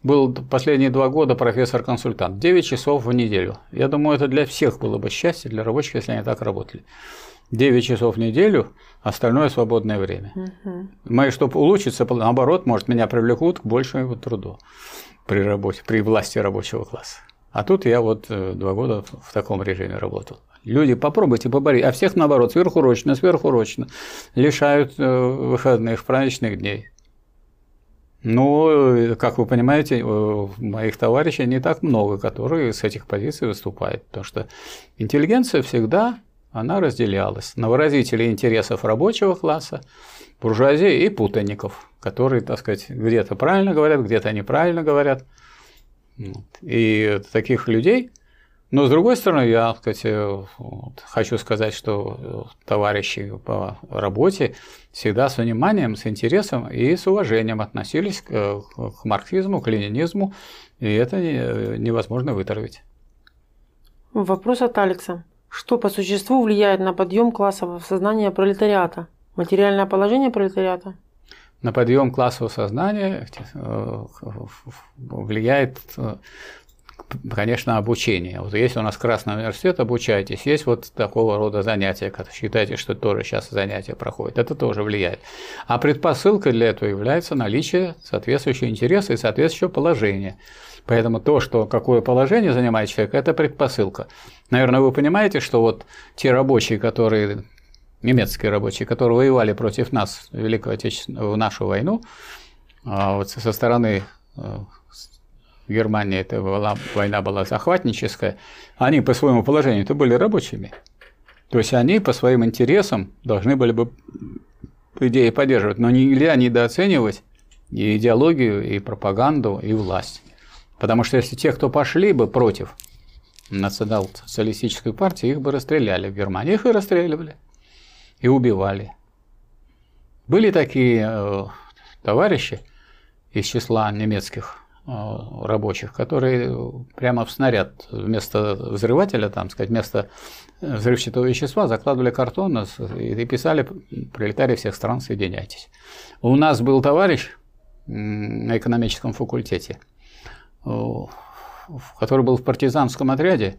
был последние два года профессор-консультант, 9 часов в неделю. Я думаю, это для всех было бы счастье, для рабочих, если они так работали. 9 часов в неделю, остальное свободное время. Угу. Мы, чтобы улучшиться, наоборот, может, меня привлекут к большему труду при работе, при власти рабочего класса. А тут я вот э, два года в таком режиме работал. Люди, попробуйте поборить. А всех, наоборот, сверхурочно, сверхурочно лишают э, выходных, праздничных дней. Ну, как вы понимаете, моих товарищей не так много, которые с этих позиций выступают. Потому что интеллигенция всегда она разделялась на выразителей интересов рабочего класса, буржуазии и путаников, которые, так сказать, где-то правильно говорят, где-то неправильно говорят. И таких людей, но с другой стороны, я так сказать, вот, хочу сказать, что товарищи по работе всегда с вниманием, с интересом и с уважением относились к, к марксизму, к ленинизму, и это невозможно вытравить.
Вопрос от Алекса. Что по существу влияет на подъем классового сознания пролетариата? Материальное положение пролетариата?
На подъем классового сознания э, влияет э, конечно, обучение. Вот есть у нас Красный университет, обучайтесь. Есть вот такого рода занятия, как считайте, что тоже сейчас занятия проходят. Это тоже влияет. А предпосылкой для этого является наличие соответствующего интереса и соответствующего положения. Поэтому то, что какое положение занимает человек, это предпосылка. Наверное, вы понимаете, что вот те рабочие, которые немецкие рабочие, которые воевали против нас в Великую Отечественную, в нашу войну, а вот со стороны э, Германии это была, война была захватническая, они по своему положению то были рабочими. То есть они по своим интересам должны были бы, по идее, поддерживать, но нельзя недооценивать и идеологию, и пропаганду, и власть. Потому что если те, кто пошли бы против национал-социалистической партии, их бы расстреляли в Германии. Их и расстреливали, и убивали. Были такие э, товарищи из числа немецких Э, рабочих, которые прямо в снаряд вместо взрывателя, там сказать, вместо взрывчатого вещества закладывали картон и писали «Пролетарии всех стран, соединяйтесь». У нас был товарищ на экономическом факультете, который был в партизанском отряде,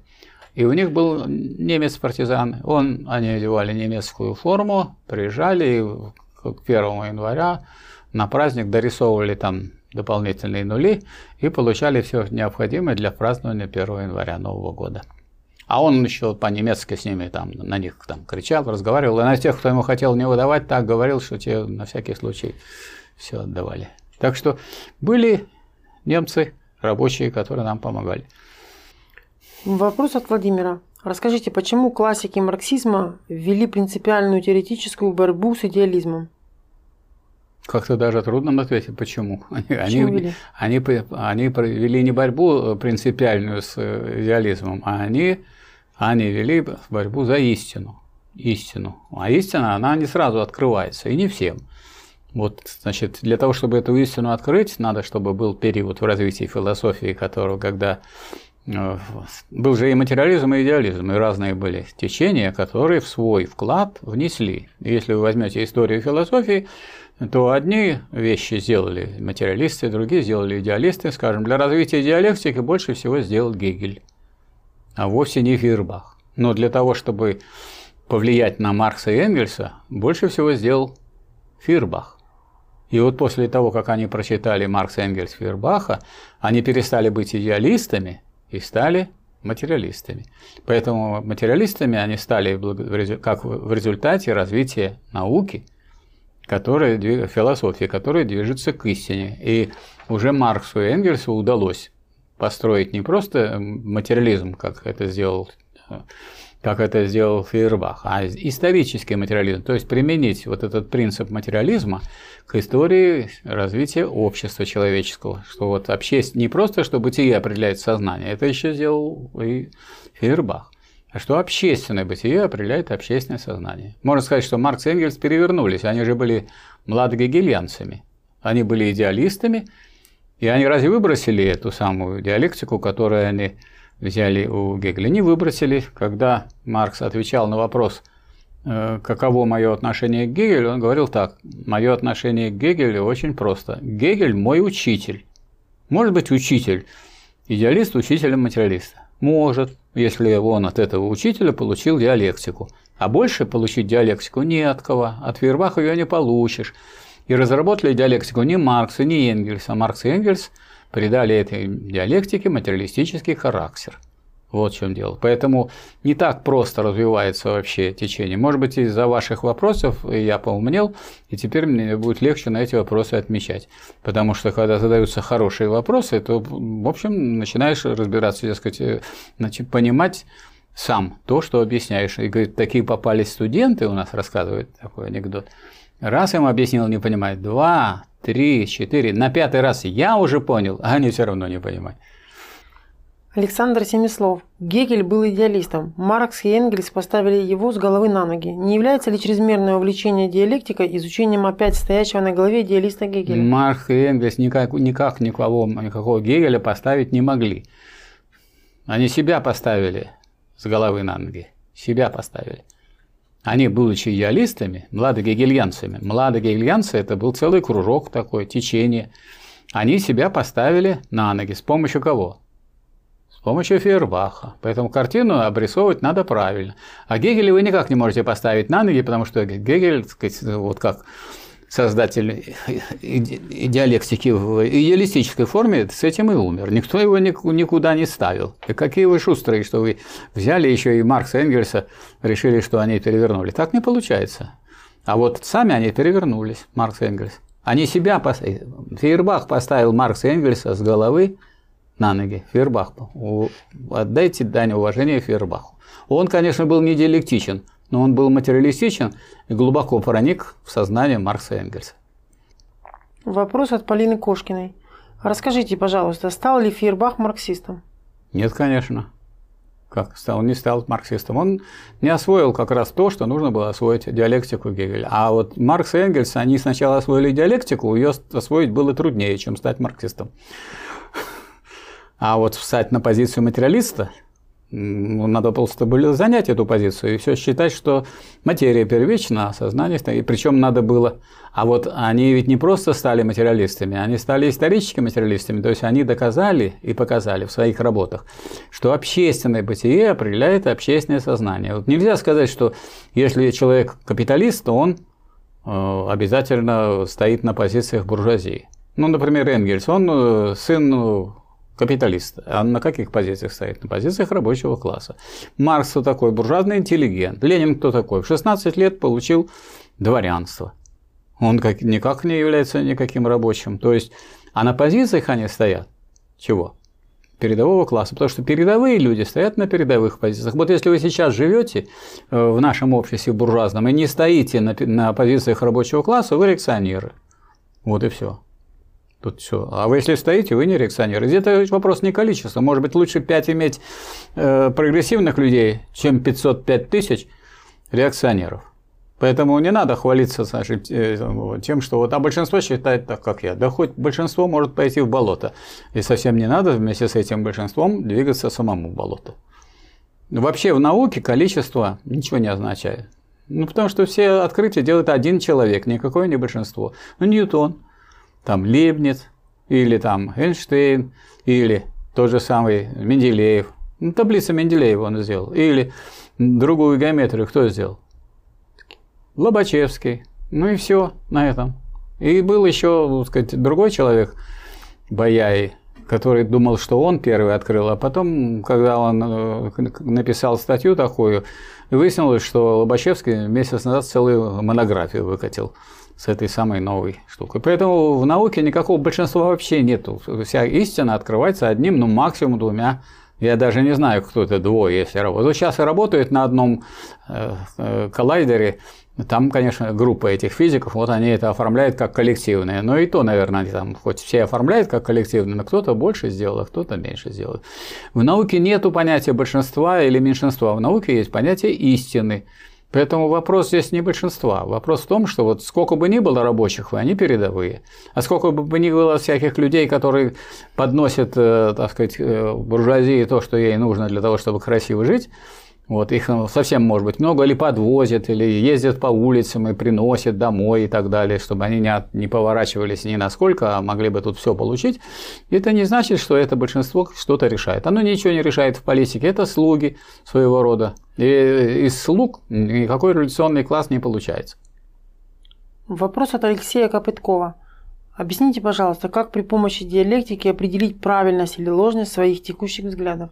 и у них был немец-партизан. Он, они одевали немецкую форму, приезжали и к 1 января на праздник дорисовывали там дополнительные нули и получали все необходимое для празднования 1 января Нового года. А он еще по-немецки с ними там на них там кричал, разговаривал, и на тех, кто ему хотел не выдавать, так говорил, что те на всякий случай все отдавали. Так что были немцы, рабочие, которые нам помогали.
Вопрос от Владимира. Расскажите, почему классики марксизма ввели принципиальную теоретическую борьбу с идеализмом?
Как-то даже трудно ответить, почему. Они, они, они, они провели не борьбу принципиальную с э, идеализмом, а они, они вели борьбу за истину. Истину. А истина, она не сразу открывается, и не всем. Вот, значит, для того, чтобы эту истину открыть, надо, чтобы был период в развитии философии, которого, когда э, был же и материализм, и идеализм, и разные были течения, которые в свой вклад внесли. Если вы возьмете историю философии, то одни вещи сделали материалисты, другие сделали идеалисты. Скажем, для развития диалектики больше всего сделал Гегель, а вовсе не Фирбах. Но для того, чтобы повлиять на Маркса и Энгельса, больше всего сделал Фирбах. И вот после того, как они прочитали Маркса, Энгельс, Фирбаха, они перестали быть идеалистами и стали материалистами. Поэтому материалистами они стали как в результате развития науки – которая, философия, которая движется к истине. И уже Марксу и Энгельсу удалось построить не просто материализм, как это сделал как это сделал Фейербах, а исторический материализм, то есть применить вот этот принцип материализма к истории развития общества человеческого, что вот общество не просто, что бытие определяет сознание, это еще сделал и Фейербах а что общественное бытие определяет общественное сознание. Можно сказать, что Маркс и Энгельс перевернулись, они же были младогегельянцами, они были идеалистами, и они разве выбросили эту самую диалектику, которую они взяли у Гегеля? Не выбросили. Когда Маркс отвечал на вопрос, каково мое отношение к Гегелю, он говорил так, мое отношение к Гегелю очень просто. Гегель мой учитель. Может быть учитель, идеалист учителем материалиста. Может, если он от этого учителя получил диалектику. А больше получить диалектику не от кого, от Фейербаха ее не получишь. И разработали диалектику не Маркс и не Энгельс, а Маркс и Энгельс придали этой диалектике материалистический характер. Вот в чем дело. Поэтому не так просто развивается вообще течение. Может быть, из-за ваших вопросов я поумнел, и теперь мне будет легче на эти вопросы отмечать. Потому что когда задаются хорошие вопросы, то, в общем, начинаешь разбираться, так сказать, значит, понимать сам то, что объясняешь. И говорит, такие попались студенты, у нас рассказывают такой анекдот. Раз им объяснил, не понимает. Два, три, четыре. На пятый раз я уже понял, а они все равно не понимают.
Александр Семислов. Гегель был идеалистом. Маркс и Энгельс поставили его с головы на ноги. Не является ли чрезмерное увлечение диалектикой изучением опять стоящего на голове идеалиста Гегеля?
Маркс и Энгельс никак, никак никого, никакого Гегеля поставить не могли. Они себя поставили с головы на ноги. Себя поставили. Они, будучи идеалистами, младогегельянцами, младогегельянцы – это был целый кружок такой, течение. Они себя поставили на ноги. С помощью кого? Помощью Фейербаха. Поэтому картину обрисовывать надо правильно. А Гегеля вы никак не можете поставить на ноги, потому что Гегель, так сказать, вот как создатель диалектики в идеалистической форме, с этим и умер. Никто его никуда не ставил. И какие вы шустрые, что вы взяли еще и Маркса Энгельса, решили, что они перевернули. Так не получается. А вот сами они перевернулись, Маркс и Энгельс. Они себя поставили. Фейербах поставил Маркса и Энгельса с головы на ноги. Фейербах. Отдайте дань уважения Фейербаху. Он, конечно, был не диалектичен, но он был материалистичен и глубоко проник в сознание Маркса и Энгельса.
Вопрос от Полины Кошкиной. Расскажите, пожалуйста, стал ли Фейербах марксистом?
Нет, конечно. Как стал? Он не стал марксистом. Он не освоил как раз то, что нужно было освоить диалектику Гегеля. А вот Маркс и Энгельс, они сначала освоили диалектику, ее освоить было труднее, чем стать марксистом. А вот встать на позицию материалиста – ну, надо просто было занять эту позицию и все считать, что материя первична, а сознание и причем надо было. А вот они ведь не просто стали материалистами, они стали историческими материалистами, то есть они доказали и показали в своих работах, что общественное бытие определяет общественное сознание. Вот нельзя сказать, что если человек капиталист, то он э, обязательно стоит на позициях буржуазии. Ну, например, Энгельс, он э, сын ну, капиталист. А на каких позициях стоит? На позициях рабочего класса. Маркс кто такой? Буржуазный интеллигент. Ленин кто такой? В 16 лет получил дворянство. Он как, никак не является никаким рабочим. То есть, а на позициях они стоят. Чего? передового класса, потому что передовые люди стоят на передовых позициях. Вот если вы сейчас живете э, в нашем обществе буржуазном и не стоите на, на позициях рабочего класса, вы реакционеры. Вот и все. Тут все. А вы если стоите, вы не реакционеры. Это вопрос не количества. Может быть, лучше 5 иметь э, прогрессивных людей, чем 505 тысяч реакционеров. Поэтому не надо хвалиться значит, э, тем, что вот, а большинство считает так, как я. Да хоть большинство может пойти в болото. И совсем не надо вместе с этим большинством двигаться самому в болото. Вообще в науке количество ничего не означает. Ну, потому что все открытия делает один человек, никакое не большинство. Ну, Ньютон – там Лейбниц, или там Эйнштейн, или тот же самый Менделеев. Ну, таблица Менделеева он сделал. Или другую геометрию кто сделал? Лобачевский. Ну и все на этом. И был еще, так сказать, другой человек, Баяй, который думал, что он первый открыл, а потом, когда он э, написал статью такую, выяснилось, что Лобачевский месяц назад целую монографию выкатил с этой самой новой штукой. Поэтому в науке никакого большинства вообще нету. Вся истина открывается одним, ну максимум двумя. Я даже не знаю, кто это двое, если работает. Вот сейчас работают на одном э, э, коллайдере, там, конечно, группа этих физиков, вот они это оформляют как коллективное. Но и то, наверное, они там хоть все оформляют как коллективное, но кто-то больше сделал, а кто-то меньше сделал. В науке нету понятия большинства или меньшинства. В науке есть понятие истины. Поэтому вопрос здесь не большинства. Вопрос в том, что вот сколько бы ни было рабочих, они передовые. А сколько бы ни было всяких людей, которые подносят, э, так сказать, э, буржуазии то, что ей нужно для того, чтобы красиво жить, вот, их ну, совсем может быть много, или подвозят, или ездят по улицам и приносят домой и так далее, чтобы они не, от, не поворачивались ни насколько, а могли бы тут все получить. Это не значит, что это большинство что-то решает. Оно ничего не решает в политике, это слуги своего рода. И из слуг никакой революционный класс не получается.
Вопрос от Алексея Копыткова. Объясните, пожалуйста, как при помощи диалектики определить правильность или ложность своих текущих взглядов?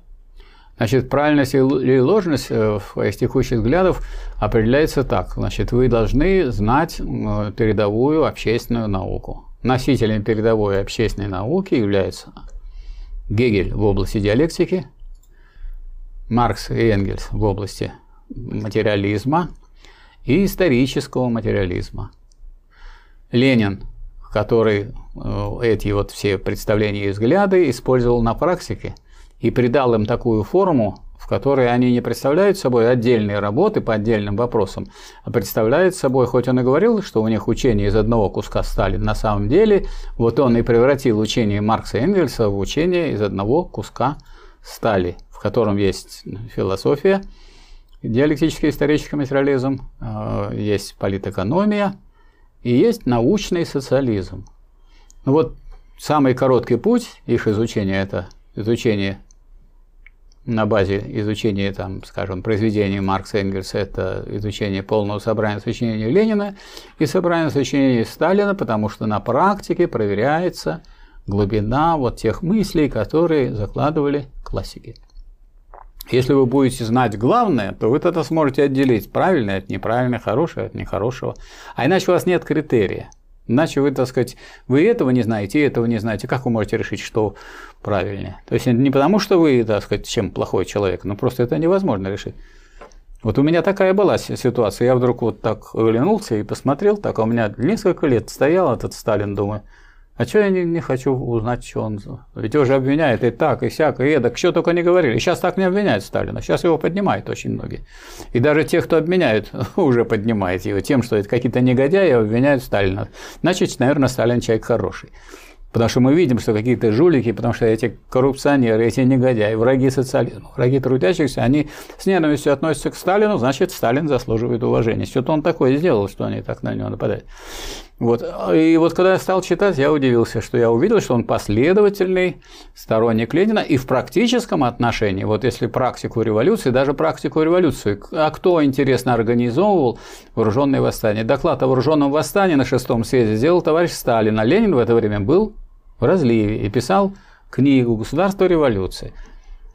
Значит, правильность или ложность э, своих текущих взглядов определяется так. Значит, вы должны знать передовую общественную науку. Носителем передовой общественной науки являются Гегель в области диалектики, Маркс и Энгельс в области материализма и исторического материализма. Ленин, который э, эти вот все представления и взгляды использовал на практике – и придал им такую форму, в которой они не представляют собой отдельные работы по отдельным вопросам, а представляют собой, хоть он и говорил, что у них учение из одного куска стали, на самом деле вот он и превратил учение Маркса и Энгельса в учение из одного куска стали, в котором есть философия, диалектический исторический материализм, э, есть политэкономия и есть научный социализм. Ну вот самый короткий путь их изучения – это изучение на базе изучения, там, скажем, произведений Маркса и Энгельса, это изучение полного собрания сочинений Ленина и собрание сочинений Сталина, потому что на практике проверяется глубина вот тех мыслей, которые закладывали классики. Если вы будете знать главное, то вы тогда сможете отделить правильное от неправильного, хорошее от нехорошего. А иначе у вас нет критерия. Иначе вы, так сказать, вы этого не знаете, и этого не знаете. Как вы можете решить, что правильнее? То есть не потому, что вы, так сказать, чем плохой человек, но просто это невозможно решить. Вот у меня такая была ситуация. Я вдруг вот так оглянулся и посмотрел, так, а у меня несколько лет стоял этот Сталин, думаю, а что я не, не хочу узнать, что он... Ведь его же обвиняют и так, и всяко, и эдак, что только не говорили. Сейчас так не обвиняют Сталина, сейчас его поднимают очень многие. И даже те, кто обвиняют, уже поднимают его тем, что это какие-то негодяи обвиняют Сталина. Значит, наверное, Сталин человек хороший. Потому что мы видим, что какие-то жулики, потому что эти коррупционеры, эти негодяи, враги социализма, враги трудящихся, они с ненавистью относятся к Сталину, значит, Сталин заслуживает уважения. Что-то он такое сделал, что они так на него нападают. Вот. И вот когда я стал читать, я удивился, что я увидел, что он последовательный сторонник Ленина и в практическом отношении, вот если практику революции, даже практику революции, а кто, интересно, организовывал вооруженные восстания? Доклад о вооруженном восстании на шестом съезде сделал товарищ Сталин, а Ленин в это время был в разливе и писал книгу «Государство революции».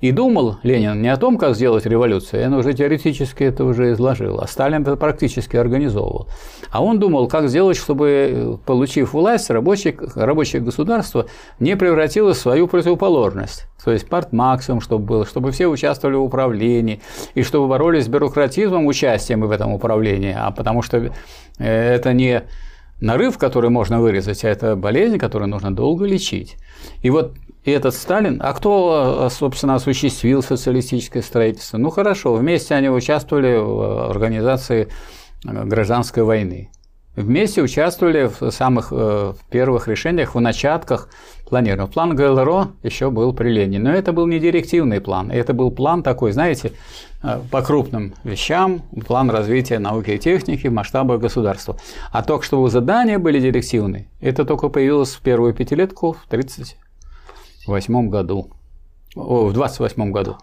И думал Ленин не о том, как сделать революцию, он уже теоретически это уже изложил, а Сталин это практически организовывал. А он думал, как сделать, чтобы, получив власть, рабочее, рабочее государство не превратилось в свою противоположность. То есть партмаксимум, чтобы было, чтобы все участвовали в управлении, и чтобы боролись с бюрократизмом, участием в этом управлении, а потому что э, это не нарыв, который можно вырезать, а это болезнь, которую нужно долго лечить. И вот и этот Сталин, а кто, собственно, осуществил социалистическое строительство? Ну хорошо, вместе они участвовали в организации гражданской войны. Вместе участвовали в самых э, первых решениях, в начатках планирования. План ГЛРО еще был при Ленине, но это был не директивный план, это был план такой, знаете, э, по крупным вещам, план развития науки и техники в масштабах государства. А только чтобы задания были директивные, это только появилось в первую пятилетку в 30 восьмом году, о, в 28 году.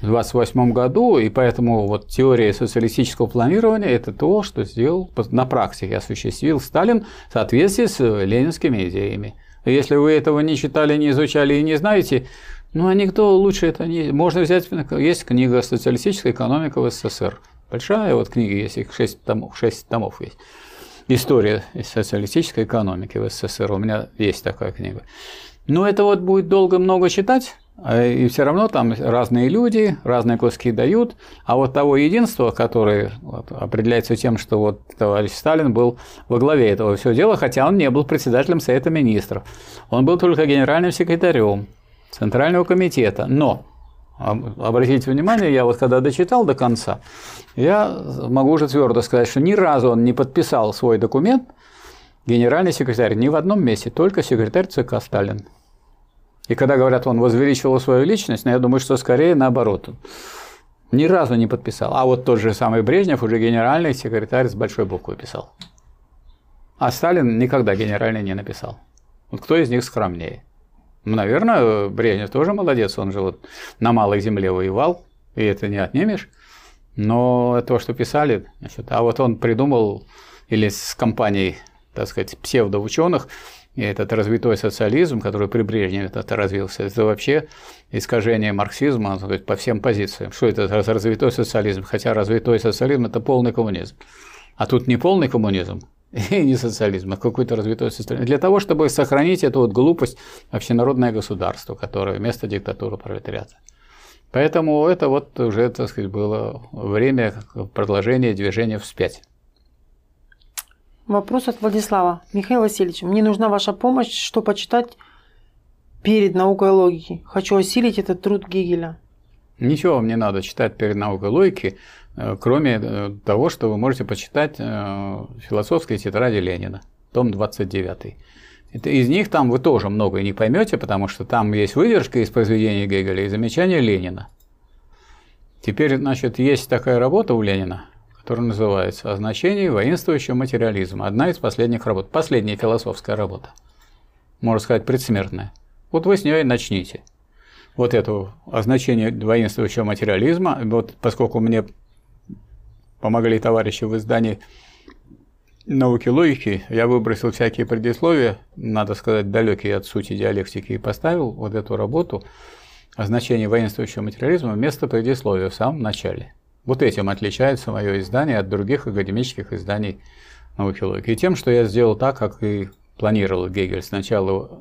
В 28 году, и поэтому вот теория социалистического планирования – это то, что сделал на практике, осуществил Сталин в соответствии с ленинскими идеями. Если вы этого не читали, не изучали и не знаете, ну а никто лучше это не… Можно взять, есть книга «Социалистическая экономика в СССР». Большая вот книга есть, их 6 томов, 6 томов есть. История социалистической экономики в СССР. У меня есть такая книга. Но это вот будет долго много читать, а, и все равно там разные люди, разные куски дают. А вот того единства, которое вот, определяется тем, что вот товарищ Сталин был во главе этого всего дела, хотя он не был председателем Совета Министров. Он был только генеральным секретарем Центрального комитета. Но Обратите внимание, я вот когда дочитал до конца, я могу уже твердо сказать, что ни разу он не подписал свой документ генеральный секретарь ни в одном месте, только секретарь ЦК Сталин. И когда говорят, он возвеличивал свою личность, но ну, я думаю, что скорее наоборот. Ни разу не подписал. А вот тот же самый Брежнев уже генеральный секретарь с большой буквы писал. А Сталин никогда генеральный не написал. Вот кто из них скромнее? Ну, наверное, Брежнев тоже молодец, он же вот на малой земле воевал, и это не отнимешь. Но то, что писали, значит, а вот он придумал или с компанией так сказать, псевдоученых, и этот развитой социализм, который при Брежневе это развился, это вообще искажение марксизма сказать, по всем позициям. Что это за развитой социализм? Хотя развитой социализм – это полный коммунизм. А тут не полный коммунизм, и не социализм, а какой-то развитой социализм. Для того, чтобы сохранить эту вот глупость общенародное государство, которое вместо диктатуры пролетариата. Поэтому это вот уже, так сказать, было время продолжения движения вспять.
Вопрос от Владислава. Михаил Васильевич, мне нужна ваша помощь, что почитать перед наукой логики. Хочу осилить этот труд Гегеля.
Ничего вам не надо читать перед наукой логики, э, кроме э, того, что вы можете почитать э, философские тетради Ленина, том 29. Из них там вы тоже много не поймете, потому что там есть выдержка из произведения Гегеля и замечания Ленина. Теперь, значит, есть такая работа у Ленина, которая называется «О значении воинствующего материализма». Одна из последних работ, последняя философская работа. Можно сказать, предсмертная. Вот вы с нее и начните. Вот это о значении воинствующего материализма, вот поскольку мне помогли товарищи в издании науки логики, я выбросил всякие предисловия, надо сказать, далекие от сути диалектики, и поставил вот эту работу о значении воинствующего материализма вместо предисловия в самом начале. Вот этим отличается мое издание от других академических изданий науки логики. И тем, что я сделал так, как и планировал Гегель. Сначала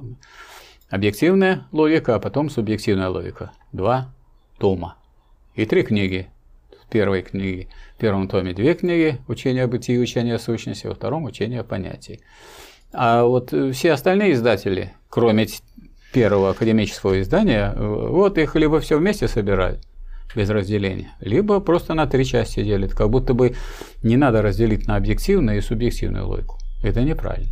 объективная логика, а потом субъективная логика. Два тома. И три книги. В первой книге, в первом томе две книги «Учение о бытии и учение о сущности», во втором «Учение о понятии». А вот все остальные издатели, кроме первого академического издания, вот их либо все вместе собирают, без разделения, либо просто на три части делят, как будто бы не надо разделить на объективную и субъективную логику. Это неправильно.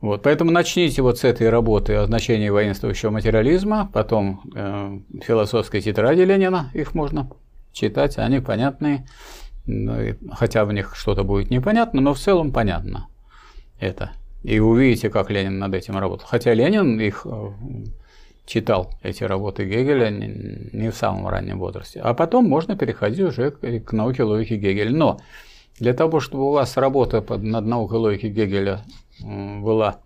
Вот, поэтому начните вот с этой работы о значении воинствующего материализма, потом э, философской тетради Ленина, их можно читать, они понятные, ну, хотя в них что-то будет непонятно, но в целом понятно это. И увидите, как Ленин над этим работал. Хотя Ленин их э, читал, эти работы Гегеля, не в самом раннем возрасте. А потом можно переходить уже к науке логики Гегеля. Но для того, чтобы у вас работа над наукой логики Гегеля была,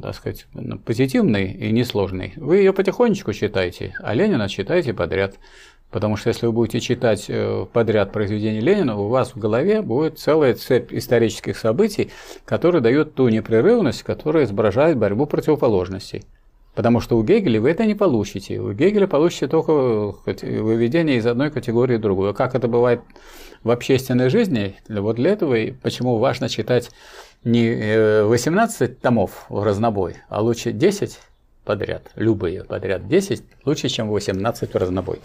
так сказать, позитивной и несложной, вы ее потихонечку читаете, а Ленина читайте подряд. Потому что если вы будете читать э, подряд произведения Ленина, у вас в голове будет целая цепь исторических событий, которые дают ту непрерывность, которая изображает борьбу противоположностей. Потому что у Гегеля вы это не получите. У Гегеля получите только выведение из одной категории в другую. Как это бывает в общественной жизни, вот для этого и почему важно читать не 18 э, томов в разнобой, а лучше 10 подряд, любые подряд 10, лучше, чем 18 в разнобой.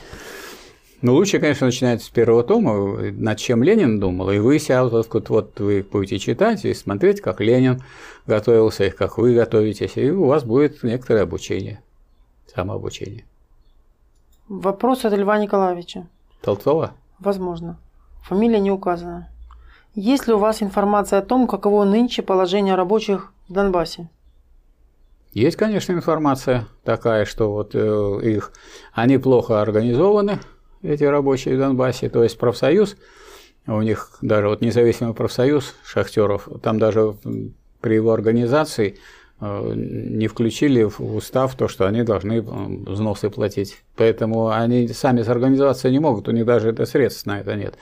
Но лучше, конечно, начинать с первого тома, над чем Ленин думал, и вы себя вот, вот, вы будете читать и смотреть, как Ленин готовился, и как вы готовитесь, и у вас будет некоторое обучение, самообучение.
Вопрос от Льва Николаевича.
Толцова?
Возможно. Фамилия не указана. Есть ли у вас информация о том, каково нынче положение рабочих в Донбассе?
Есть, конечно, информация такая, что вот э, их, они плохо организованы, эти рабочие в Донбассе, то есть профсоюз, у них даже вот независимый профсоюз шахтеров, там даже при его организации не включили в устав то, что они должны взносы платить. Поэтому они сами сорганизоваться не могут, у них даже это средств на это нет.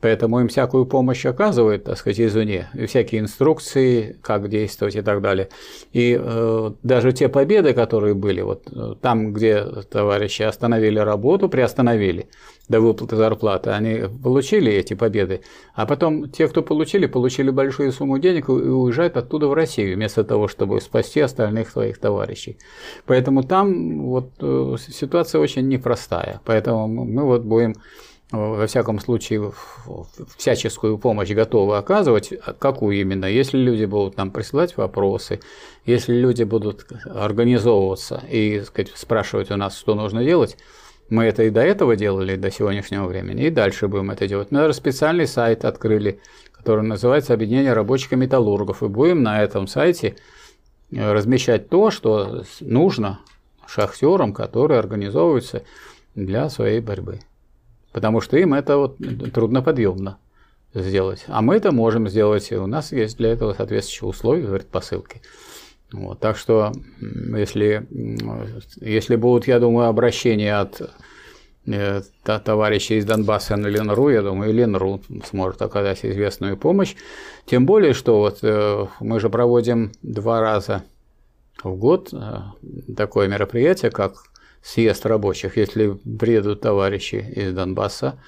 Поэтому им всякую помощь оказывают, так сказать, извне, и всякие инструкции, как действовать и так далее. И э, даже те победы, которые были, вот э, там, где товарищи остановили работу, приостановили до выплаты зарплаты, они получили эти победы, а потом те, кто получили, получили большую сумму денег и уезжают оттуда в Россию, вместо того, чтобы спасти остальных своих товарищей. Поэтому там вот э, ситуация очень непростая. Поэтому мы вот будем во всяком случае, всяческую помощь готовы оказывать, какую именно, если люди будут нам присылать вопросы, если люди будут организовываться и сказать, спрашивать у нас, что нужно делать, мы это и до этого делали, до сегодняшнего времени, и дальше будем это делать. Мы даже специальный сайт открыли, который называется «Объединение рабочих и металлургов», и будем на этом сайте э, размещать то, что нужно шахтерам, которые организовываются для своей борьбы потому что им это вот трудноподъемно сделать. А мы это можем сделать, и у нас есть для этого соответствующие условия, говорит, посылки. Вот, так что, если, если будут, я думаю, обращения от э, товарищей из Донбасса на Ленру, я думаю, Ленру сможет оказать известную помощь. Тем более, что вот э, мы же проводим два раза в год э, такое мероприятие, как съезд рабочих, если приедут товарищи из Донбасса,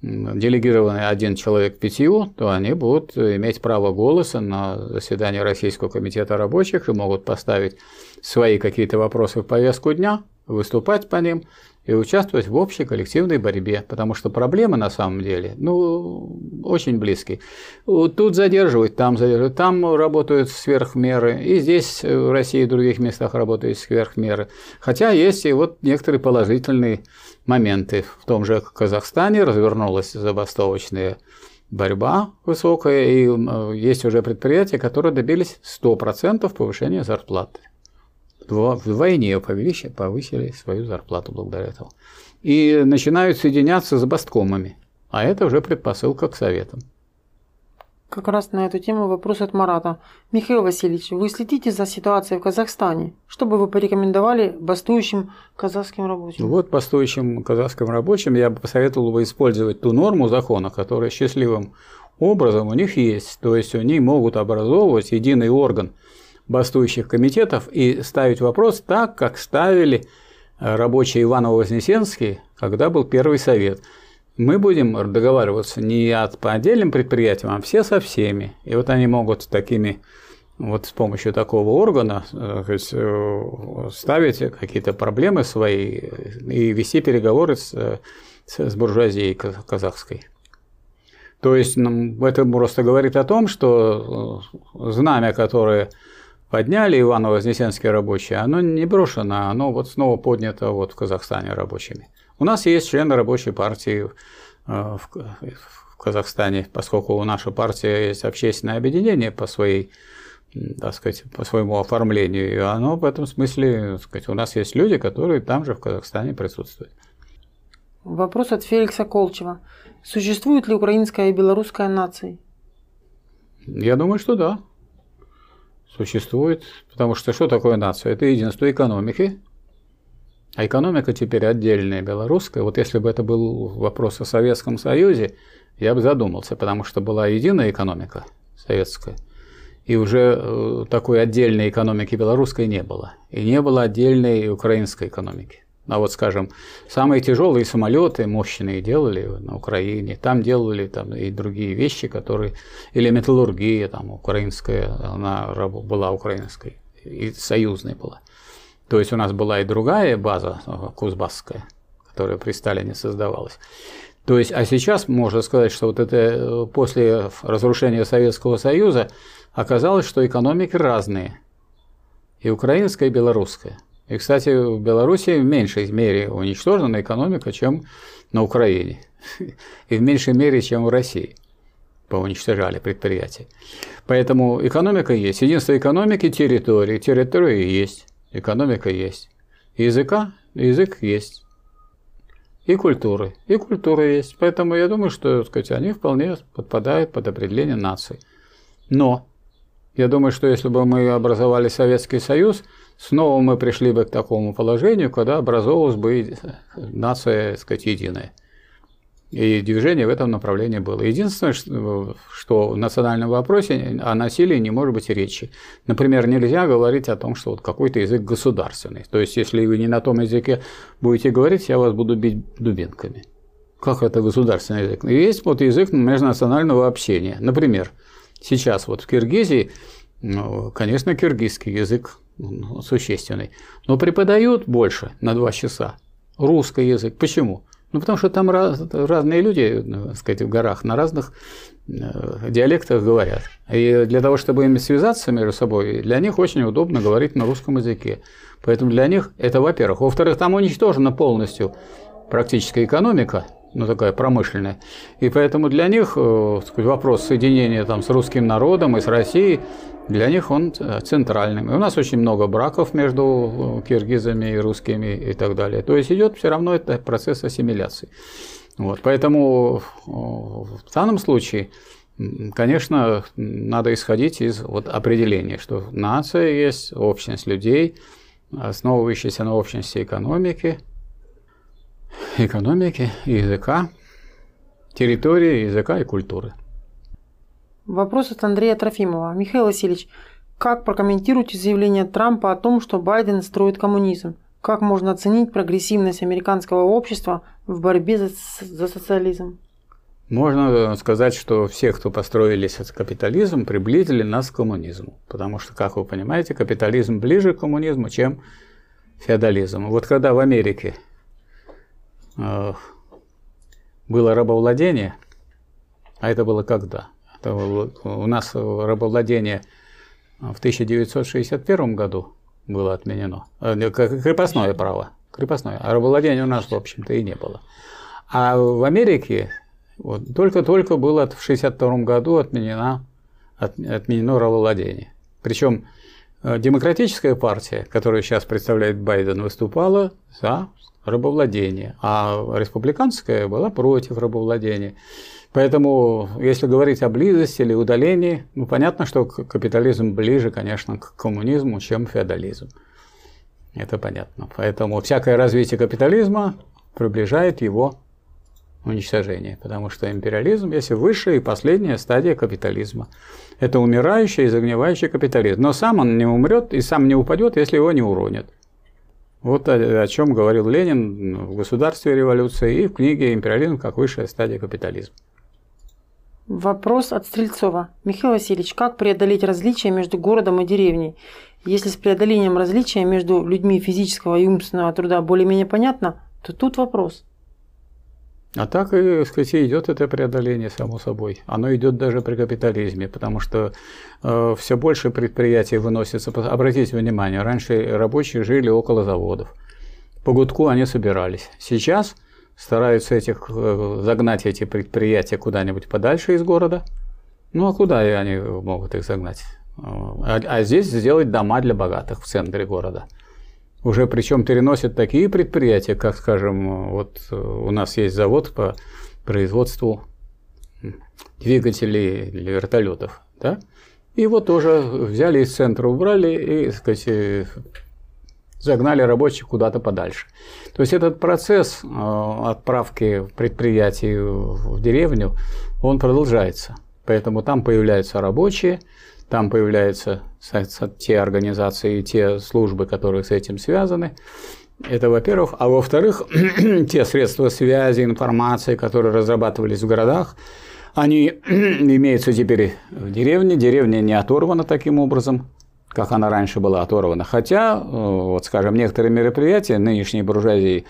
делегированный один человек пятью, то они будут иметь право голоса на заседании Российского комитета рабочих и могут поставить свои какие-то вопросы в повестку дня, выступать по ним и участвовать в общей коллективной борьбе, потому что проблемы на самом деле, ну, очень близкие. Тут задерживают, там задерживают, там работают сверх меры, и здесь в России и других местах работают сверх меры. Хотя есть и вот некоторые положительные моменты. В том же Казахстане развернулась забастовочная борьба высокая, и есть уже предприятия, которые добились 100% повышения зарплаты вдвойне повысили, повысили свою зарплату благодаря этому. И начинают соединяться с басткомами. А это уже предпосылка к советам.
Как раз на эту тему вопрос от Марата. Михаил Васильевич, вы следите за ситуацией в Казахстане? Что бы вы порекомендовали бастующим казахским рабочим?
Вот бастующим казахским рабочим я бы посоветовал бы использовать ту норму закона, которая счастливым образом у них есть. То есть они могут образовывать единый орган – бастующих комитетов и ставить вопрос так, как ставили рабочие Иваново-Вознесенский, когда был первый совет. Мы будем договариваться не от, по отдельным предприятиям, а все со всеми. И вот они могут такими вот с помощью такого органа э, есть, э, ставить какие-то проблемы свои и вести переговоры с, с буржуазией казахской. То есть это просто говорит о том, что знамя, которое подняли Иваново-Вознесенские рабочие, оно не брошено, оно вот снова поднято вот в Казахстане рабочими. У нас есть члены рабочей партии э, в Казахстане, поскольку у нашей партии есть общественное объединение по своей так сказать, по своему оформлению, и оно в этом смысле, так сказать, у нас есть люди, которые там же в Казахстане присутствуют.
Вопрос от Феликса Колчева. Существует ли украинская и белорусская нации?
Я думаю, что да существует. Потому что что такое нация? Это единство экономики. А экономика теперь отдельная, белорусская. Вот если бы это был вопрос о Советском Союзе, я бы задумался, потому что была единая экономика советская. И уже э, такой отдельной экономики белорусской не было. И не было отдельной украинской экономики. А вот, скажем, самые тяжелые самолеты мощные делали на Украине. Там делали там, и другие вещи, которые... Или металлургия там украинская, она была украинской, и союзной была. То есть у нас была и другая база э, кузбасская, которая при Сталине создавалась. То есть, а сейчас можно сказать, что вот это э, после разрушения Советского Союза оказалось, что экономики разные. И украинская, и белорусская – и, кстати, в Беларуси в меньшей мере уничтожена экономика, чем на Украине. И в меньшей мере, чем в России поуничтожали предприятия. Поэтому экономика есть. Единство экономики – территории. Территория есть. Экономика есть. Языка – язык есть. И культуры. И культура есть. Поэтому я думаю, что сказать, они вполне подпадают под определение нации. Но я думаю, что если бы мы образовали Советский Союз – снова мы пришли бы к такому положению, когда образовалась бы нация, так сказать, единая. И движение в этом направлении было. Единственное, что в национальном вопросе о насилии не может быть речи. Например, нельзя говорить о том, что вот какой-то язык государственный. То есть, если вы не на том языке будете говорить, я вас буду бить дубинками. Как это государственный язык? Есть вот язык межнационального общения. Например, сейчас вот в Киргизии, ну, конечно, киргизский язык существенный. Но преподают больше на два часа русский язык. Почему? Ну, потому что там раз, разные люди, так сказать, в горах на разных э, диалектах говорят. И для того, чтобы им связаться между собой, для них очень удобно говорить на русском языке. Поэтому для них это, во-первых. Во-вторых, там уничтожена полностью практическая экономика, ну, такая промышленная. И поэтому для них э, сказать, вопрос соединения там, с русским народом и с Россией для них он э, центральным. И у нас очень много браков между э, киргизами и русскими и так далее. То есть идет все равно это процесс ассимиляции. Вот, поэтому в данном случае, конечно, надо исходить из вот определения, что нация есть общность людей, основывающаяся на общности экономики, экономики, языка, территории, языка и культуры.
Вопрос от Андрея Трофимова. Михаил Васильевич, как прокомментируете заявление Трампа о том, что Байден строит коммунизм? Как можно оценить прогрессивность американского общества в борьбе за, за социализм?
Можно сказать, что все, кто построились от капитализм, приблизили нас к коммунизму. Потому что, как вы понимаете, капитализм ближе к коммунизму, чем феодализм. Вот когда в Америке было рабовладение, а это было когда? Это было, у нас рабовладение в 1961 году было отменено. Э, крепостное право. Крепостное. А рабовладения у нас, в общем-то, и не было. А в Америке вот, только-только было в 1962 году отменено, от, отменено рабовладение. Причем э, демократическая партия, которую сейчас представляет Байден, выступала за рабовладение, а республиканская была против рабовладения. Поэтому, если говорить о близости или удалении, ну, понятно, что капитализм ближе, конечно, к коммунизму, чем феодализм. Это понятно. Поэтому всякое развитие капитализма приближает его уничтожение, потому что империализм есть высшая и последняя стадия капитализма. Это умирающий и загнивающий капитализм. Но сам он не умрет и сам не упадет, если его не уронят. Вот о, о чем говорил Ленин в «Государстве революции» и в книге «Империализм как высшая стадия капитализма».
Вопрос от Стрельцова. Михаил Васильевич, как преодолеть различия между городом и деревней? Если с преодолением различия между людьми физического и умственного труда более-менее понятно, то тут вопрос.
А так, и, сказать, идет это преодоление, само собой. Оно идет даже при капитализме, потому что э, все больше предприятий выносится. Обратите внимание, раньше рабочие жили около заводов. По гудку они собирались. Сейчас – стараются этих, э, загнать эти предприятия куда-нибудь подальше из города. Ну а куда они могут их загнать? А, а здесь сделать дома для богатых в центре города. Уже причем переносят такие предприятия, как, скажем, вот э, у нас есть завод по производству двигателей для вертолетов, да? И вот тоже взяли из центра, убрали и, так сказать, загнали рабочих куда-то подальше. То есть этот процесс э, отправки предприятий в деревню, он продолжается. Поэтому там появляются рабочие, там появляются те организации и те службы, которые с этим связаны. Это во-первых. А во-вторых, те средства связи, информации, которые разрабатывались в городах, они имеются теперь в деревне. Деревня не оторвана таким образом как она раньше была оторвана. Хотя, э, вот скажем, некоторые мероприятия нынешней буржуазии,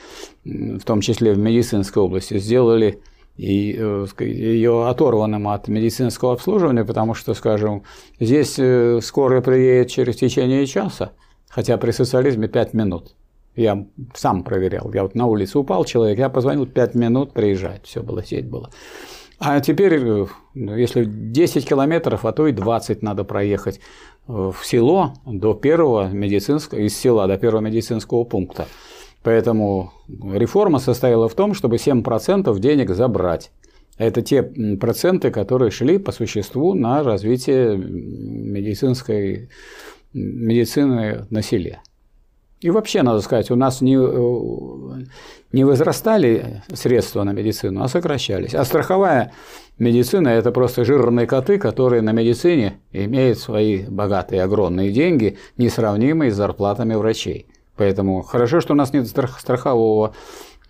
в том числе в медицинской области, сделали и э, ее оторванным от медицинского обслуживания, потому что, скажем, здесь э, скорая приедет через течение часа, хотя при социализме 5 минут. Я сам проверял. Я вот на улице упал человек, я позвонил, 5 минут приезжать. Все было, сеть была. А теперь, если 10 километров, а то и 20 надо проехать в село до первого медицинского, из села до первого медицинского пункта. Поэтому реформа состояла в том, чтобы 7% денег забрать. Это те проценты, которые шли по существу на развитие медицинской медицины на селе. И вообще, надо сказать, у нас не, не возрастали средства на медицину, а сокращались. А страховая медицина – это просто жирные коты, которые на медицине имеют свои богатые, огромные деньги, несравнимые с зарплатами врачей. Поэтому хорошо, что у нас нет страхового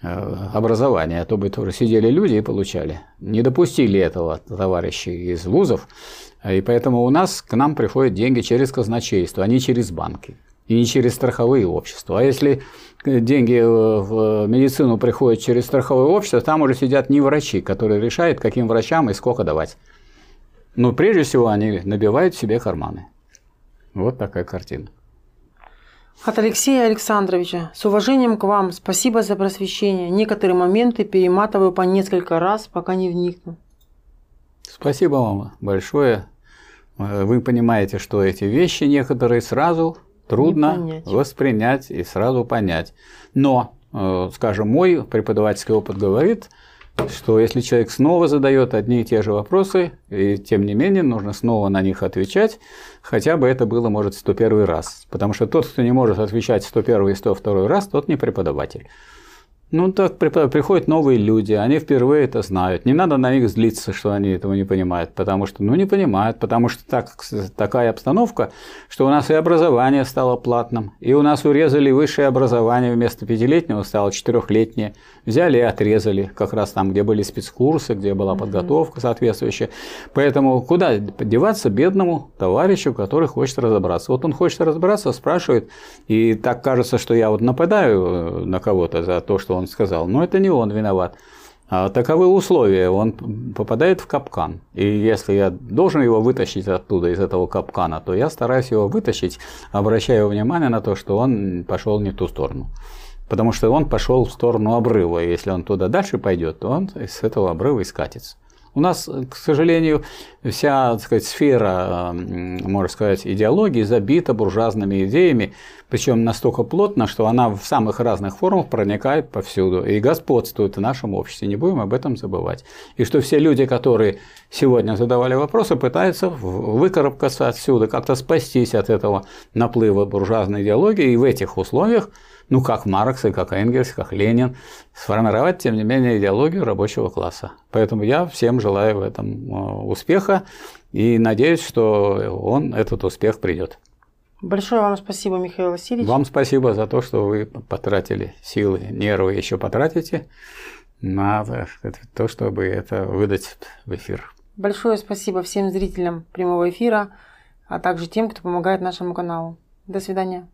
э, образования, а то бы тоже сидели люди и получали. Не допустили этого товарищи из вузов, и поэтому у нас к нам приходят деньги через казначейство, а не через банки и не через страховые общества. А если деньги в медицину приходят через страховое общество, там уже сидят не врачи, которые решают, каким врачам и сколько давать. Но прежде всего они набивают себе карманы. Вот такая картина.
От Алексея Александровича. С уважением к вам. Спасибо за просвещение. Некоторые моменты перематываю по несколько раз, пока не вникну.
Спасибо вам большое. Вы понимаете, что эти вещи некоторые сразу трудно воспринять и сразу понять. Но, э, скажем, мой преподавательский опыт говорит, что если человек снова задает одни и те же вопросы, и тем не менее нужно снова на них отвечать, хотя бы это было, может, 101 раз. Потому что тот, кто не может отвечать 101 и 102 раз, тот не преподаватель. Ну, так приходят новые люди, они впервые это знают. Не надо на них злиться, что они этого не понимают, потому что, ну, не понимают, потому что так, такая обстановка, что у нас и образование стало платным, и у нас урезали высшее образование вместо пятилетнего стало четырехлетнее. Взяли и отрезали, как раз там, где были спецкурсы, где была подготовка соответствующая. Поэтому куда деваться бедному товарищу, который хочет разобраться? Вот он хочет разобраться, спрашивает, и так кажется, что я вот нападаю э, на кого-то за то, что он сказал, но это не он виноват. А таковы условия, он попадает в капкан. И если я должен его вытащить оттуда, из этого капкана, то я стараюсь его вытащить, обращая внимание на то, что он пошел не в ту сторону. Потому что он пошел в сторону обрыва. И если он туда дальше пойдет, то он с этого обрыва и скатится. У нас, к сожалению, вся так сказать, сфера, можно сказать, идеологии забита буржуазными идеями, причем настолько плотно, что она в самых разных формах проникает повсюду и господствует в нашем обществе. Не будем об этом забывать. И что все люди, которые сегодня задавали вопросы, пытаются выкарабкаться отсюда, как-то спастись от этого наплыва буржуазной идеологии, и в этих условиях ну, как Маркс и как Энгельс, как Ленин, сформировать, тем не менее, идеологию рабочего класса. Поэтому я всем желаю в этом э, успеха и надеюсь, что он, этот успех придет.
Большое вам спасибо, Михаил Васильевич.
Вам спасибо за то, что вы потратили силы, нервы еще потратите на то, чтобы это выдать в эфир.
Большое спасибо всем зрителям прямого эфира, а также тем, кто помогает нашему каналу. До свидания.